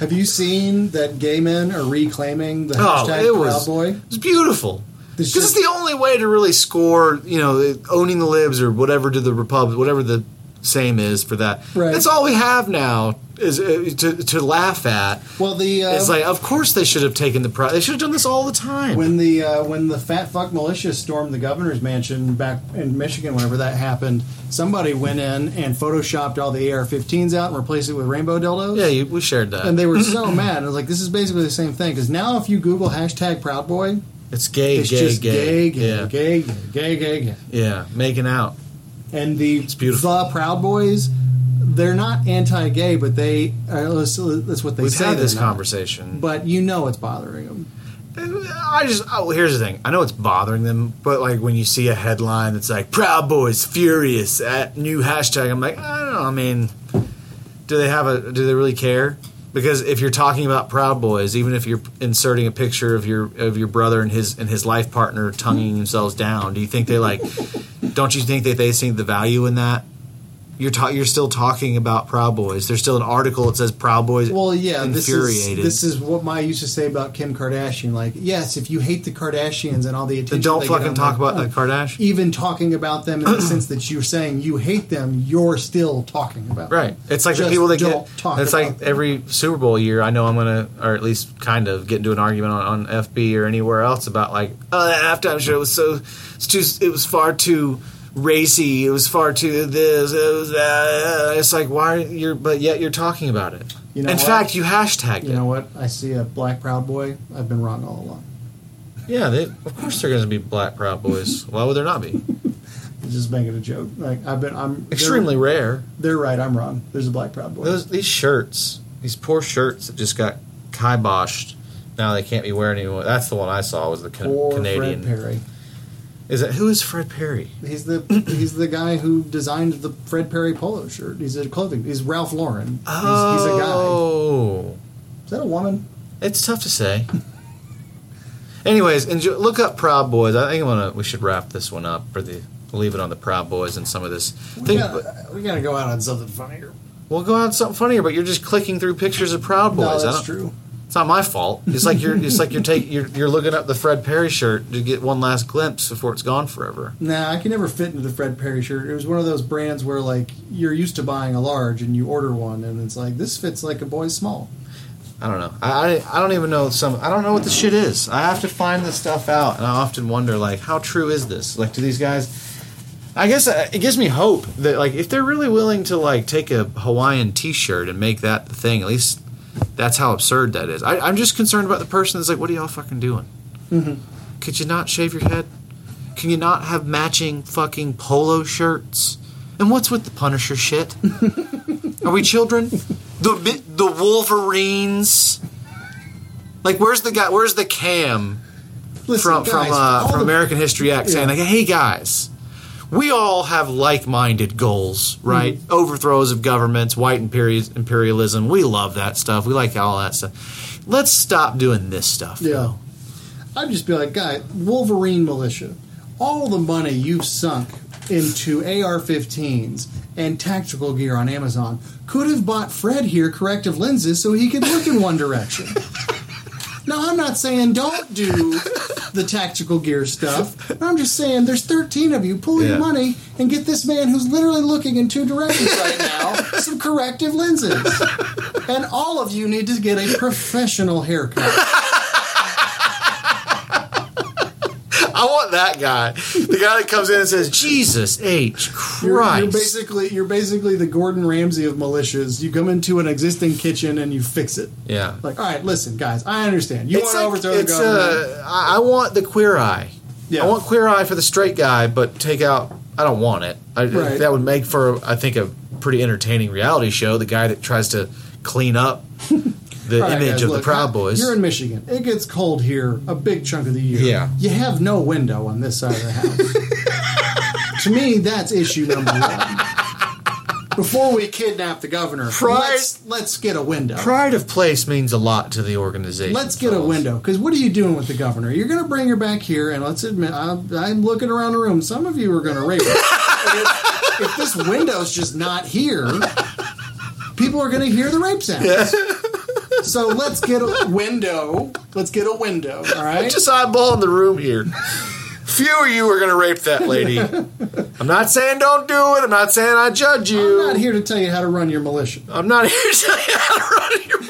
Have you seen that gay men are reclaiming the
Oh,
hashtag
it
proud
was
boy?
It's beautiful.
It's
Because it's the only way to really score, you know, owning the libs or whatever to the republic, whatever the same is for that.
Right.
That's all we have now is uh, to to laugh at.
Well, the uh,
It's like, of course they should have taken the prize. They should have done this all the time.
when the uh, when the fat fuck militia stormed the governor's mansion back in Michigan, whenever that happened, somebody went in and photoshopped all the AR-15s out and replaced it with rainbow dildos.
yeah, you, we shared that.
and they were so mad. I was like, this is basically the same thing. Because now, if you Google hashtag Proud Boy,
it's gay,
it's
gay,
just
gay,
gay, gay,
yeah,
gay, gay, gay, gay, gay.
yeah, making out.
And the it's
beautiful.
the Proud Boys, they're not anti-gay, but they uh, that's that's what they
We've
say.
had this
not.
conversation.
but you know it's bothering them.
I just oh, here's the thing. I know it's bothering them, but like when you see a headline that's like "Proud Boys furious at new hashtag," I'm like, I don't know. I mean, do they have a? Do they really care? Because if you're talking about Proud Boys, even if you're inserting a picture of your of your brother and his and his life partner tonguing themselves down, do you think they like? don't you think that they see the value in that? You're ta- you're still talking about Proud Boys. There's still an article that says Proud Boys.
Well, yeah, this is,
infuriated.
this is what I used to say about Kim Kardashian. Like, yes, if you hate the Kardashians and all the attention,
Then don't fucking talk about the Kardashians.
Even talking about them in the sense that you're saying you hate them, you're still talking about. them.
Right. It's like the people that get.
talk
It's like
them.
every Super Bowl year. I know I'm gonna, or at least kind of, get into an argument on, on FB or anywhere else about like, oh, that halftime show was so, it's too, it was far too racy. It was far too this. It was that. It's like why you're, but yet you're talking about it.
You know
In
what?
fact, you hashtagged
You
it.
know what? I see a black proud boy. I've been wrong all along.
Yeah, they, of course they're going to be Black Proud Boys. Why would there not be?
I'm just making a joke. Like I've been. I'm
Extremely rare.
They're, they're right. I'm wrong. There's a black proud boy.
Those these shirts, these poor shirts that just got kiboshed. Now they can't be wearing anymore. That's the one I saw was the Can-
Poor
Canadian.
Fred Perry.
Is it who is Fred Perry?
He's the he's the guy who designed the Fred Perry polo shirt. He's a clothing. He's Ralph Lauren. He's, he's a guy.
Oh,
Is that a woman?
it's tough to say. Anyways, enjoy, look up Proud Boys. I think I'm gonna, we should wrap this one up for the leave it on the Proud Boys and some of this.
We
Think,
gotta, we gotta go out on something funnier.
we'll go on something funnier, but you're just clicking through pictures of Proud Boys.
No, that's true.
It's not my fault. It's like you're it's like you're taking you're, you're looking up the Fred Perry shirt to get one last glimpse before it's gone forever.
Nah, I can never fit into the Fred Perry shirt. It was one of those brands where like you're used to buying a large and you order one and it's like this fits like a boy's small.
I don't know. I, I I don't even know some. I don't know what the shit is. I have to find this stuff out, and I often wonder like, how true is this? Like, do these guys? I guess uh, it gives me hope that like if they're really willing to like take a Hawaiian T-shirt and make that the thing, at least that's how absurd that is. I, I'm just concerned about the person that's like, what are y'all fucking doing? Could you not shave your head? Can you not have matching fucking polo shirts? And what's with the Punisher shit? Are we children? The the Wolverines. Like, where's the guy? Where's the Cam
Listen,
from
guys,
from uh, from
the-
American History X saying
Yeah.
like, "Hey guys, we all have like-minded goals, right?
Mm-hmm.
Overthrows of governments, white imperialism. We love that stuff. We like all that stuff. Let's stop doing this stuff.
Yeah.
though.
I'd just be like, guy, Wolverine militia, all the money you've sunk into AR-15s and tactical gear on Amazon could have bought Fred here corrective lenses so he could look in one direction. Now, I'm not saying don't do the tactical gear stuff. I'm just saying there's 13 of you. Pull
Yeah.
your money and get this man who's literally looking in two directions right now some corrective lenses. And all of you need to get a professional haircut.
I want that guy, the guy that comes in and says, "Jesus H
You're,
Christ."
you're basically you're basically the Gordon Ramsay of militias. You come into an existing kitchen and you fix it.
yeah.
Like, all right, listen, guys, I understand. You want to overthrow the
it's,
government.
Uh, I I want the queer eye.
Yeah.
I want queer eye for the straight guy, but take out. I don't want it. I,
Right.
That would make for, I think, a pretty entertaining reality show. The guy that tries to clean up the
right,
image
guys,
of
look,
the Proud Boys.
You're in Michigan. It gets cold here a big chunk of the year.
Yeah.
You have no window on this side of the house. to me, that's issue number one. Before we kidnap the governor,
Pride-
let's, let's get a window.
Pride of place means a lot to the organization.
Let's get a window. Because what are you doing with the governor? You're going to bring her back here, and let's admit, I'm, I'm looking around the room. Some of you are going to rape her. If, if this window's just not here, people are going to hear the rape sounds. So let's get a window. Let's get a window. All right.
Just eyeballing the room here. Few of you are going to rape that lady. I'm not saying don't do it. I'm not saying I judge you.
I'm not here to tell you how to run your militia.
I'm not here to tell you how to run your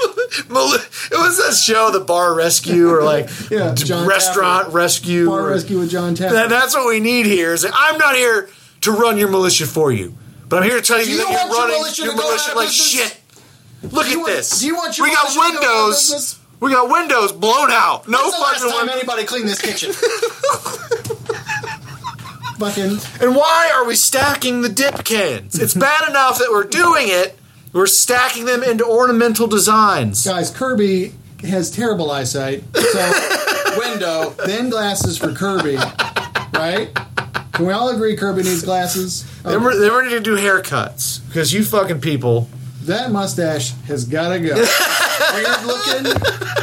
militia. It was that show, the Bar Rescue, or like
Yeah,
Restaurant. Rescue.
Bar
or-
rescue with Jon Taffer.
That- that's what we need here. Is that I'm not here to run your militia for you, but I'm here to tell you
you
that you're
your
running
militia
your militia like
business?
shit. Look at
want-
this.
do you want your
we got
militia to go out of
windows. We got windows blown out. No
When's the last
fucking
time anybody cleaned this kitchen? Fucking
And why are we stacking the dip cans? It's bad enough that we're doing it. We're stacking them into ornamental designs.
Guys, Kirby has terrible eyesight. So, window, then glasses for Kirby. Right? Can we all agree Kirby needs glasses?
Then we're, then we're going to do haircuts because you fucking people.
That mustache has got to go. weird looking.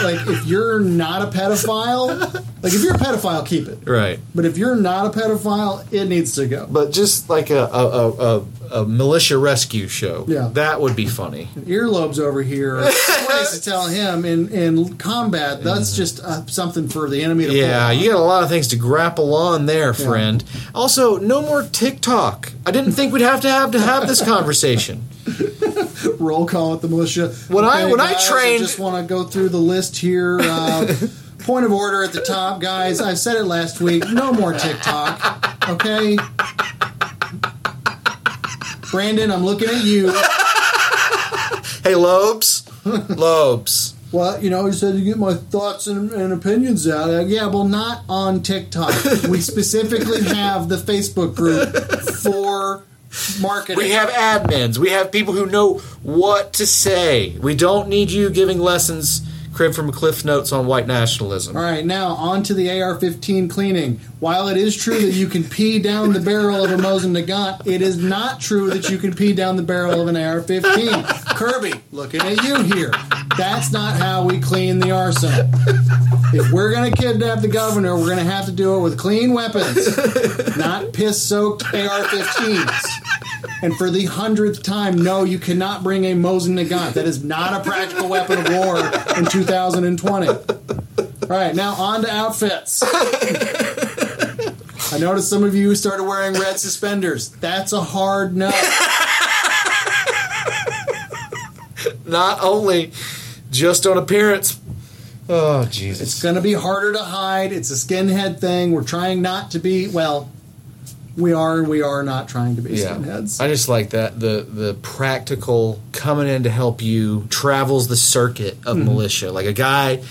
Like if you're not a pedophile, like if you're a pedophile, keep it.
Right.
But if you're not a pedophile, it needs to go.
But just like a a, a, a, a militia rescue show.
Yeah.
That would be funny.
Earlobes over here ways to tell him in, in combat. That's just uh, something for the enemy to
Yeah, you got a lot of things to grapple on there, friend. Also, no more TikTok. I didn't think we'd have to have to have this conversation.
roll call with the militia.
When I- when I
guys,
trained-
just want to go through the list here. Uh, point of order at the top, guys. I said it last week. No more TikTok. Okay. Brandon, I'm looking at you.
Hey, Lobes, Lobes.
Well, you know, you said you get my thoughts and, and opinions out. Uh, yeah, well, not on TikTok. we specifically have the Facebook group for marketing.
We have admins. We have people who know what to say. We don't need you giving lessons, crib from Cliff Notes on white nationalism.
All right, now on to the AR-15 cleaning. While it is true that you can pee down the barrel of a Mosin Nagant, it is not true that you can pee down the barrel of an AR-15. Kirby, looking at you here. That's not how we clean the arsenal. If we're going to kidnap the governor, we're going to have to do it with clean weapons, not piss-soaked AR-15s. And for the hundredth time, no, you cannot bring a Mosin Nagant. That is not a practical weapon of war 2020. All right, now on to outfits. I noticed some of you started wearing red suspenders. That's a hard no.
Not only just on appearance. Oh Jesus!
It's going to be harder to hide. It's a skinhead thing. We're trying not to be, well, we are and we are not trying to be skinheads.
I just like that the the practical coming in to help you travels the circuit of
Mm-hmm.
militia like a guy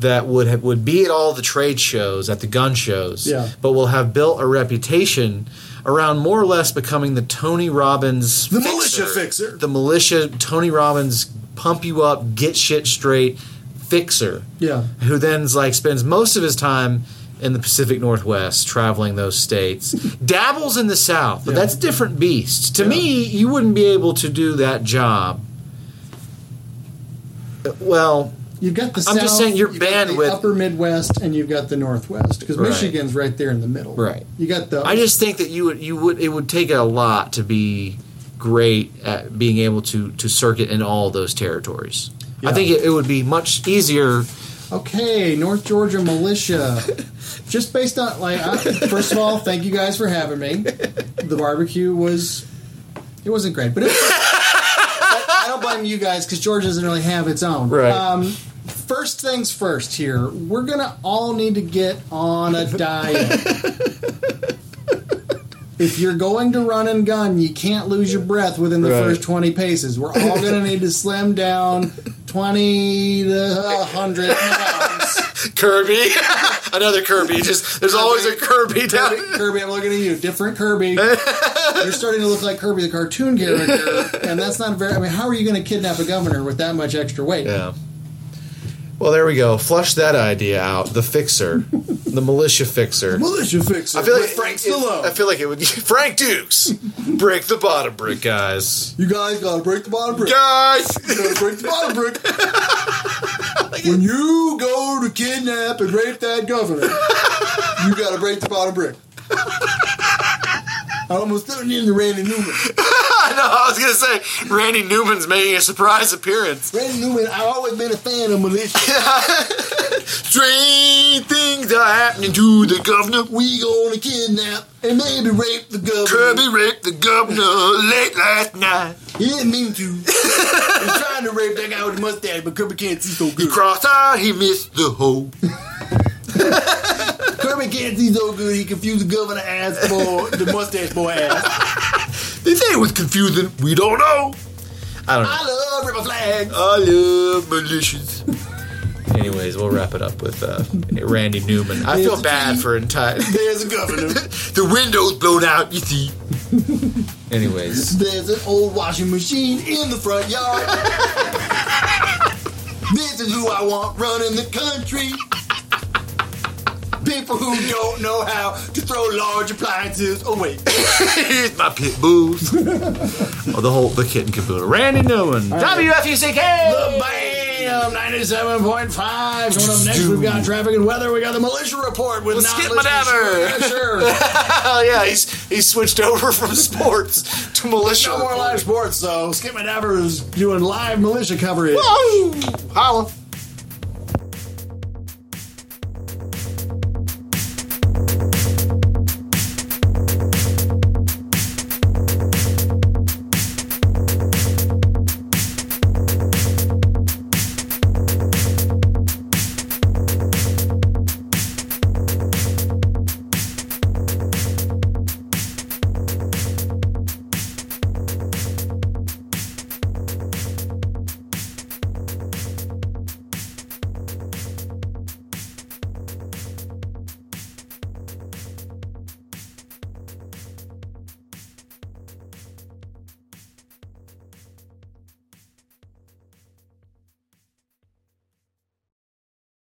that would have, would be at all the trade shows at the gun shows
Yeah.
but will have built a reputation around more or less becoming the Tony Robbins
The militia fixer.
the militia Tony Robbins pump you up get shit straight fixer
Yeah.
who then's like spends most of his time in the Pacific Northwest traveling those states dabbles in the South but
Yeah.
that's a different beast to
Yeah.
me you wouldn't be able to do that job Uh, well
You've got the
I'm
South,
just saying your
you've got
bandwidth-
the upper Midwest, and you've got the Northwest because
Right.
Michigan's right there in the middle.
Right.
You got the.
I just think that you would you would it would take a lot to be great at being able to to circuit in all those territories I think it, it would be much easier
Okay, North Georgia militia. Just based on like, I, first of all, thank you guys for having me. The barbecue was, it wasn't great, but it, I, I don't blame you guys because Georgia doesn't really have its own.
Right.
Um, first things first. Here, we're gonna all need to get on a diet. If you're going to run and gun, you can't lose your breath within the
Right.
first 20 paces. We're all going to need to slim down 20 to 100 pounds.
Kirby another Kirby just there's always a Kirby down
Kirby, Kirby, I'm looking at you. Different Kirby. You're starting to look like Kirby the cartoon character, and that's not very. I mean, how are you going to kidnap a governor with that much extra weight?
Yeah. Well, there we go. Flush that idea out. The fixer, the militia fixer.
Militia fixer.
I feel like
Frank Stallone.
I feel like it would. Frank Dux, break the bottom brick, guys.
you guys got to break the bottom brick.
Guys,
You gotta break the bottom brick. when you go to kidnap and rape that governor, you gotta break the bottom brick. I almost turned into Randy Newman.
I know. I was gonna say Randy Newman's making a surprise appearance.
Randy Newman, I've always been a fan of militia.
Strange things are happening to the governor.
We gonna kidnap and maybe rape the governor.
Kirby raped the governor late last night.
He didn't mean to. He's trying to rape that guy with the mustache, but Kirby can't see so good.
He crossed out. He missed the hole.
Kirby can't see so good. He confused the governor ass for the mustache boy ass.
They say it was confusing. We don't know. I don't know.
I love rebel flags.
I love militias. Anyways, we'll wrap it up with uh, Randy Newman. I feel bad for entire.
There's a governor.
the window's blown out. You see. Anyways,
There's an old washing machine in the front yard. this is who I want running the country. People who don't know how to throw large appliances away.
here's my pit bulls. oh, the whole the kit and caboodle. Randy Newman. W F U C K.
The band. AM 97.5. Coming up next, we've got traffic and weather. We got the militia report with
Let's skip Madaver.
Yeah, sure.
Yeah, he's he switched over from sports to militia.
no more live sports, though. Skip Madaver is doing live militia coverage.
Woo! Holla.